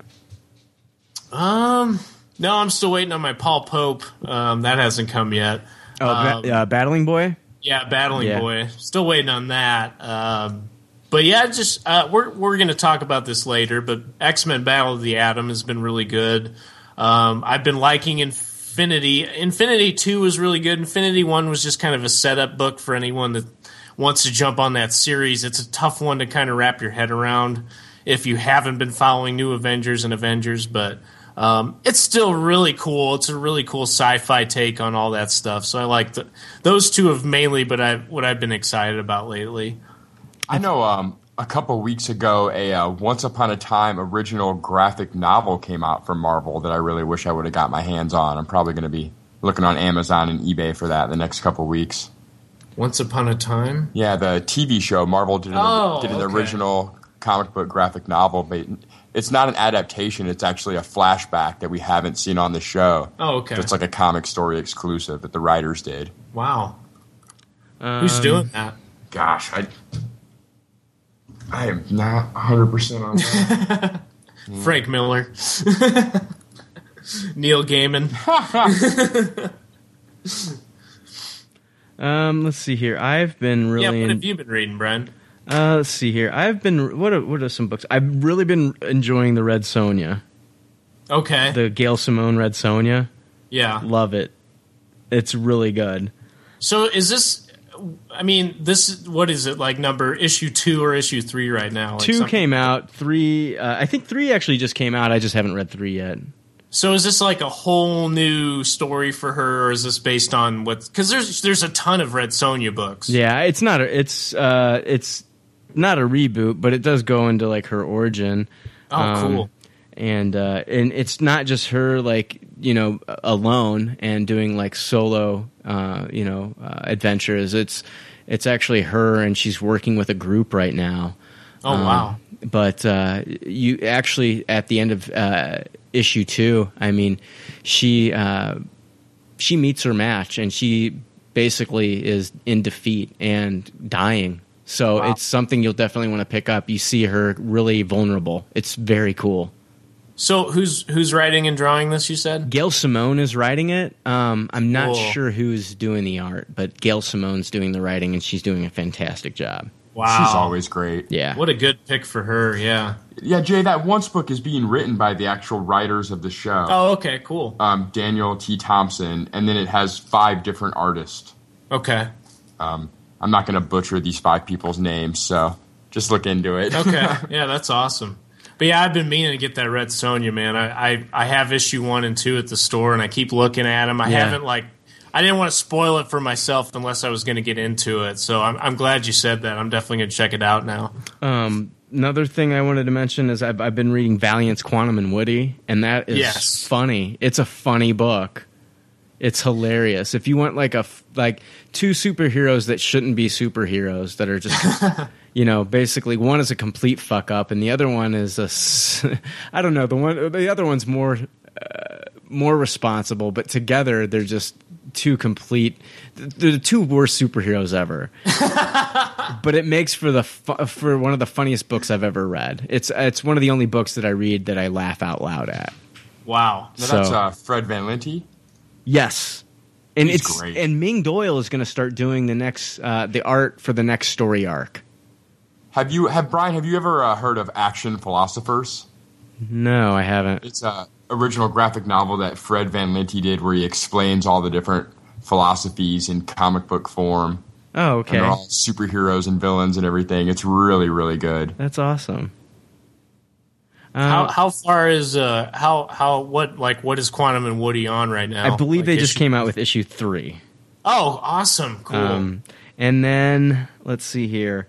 Um, no, I'm still waiting on my Paul Pope. Um, that hasn't come yet. Oh, Um, ba- uh, Battling Boy. Yeah, Battling Yeah. Boy. Still waiting on that. Um, but yeah, just uh, we're we're going to talk about this later. But X Men: Battle of the Atom has been really good. Um, I've been liking Infinity. Infinity Two was really good. Infinity One was just kind of a setup book for anyone that wants to jump on that series. It's a tough one to kind of wrap your head around if you haven't been following New Avengers and Avengers, but. Um, it's still really cool. It's a really cool sci-fi take on all that stuff. So I like the, those two have mainly, but I what I've been excited about lately. I know. Um, a couple weeks ago, a uh, Once Upon a Time original graphic novel came out from Marvel that I really wish I would have got my hands on. I'm probably going to be looking on Amazon and eBay for that the next couple weeks. Once Upon a Time. Yeah, the TV show Marvel did an, Oh, did an okay. original comic book graphic novel, but it's not an adaptation. It's actually a flashback that we haven't seen on the show. Oh, okay. It's like a comic story exclusive that the writers did. Wow. Who's Um, doing that? Gosh, I I am not 100 percent on that. Frank Miller. Neil Gaiman. Um, let's see here. I've been really. yeah, what in- have you been reading, Brian? Uh, let's see here. I've been what are, what are some books? I've really been enjoying the Red Sonja, Okay. the Gail Simone Red Sonja. yeah. Love it. It's really good. So is this? I mean, this what is it like? Number issue two or issue three right now? Like Two something- came out. Three, uh, I think three actually just came out. I just haven't read three yet. So is this like a whole new story for her, or is this based on what? Because there's there's a ton of Red Sonja books. Yeah, it's not. A, it's uh, it's not a reboot, but it does go into like her origin. Um, Oh, cool. And uh, and it's not just her like you know alone and doing like solo uh, you know uh, adventures. It's it's actually her and she's working with a group right now. Oh, wow. But uh, you actually at the end of uh, issue two, I mean, she uh, she meets her match and she basically is in defeat and dying. So Wow. it's something you'll definitely want to pick up. You see her really vulnerable. It's very cool. So who's who's writing and drawing this? You said. Gail Simone is writing it. Um, I'm not Cool. sure who's doing the art, but Gail Simone's doing the writing, and she's doing a fantastic job. Wow. She's always great. Yeah. What a good pick for her. Yeah. Yeah, Jay, that once book is being written by the actual writers of the show. Oh, okay. Cool. Um, Daniel T. Thompson, and then it has five different artists. Okay. Um, I'm not going to butcher these five people's names, so just look into it. Okay. yeah, that's awesome. But yeah, I've been meaning to get that Red Sonja, man. I, I I have issue one and two at the store, and I keep looking at them. I Yeah. haven't like. I didn't want to spoil it for myself unless I was going to get into it. So I'm, I'm glad you said that. I'm definitely going to check it out now. Um, another thing I wanted to mention is I've, I've been reading Valiant's Quantum and Woody, and that is Yes. funny. It's a funny book. It's hilarious. If you want like a like two superheroes that shouldn't be superheroes that are just you know basically one is a complete fuck up and the other one is a I don't know the one the other one's more uh, more responsible but together they're just two complete they're the two worst superheroes ever. but it makes for the fu- for one of the funniest books I've ever read. It's it's one of the only books that I read that I laugh out loud at. Wow. Now, that's uh, Fred Van Lente. Yes. And He's it's great. and Ming Doyle is going to start doing the next uh, the art for the next story arc. Have you have Brian? Have you ever uh, heard of Action Philosophers? No, I haven't. It's a original graphic novel that Fred Van Lente did, where he explains all the different philosophies in comic book form. Oh, And okay. they're all superheroes and villains and everything. It's really, really good. That's awesome. How Uh, how far is uh how how what like what is Quantum and Woody on right now? I believe Like, they just issue- came out with issue three. Oh, awesome! Cool. Um, and then let's see here.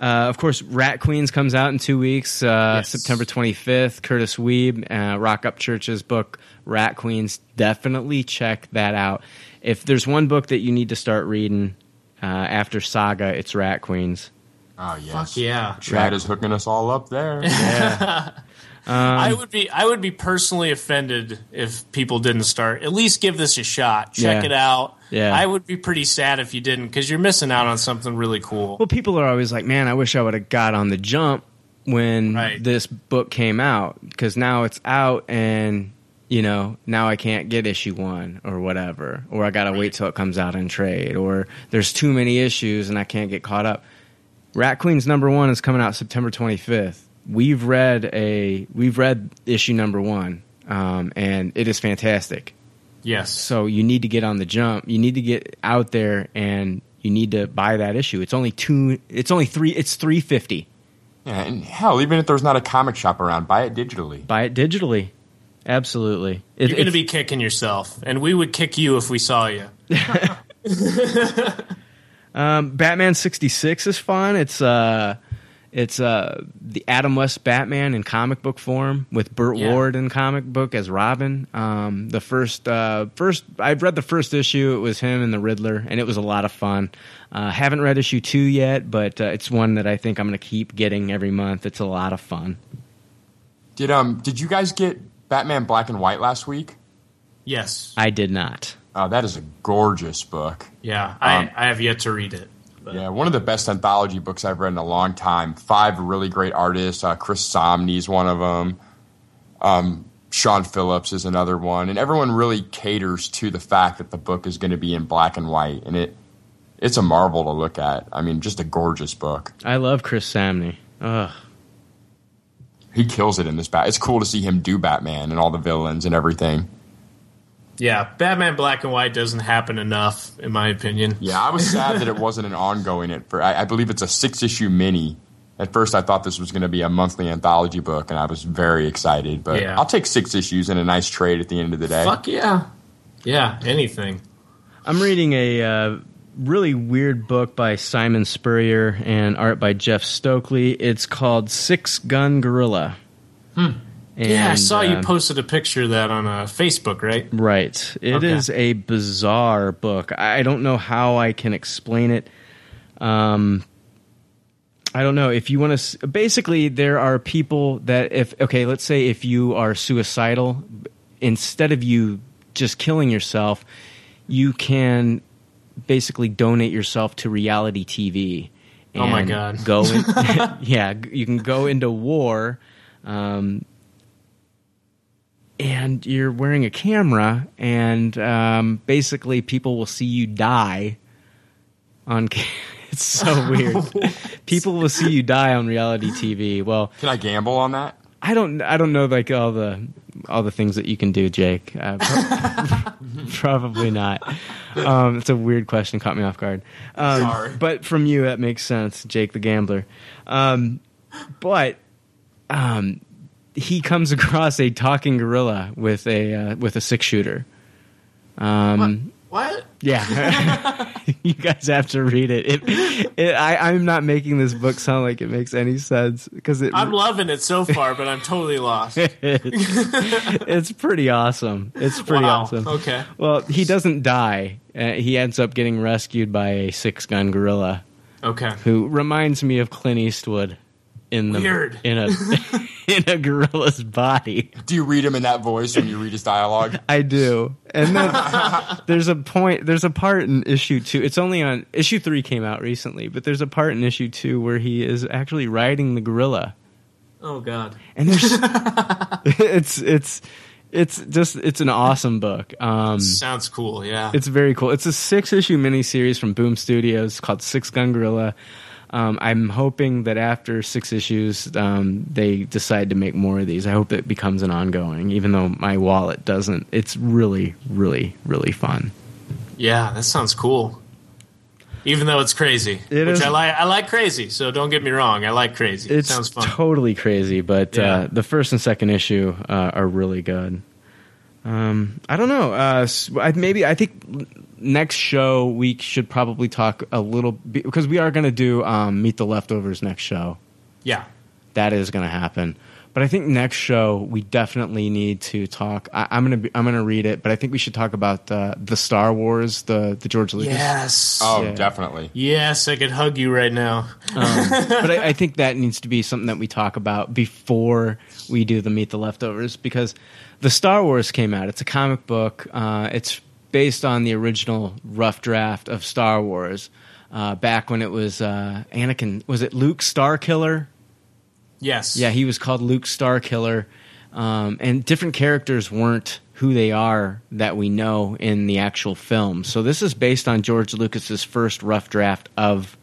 Uh, of course, Rat Queens comes out in two weeks, uh, September 25th. Kurtis Wiebe, uh, Roc Upchurch's book, Rat Queens. Definitely check that out. If there's one book that you need to start reading uh, after Saga, it's Rat Queens. Oh yes, Fuck yeah. Chad is hooking us all up there. I um, would be I would be personally offended if people didn't start. At least give this a shot. Check Yeah. it out. Yeah. I would be pretty sad if you didn't because you're missing out on something really cool. Well, people are always like, man, I wish I would have got on the jump when Right. this book came out because now it's out and you know now I can't get issue one or whatever, or I gotta wait till it comes out in trade, or there's too many issues and I can't get caught up. Rat Queen's number one is coming out September 25th. We've read a we've read issue number one, um, and it is fantastic. Yes. So you need to get on the jump. You need to get out there and you need to buy that issue. It's only two. It's only three. It's three fifty. Yeah, and hell, even if there's not a comic shop around, buy it digitally. Buy it digitally. Absolutely. It- You're going to be kicking yourself, and we would kick you if we saw you. Um, Batman sixty six is fun. It's uh, it's uh, the Adam West Batman in comic book form with Burt Yeah. Ward in comic book as Robin. Um, the first uh, first I've read the first issue. It was him and the Riddler, and it was a lot of fun. Uh, haven't read issue two yet, but uh, it's one that I think I'm going to keep getting every month. It's a lot of fun. Did um did you guys get Batman Black and White last week? Yes. I did not. Oh, that is a gorgeous book. Yeah, I, Um, I have yet to read it. Yeah, one of the best anthology books I've read in a long time. Five really great artists. Uh, Chris Samnee's one of them. Um, Sean Phillips is another one, and everyone really caters to the fact that the book is going to be in black and white, and it it's a marvel to look at. I mean, just a gorgeous book. I love Chris Samnee. Ugh. He kills it in this bat. It's cool to see him do Batman and all the villains and everything. Yeah, Batman Black and White doesn't happen enough, in my opinion. Yeah, I was sad that it wasn't an ongoing. It for I, I believe it's a six issue mini. At first, I thought this was going to be a monthly anthology book, and I was very excited. But Yeah. I'll take six issues and a nice trade at the end of the day. Fuck yeah. Yeah, anything. I'm reading a uh, really weird book by Simon Spurrier and art by Jeff Stokely. It's called Six Gun Gorilla. Hmm. Yeah, I And, saw you uh, posted a picture of that on uh, Facebook, right? Right. It is Okay. a bizarre book. I don't know how I can explain it. Um, I don't know if you want to. Basically, there are people that if okay, let's say if you are suicidal, instead of you just killing yourself, you can basically donate yourself to reality TV. Oh my God. Go in, yeah, you can go into war. Um, and you're wearing a camera, and um, basically people will see you die on. Ca- it's so weird. people will see you die on reality TV. Well, Can I gamble on that? I don't. I don't know like all the all the things that you can do, Jake. Uh, pro- probably not. Um, it's a weird question. Caught me off guard. Um, Sorry. But from you, that makes sense, Jake the gambler. Um, but um, he comes across a talking gorilla with a uh, with a six shooter. Um, What? Yeah, you guys have to read it. it, it I, I'm not making this book sound like it makes any sense because it. I'm loving it so far, but I'm totally lost. it's pretty awesome. It's pretty Wow, awesome. okay. Well, he doesn't die. Uh, he ends up getting rescued by a six gun gorilla. Okay. Who reminds me of Clint Eastwood in the Weird. in a in a gorilla's body. Do you read him in that voice when you read his dialogue? I do. And then there's a point there's a part in issue 2. It's only on issue 3 came out recently, but there's a part in issue 2 where he is actually riding the gorilla. Oh God. And there's it's it's it's just it's an awesome book. Um Sounds cool. Yeah. it's very cool. It's a six issue miniseries from Boom Studios called Six Gun Gorilla. Um, I'm hoping that after six issues, um, they decide to make more of these. I hope it becomes an ongoing, even though my wallet doesn't. It's really, really, really fun. yeah, that sounds cool. Even though it's crazy, It which is- I like. I like crazy. So don't get me wrong. I like crazy. It sounds fun. totally crazy, but Yeah. uh, the first and second issue uh, are really good. Um, I don't know. Uh, maybe I think next show we should probably talk a little bit because we are going to do um, Meet the Leftovers next show. yeah. that is going to happen. But I think next show we definitely need to talk. I, I'm gonna be, I'm gonna read it, but I think we should talk about uh, the Star Wars, the the George Lucas. Yes. Oh, Yeah. definitely. Yes, I could hug you right now. Um, but I, I think that needs to be something that we talk about before we do the Meet the Leftovers because the Star Wars came out. It's a comic book. Uh, it's based on the original rough draft of Star Wars uh, back when it was uh, Anakin. Was it Luke Starkiller? Yes. Yeah, he was called Luke Starkiller, um, and different characters weren't who they are that we know in the actual film. So this is based on George Lucas's first rough draft of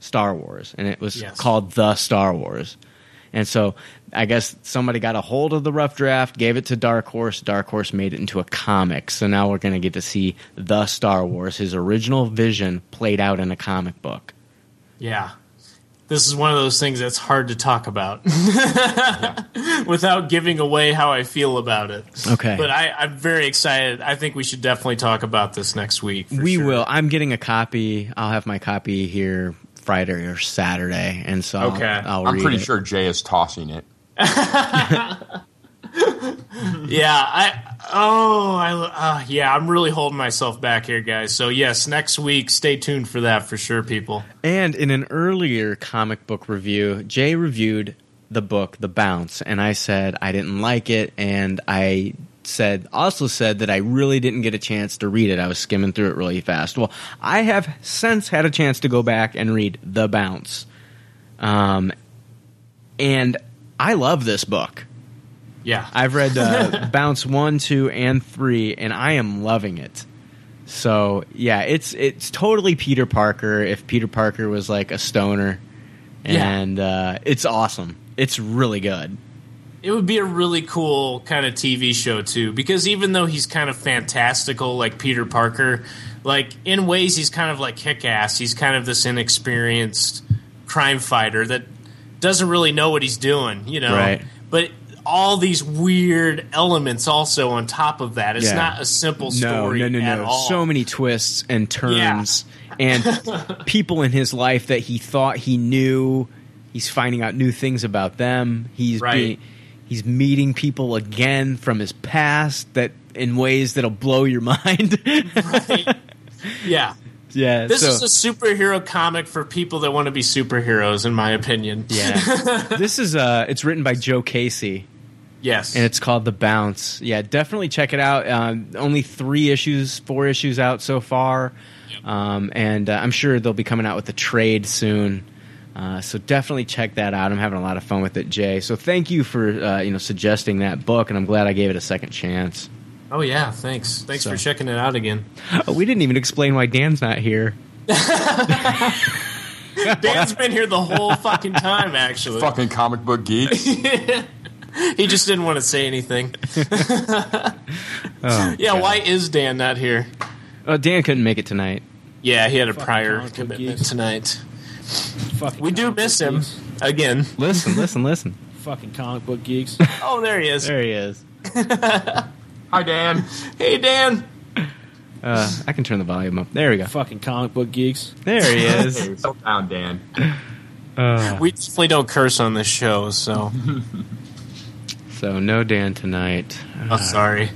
Star Wars, and it was Yes. called The Star Wars. And so I guess somebody got a hold of the rough draft, gave it to Dark Horse. Dark Horse made it into a comic. So now we're going to get to see The Star Wars, his original vision played out in a comic book. Yeah. This is one of those things that's hard to talk about without giving away how I feel about it. Okay. But I, I'm very excited. I think we should definitely talk about this next week. for we sure. will. I'm getting a copy. I'll have my copy here Friday or Saturday, and so I'll- Okay. I'll, I'm read pretty it. sure Jay is tossing it. Yeah, I oh I uh, yeah, I'm really holding myself back here, guys. So yes, next week, stay tuned for that for sure, people. And in an earlier comic book review, Jay reviewed the book The Bounce, and I said I didn't like it, and I said also said that I really didn't get a chance to read it. I was skimming through it really fast. Well, I have since had a chance to go back and read The Bounce, um, and I love this book. Yeah, I've read uh, Bounce one, two, and three, and I am loving it. So yeah, it's it's totally Peter Parker. If Peter Parker was like a stoner, Yeah. and uh, it's awesome. It's really good. it would be a really cool kind of TV show too, because even though he's kind of fantastical, like Peter Parker, like in ways he's kind of like kick ass. He's kind of this inexperienced crime fighter that doesn't really know what he's doing, you know. Right. But all these weird elements also on top of that. It's Yeah. not a simple story no, no, at no. all. So many twists and turns, and people in his life that he thought he knew. He's finding out new things about them. He's Right. being, he's meeting people again from his past that in ways that'll blow your mind. yeah. Yeah. This so, is a superhero comic for people that want to be superheroes, in my opinion. Yeah. this is uh it's written by Joe Casey. Yes. And it's called The Bounce. Yeah, definitely check it out. Um, only three issues, four issues out so far. Um, and uh, I'm sure they'll be coming out with the trade soon. Uh, so definitely check that out. I'm having a lot of fun with it, Jay. So thank you for uh, you know suggesting that book, and I'm glad I gave it a second chance. Oh yeah, thanks. Thanks So- for checking it out again. Oh, we didn't even explain why Dan's not here. Dan's been here the whole fucking time, actually. Fucking comic book geeks. he just didn't want to say anything. Oh, yeah, why is Dan not here? Oh, Dan couldn't make it tonight. Yeah, he had a Fucking prior commitment geeks. tonight. Fucking We do miss book him geeks. again. Listen, listen, listen. Fucking comic book geeks. Oh, there he is. There he is. Hi, Dan. Hey, Dan. Uh, I can turn the volume up. There we go. Fucking comic book geeks. There he is. Hey, Settle down, Dan. Uh, We definitely don't curse on this show, so so no Dan tonight. oh, sorry.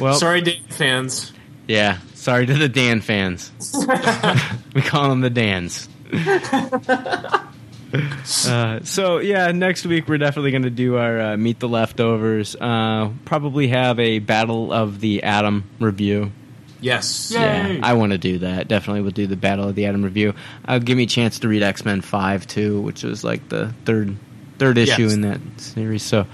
Well, sorry, Dan fans. Yeah. Sorry to the Dan fans. we call them the Dans. Uh, so yeah, next week we're definitely going to do our uh, meet the leftovers. Uh, probably have a Battle of the Atom review. Yes. Yeah, I want to do that. Definitely we'll do the Battle of the Atom review. Uh, give me a chance to read X Men Five too, which was like the third third issue Yes. in that series. So.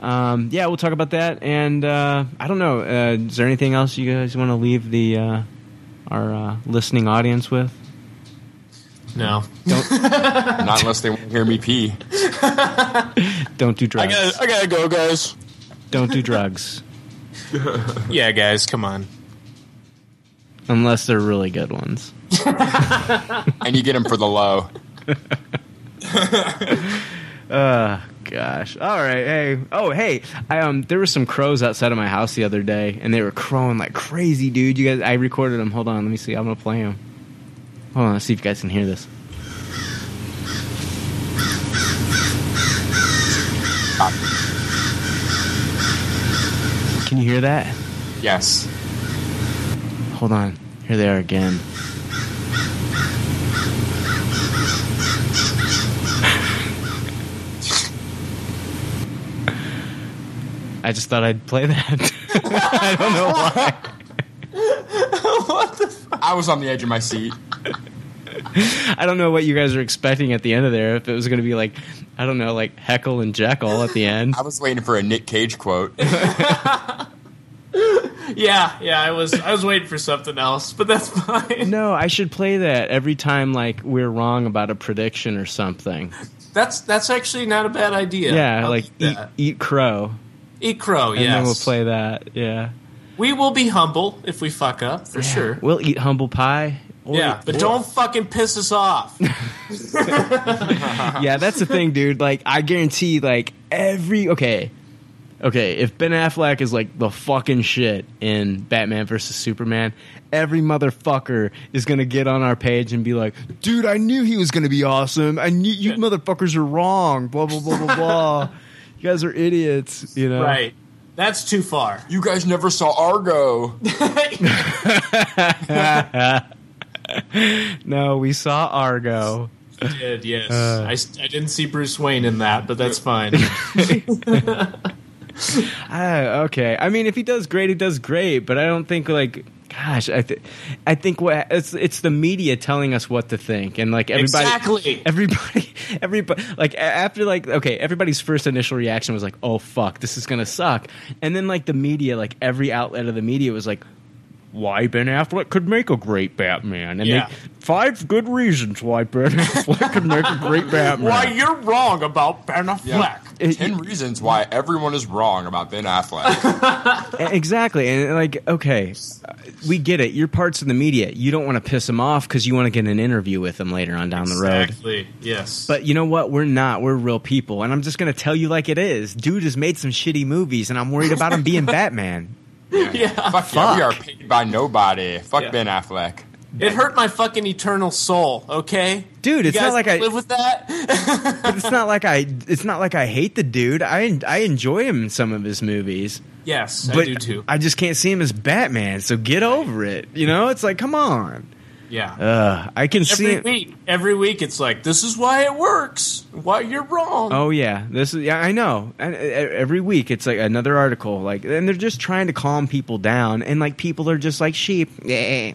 Um, yeah, we'll talk about that, and uh, I don't know. Uh, is there anything else you guys want to leave the uh, our uh, listening audience with? No. don't. unless they want to hear me pee. Don't do drugs. I gotta, I gotta go, guys. Don't do drugs Yeah, guys, come on. unless they're really good ones. And you get them for the low. Uh gosh. All right. Hey. Oh, hey. I um there were some crows outside of my house the other day and they were crowing like crazy, dude. You guys I recorded them. Hold on. Let me see. I'm going to play them. Hold on. Let's see if you guys can hear this. Can you hear that? Yes. Hold on. Here they are again. I just thought I'd play that. I don't know why. What the fuck? I was on the edge of my seat. I don't know what you guys are expecting at the end of there. If it was going to be like, I don't know, like Heckle and Jeckle at the end. I was waiting for a Nick Cage quote. Yeah, yeah, I was I was waiting for something else, but that's fine. No, I should play that every time like we're wrong about a prediction or something. That's that's actually not a bad idea. Yeah, I like eat, that. eat crow. eat crow. And Yes, then we'll play that. Yeah. We will be humble if we fuck up for sure. We'll eat humble pie. Or- yeah, but or- don't fucking piss us off. yeah, that's the thing, dude. Like, I guarantee, like every okay, okay. If Ben Affleck is like the fucking shit in Batman versus Superman, every motherfucker is gonna get on our page and be like, "Dude, I knew he was gonna be awesome. I knew you motherfuckers are wrong." Blah blah blah blah blah. You guys are idiots. You know, right. That's too far. You guys never saw Argo. no, we saw Argo. I did, yes. Uh. I, I didn't see Bruce Wayne in that, but that's fine. Ah, okay. I mean, if he does great, he does great. But I don't think like, gosh, I think, I think what it's it's the media telling us what to think, and like everybody, Exactly. everybody, everybody, like after like okay, everybody's first initial reaction was like, oh fuck, this is gonna suck, and then like the media, like every outlet of the media was like. Why Ben Affleck could make a great Batman, and Yeah. they, five good reasons why Ben Affleck could make a great Batman. Why you're wrong about Ben Affleck. Yeah. Ten reasons why everyone is wrong about Ben Affleck. Exactly, and like, okay, we get it. You're parts of the media. You don't want to piss him off because you want to get an interview with him later on down the road. Exactly. Yes. But you know what? We're not. We're real people, and I'm just gonna tell you like it is. Dude has made some shitty movies, and I'm worried about him being Batman. Yeah. Fuck, yeah, we are paid by nobody. Fuck Yeah. Ben Affleck. It hurt my fucking eternal soul, okay? Dude, You it's not like I- live with that. But it's not like I. It's not like I hate the dude. I I enjoy him in some of his movies. Yes, but I do too. I just can't see him as Batman. So get over it. You know, it's like, come on. Yeah. Uh, I can see Every it. week, every week, it's like this is why it works. Why you're wrong. Oh yeah, this is yeah. I know. And uh, every week it's like another article, like, and they're just trying to calm people down, and like people are just like sheep. Yeah.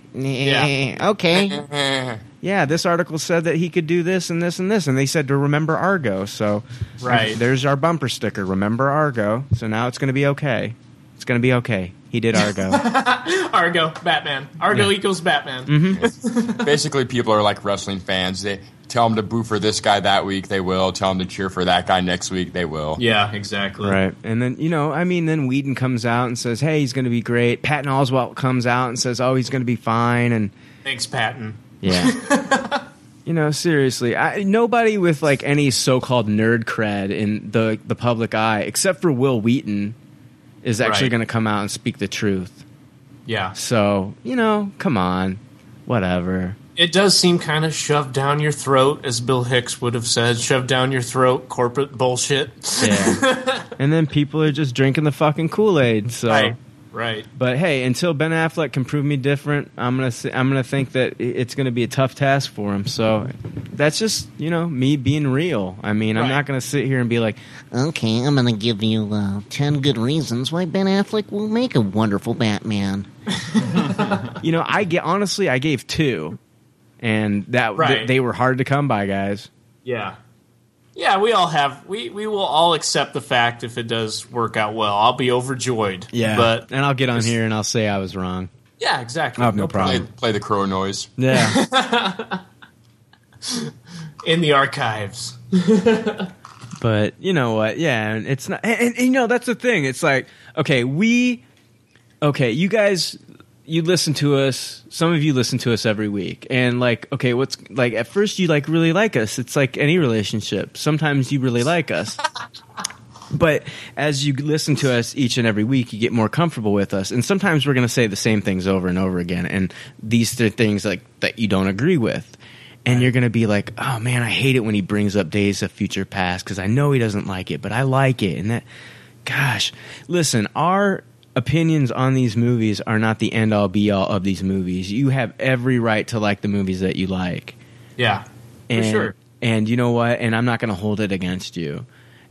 Okay. yeah. This article said that he could do this and this and this, and they said to remember Argo. So Right. there's our bumper sticker. Remember Argo. So now it's going to be okay. It's going to be okay. He did Argo. Argo, Batman. Argo equals Batman. Mm-hmm. Basically, people are like wrestling fans. They tell them to boo for this guy that week, they will. Tell them to cheer for that guy next week, they will. Yeah, exactly. Right. And then, you know, I mean, then Whedon comes out and says, hey, he's going to be great. Patton Oswalt comes out and says, oh, he's going to be fine. And Thanks, Patton. Yeah. you know, seriously, I, nobody with like any so-called nerd cred in the the public eye, except for Wil Wheaton, is actually Right. going to come out and speak the truth. Yeah. So you know, come on, whatever. It does seem kind of shoved down your throat, as Bill Hicks would have said, shoved down your throat, corporate bullshit. Yeah. and then people are just drinking the fucking Kool Aid. So. Right. Right. But hey, until Ben Affleck can prove me different, I'm gonna I'm gonna think that it's gonna be a tough task for him. So that's just you know me being real. I mean, I'm not gonna sit here and be like, Okay, I'm gonna give you uh, 10 good reasons why Ben Affleck will make a wonderful Batman. you know, I get honestly, I gave two, and that th- they were hard to come by, guys. Yeah. Yeah, we all have. We we will all accept the fact if it does work out well. I'll be overjoyed. Yeah, but and I'll get on here and I'll say I was wrong. yeah, exactly. I have no problem. Play, play the crow noise. Yeah. In the archives. But you know what? Yeah, and it's not. And, and, you know that's the thing. It's like okay, we, okay, you guys, you listen to us. Some of you listen to us every week, and like, okay, what's like at first you like really like us. It's like any relationship. Sometimes you really like us. But as you listen to us each and every week, you get more comfortable with us. And sometimes we're going to say the same things over and over again. And these are things like that you don't agree with. And you're going to be like, oh man, I hate it when he brings up Days of Future Past because I know he doesn't like it, but I like it. And that, gosh, listen, our opinions on these movies are not the end all be all of these movies. You have every right to like the movies that you like. Yeah. And, for sure. And you know what? And I'm not going to hold it against you.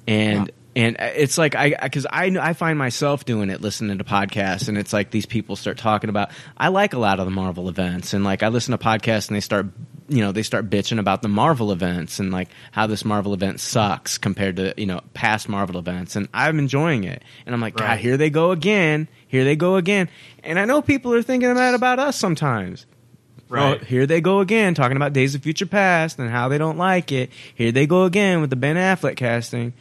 And and it's like I because I I find myself doing it, listening to podcasts, and it's like these people start talking about. I like a lot of the Marvel events, and like I listen to podcasts, and they start you know they start bitching about the Marvel events and like how this Marvel event sucks compared to you know past Marvel events, and I'm enjoying it, and I'm like, God, here they go again, here they go again, and I know people are thinking that about us sometimes. Oh, right. Oh, here they go again talking about Days of Future Past and how they don't like it. Here they go again with the Ben Affleck casting.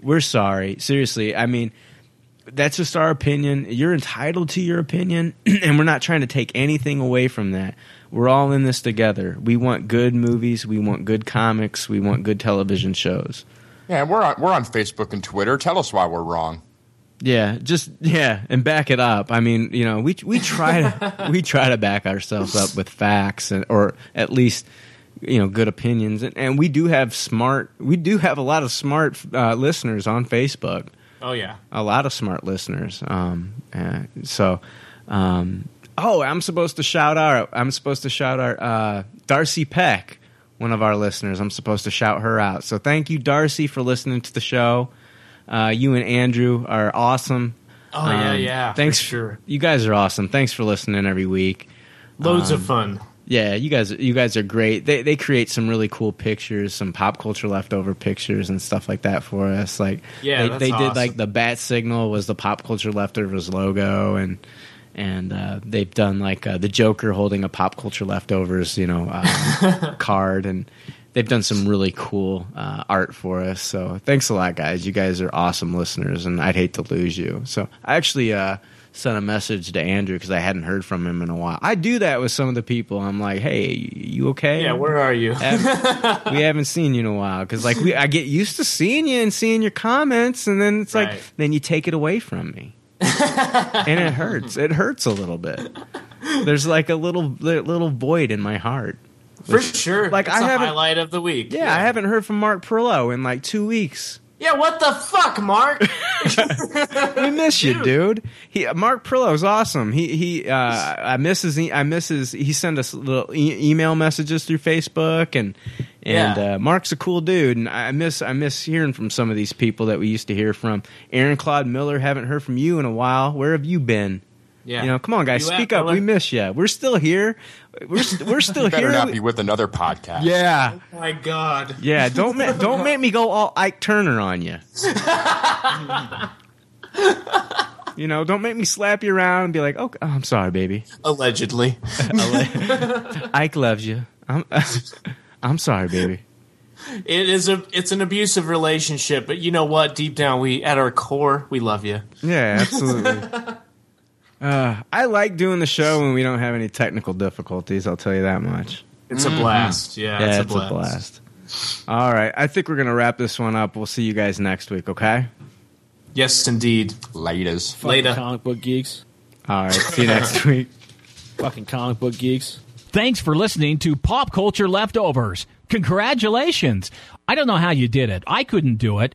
We're sorry. Seriously, I mean, that's just our opinion. You're entitled to your opinion, and we're not trying to take anything away from that. We're all in this together. We want good movies, we want good comics, we want good television shows. Yeah, we're on we're on Facebook and Twitter. Tell us why we're wrong. Yeah, just yeah, and back it up. I mean, you know, we we try to we try to back ourselves up with facts and or at least you know good opinions, and, and we do have smart. We do have a lot of smart uh, listeners on Facebook. Oh yeah. A lot of smart listeners. Um, uh, so, um, oh, I'm supposed to shout out. I'm supposed to shout out uh, Darcy Peck, one of our listeners. I'm supposed to shout her out. So thank you, Darcy, for listening to the show. Uh, you and Andrew are awesome. Oh, yeah, Um, yeah, for Thanks, sure. You guys are awesome. Thanks for listening every week. Loads of Um, fun. Yeah, you guys, you guys are great. They they create some really cool pictures, some pop culture leftover pictures and stuff like that for us. Like, Yeah, they, they did like the bat signal was the pop culture leftovers logo, and and uh, they've done like uh, the Joker holding a pop culture leftovers, you know, uh, card, and they've done some really cool uh, art for us. So thanks a lot, guys. You guys are awesome listeners, and I'd hate to lose you. So I actually uh, sent a message to Andrew because I hadn't heard from him in a while. I do that with some of the people. I'm like, hey, you okay? Yeah, where are you? We haven't seen you in a while because like we, I get used to seeing you and seeing your comments, and then it's like then you take it away from me, and it hurts. It hurts a little bit. There's like a little little void in my heart. For sure. Like, It's I haven't- highlight of the week. Yeah, I haven't heard from Mark Perlow in like two weeks. Yeah, what the fuck, Mark? we miss you, dude. He Mark Perlow's awesome. He he. Uh, I miss his. I miss his. He sent us little e- email messages through Facebook, and and Yeah. uh, Mark's a cool dude. And I miss I miss hearing from some of these people that we used to hear from. Aaron Claude Miller, haven't heard from you in a while. Where have you been? Yeah. You know, come on, guys, You speak up. Miller? We miss you. We're still here. We're st- we're still You better here. not be with another podcast. yeah. Oh my god. Yeah, don't ma- don't make me go all Ike Turner on you. you know, don't make me slap you around and be like, "Oh, I'm sorry, baby. Allegedly. Ike loves you. I'm I'm sorry, baby." It is a it's an abusive relationship, but you know what? Deep down we at our core, we love you. Yeah, absolutely. Uh, I like doing the show when we don't have any technical difficulties. I'll tell you that much. It's a blast. Yeah, yeah, it's, a blast. All right, I think we're gonna wrap this one up. We'll see you guys next week. Okay. Yes, indeed. Laters. Later. Comic book geeks. All right. See you next week. Fucking comic book geeks. Thanks for listening to Pop Culture Leftovers. Congratulations. I don't know how you did it. I couldn't do it.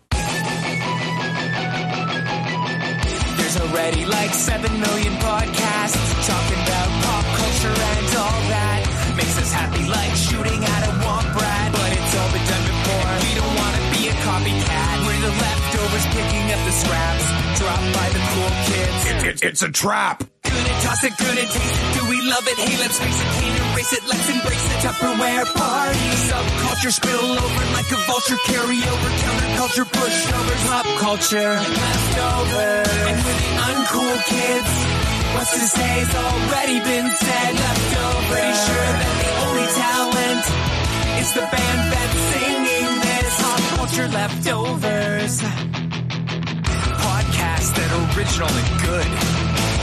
There's already like 7 million podcasts talking about pop culture and all that. Makes us happy like leftovers picking up the scraps dropped by the cool kids. it's a trap. Gonna toss it, gonna taste it. Do we love it? Hey, let's face it, can't erase it. Let's embrace the Tupperware party. Subculture spill over like a vulture. Carry over counterculture, pushovers, pop culture, leftovers. And we're the uncool kids. What's to say's already been said. Leftovers. Pretty sure that the only talent is the band this. Pop culture leftovers. Podcasts that are original and good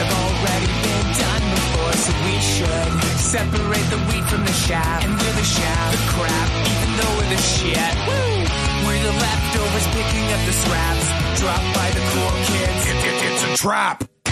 have already been done before, so we should separate the wheat from the chaff. And we're the chaff, the crap, even though we're the shit. Woo! We're the leftovers picking up the scraps dropped by the cool kids. it's a trap.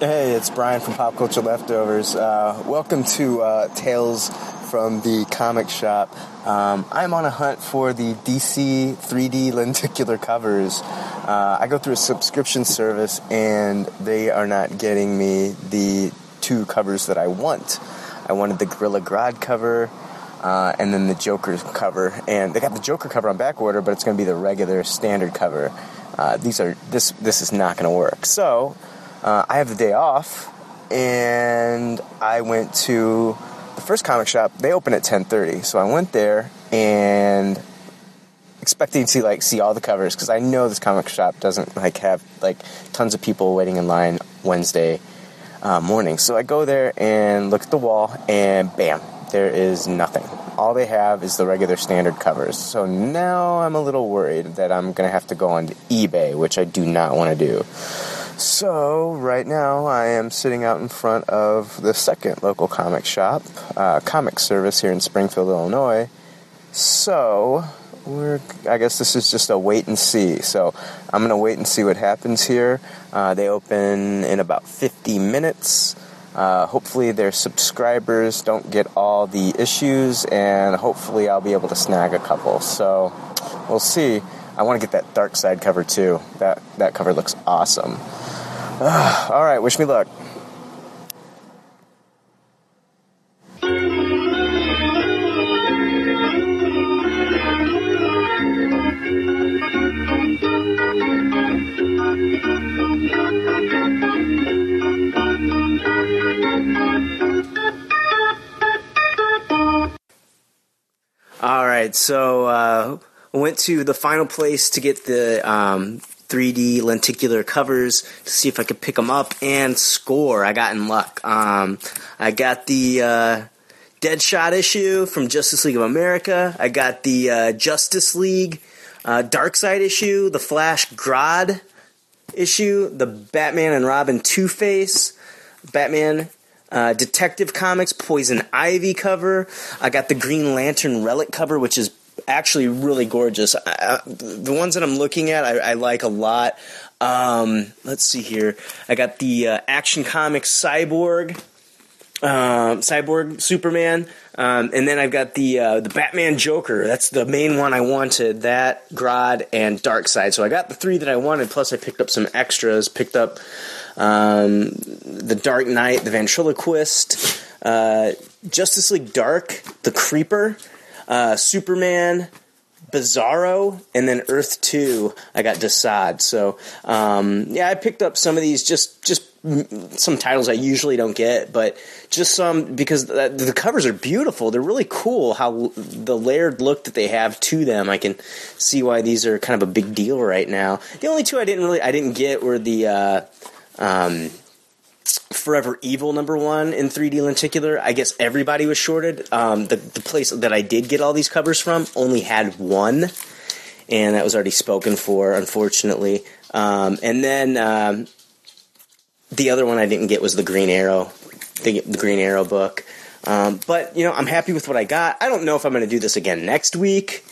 Hey, it's Brian from Pop Culture Leftovers. Uh, welcome to uh, Tales from the Comic Shop. Um, I'm on a hunt for the DC 3D lenticular covers. Uh, I go through a subscription service and they are not getting me the two covers that I want. I wanted the Gorilla Grodd cover uh, and then the Joker cover. And they got the Joker cover on back order, but it's going to be the regular standard cover. Uh, these are this this is not going to work. So uh, I have the day off, and I went to the first comic shop. They open at 10:30, so I went there and expecting to like see all the covers because I know this comic shop doesn't like have like tons of people waiting in line Wednesday uh, morning. So I go there and look at the wall, and bam, there is nothing. All they have is the regular standard covers. So now I'm a little worried that I'm gonna have to go on eBay, which I do not want to do. So right now I am sitting out in front of the second local comic shop, uh, Comic Service here in Springfield, Illinois. So we're, I guess this is just a wait and see. So I'm gonna wait and see what happens here. Uh, they open in about 50 minutes. Uh, hopefully their subscribers don't get all the issues, and hopefully I'll be able to snag a couple. So we'll see. I want to get that Darkseid cover too. That that cover looks awesome. All right, wish me luck. All right, so uh, went to the final place to get the um, 3D lenticular covers to see if I could pick them up and score. I got in luck. Um, I got the uh, Deadshot issue from Justice League of America. I got the uh, Justice League uh, Darkseid issue, the Flash Grodd issue, the Batman and Robin Two Face, Batman uh, Detective Comics Poison Ivy cover. I got the Green Lantern Relic cover, which is actually really gorgeous. I, I, the ones that I'm looking at, I, I like a lot. Um, let's see here. I got the uh, Action Comics Cyborg, um, Cyborg Superman, um, and then I've got the uh, the Batman Joker. That's the main one I wanted. That Grodd and Darkseid. So I got the three that I wanted. Plus, I picked up some extras. Picked up um, the Dark Knight, the Ventriloquist, uh, Justice League Dark, the Creeper, uh, Superman, Bizarro, and then Earth Two. I got Desaad. So um, yeah, I picked up some of these just just some titles I usually don't get, but just some because the, the covers are beautiful. They're really cool. How the layered look that they have to them. I can see why these are kind of a big deal right now. The only two I didn't really I didn't get were the. Uh, um, Forever Evil number one in 3D lenticular. I guess everybody was shorted. Um, the, the place that I did get all these covers from only had one, and that was already spoken for, unfortunately. Um, and then um, the other one I didn't get was the Green Arrow, the, the Green Arrow book. Um, but you know, I'm happy with what I got. I don't know if I'm going to do this again next week.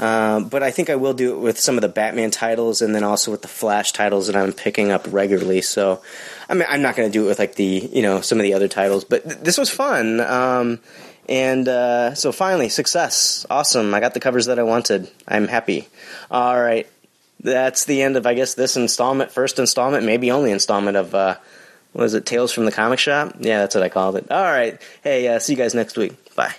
Um, but I think I will do it with some of the Batman titles, and then also with the Flash titles that I'm picking up regularly. So, I mean, I'm not going to do it with like the you know some of the other titles, but th- this was fun. Um, and uh, so finally, success, awesome! I got the covers that I wanted. I'm happy. All right, that's the end of I guess this installment, first installment, maybe only installment of uh, what is it, Tales from the Comic Shop? Yeah, that's what I called it. All right, hey, uh, see you guys next week. Bye.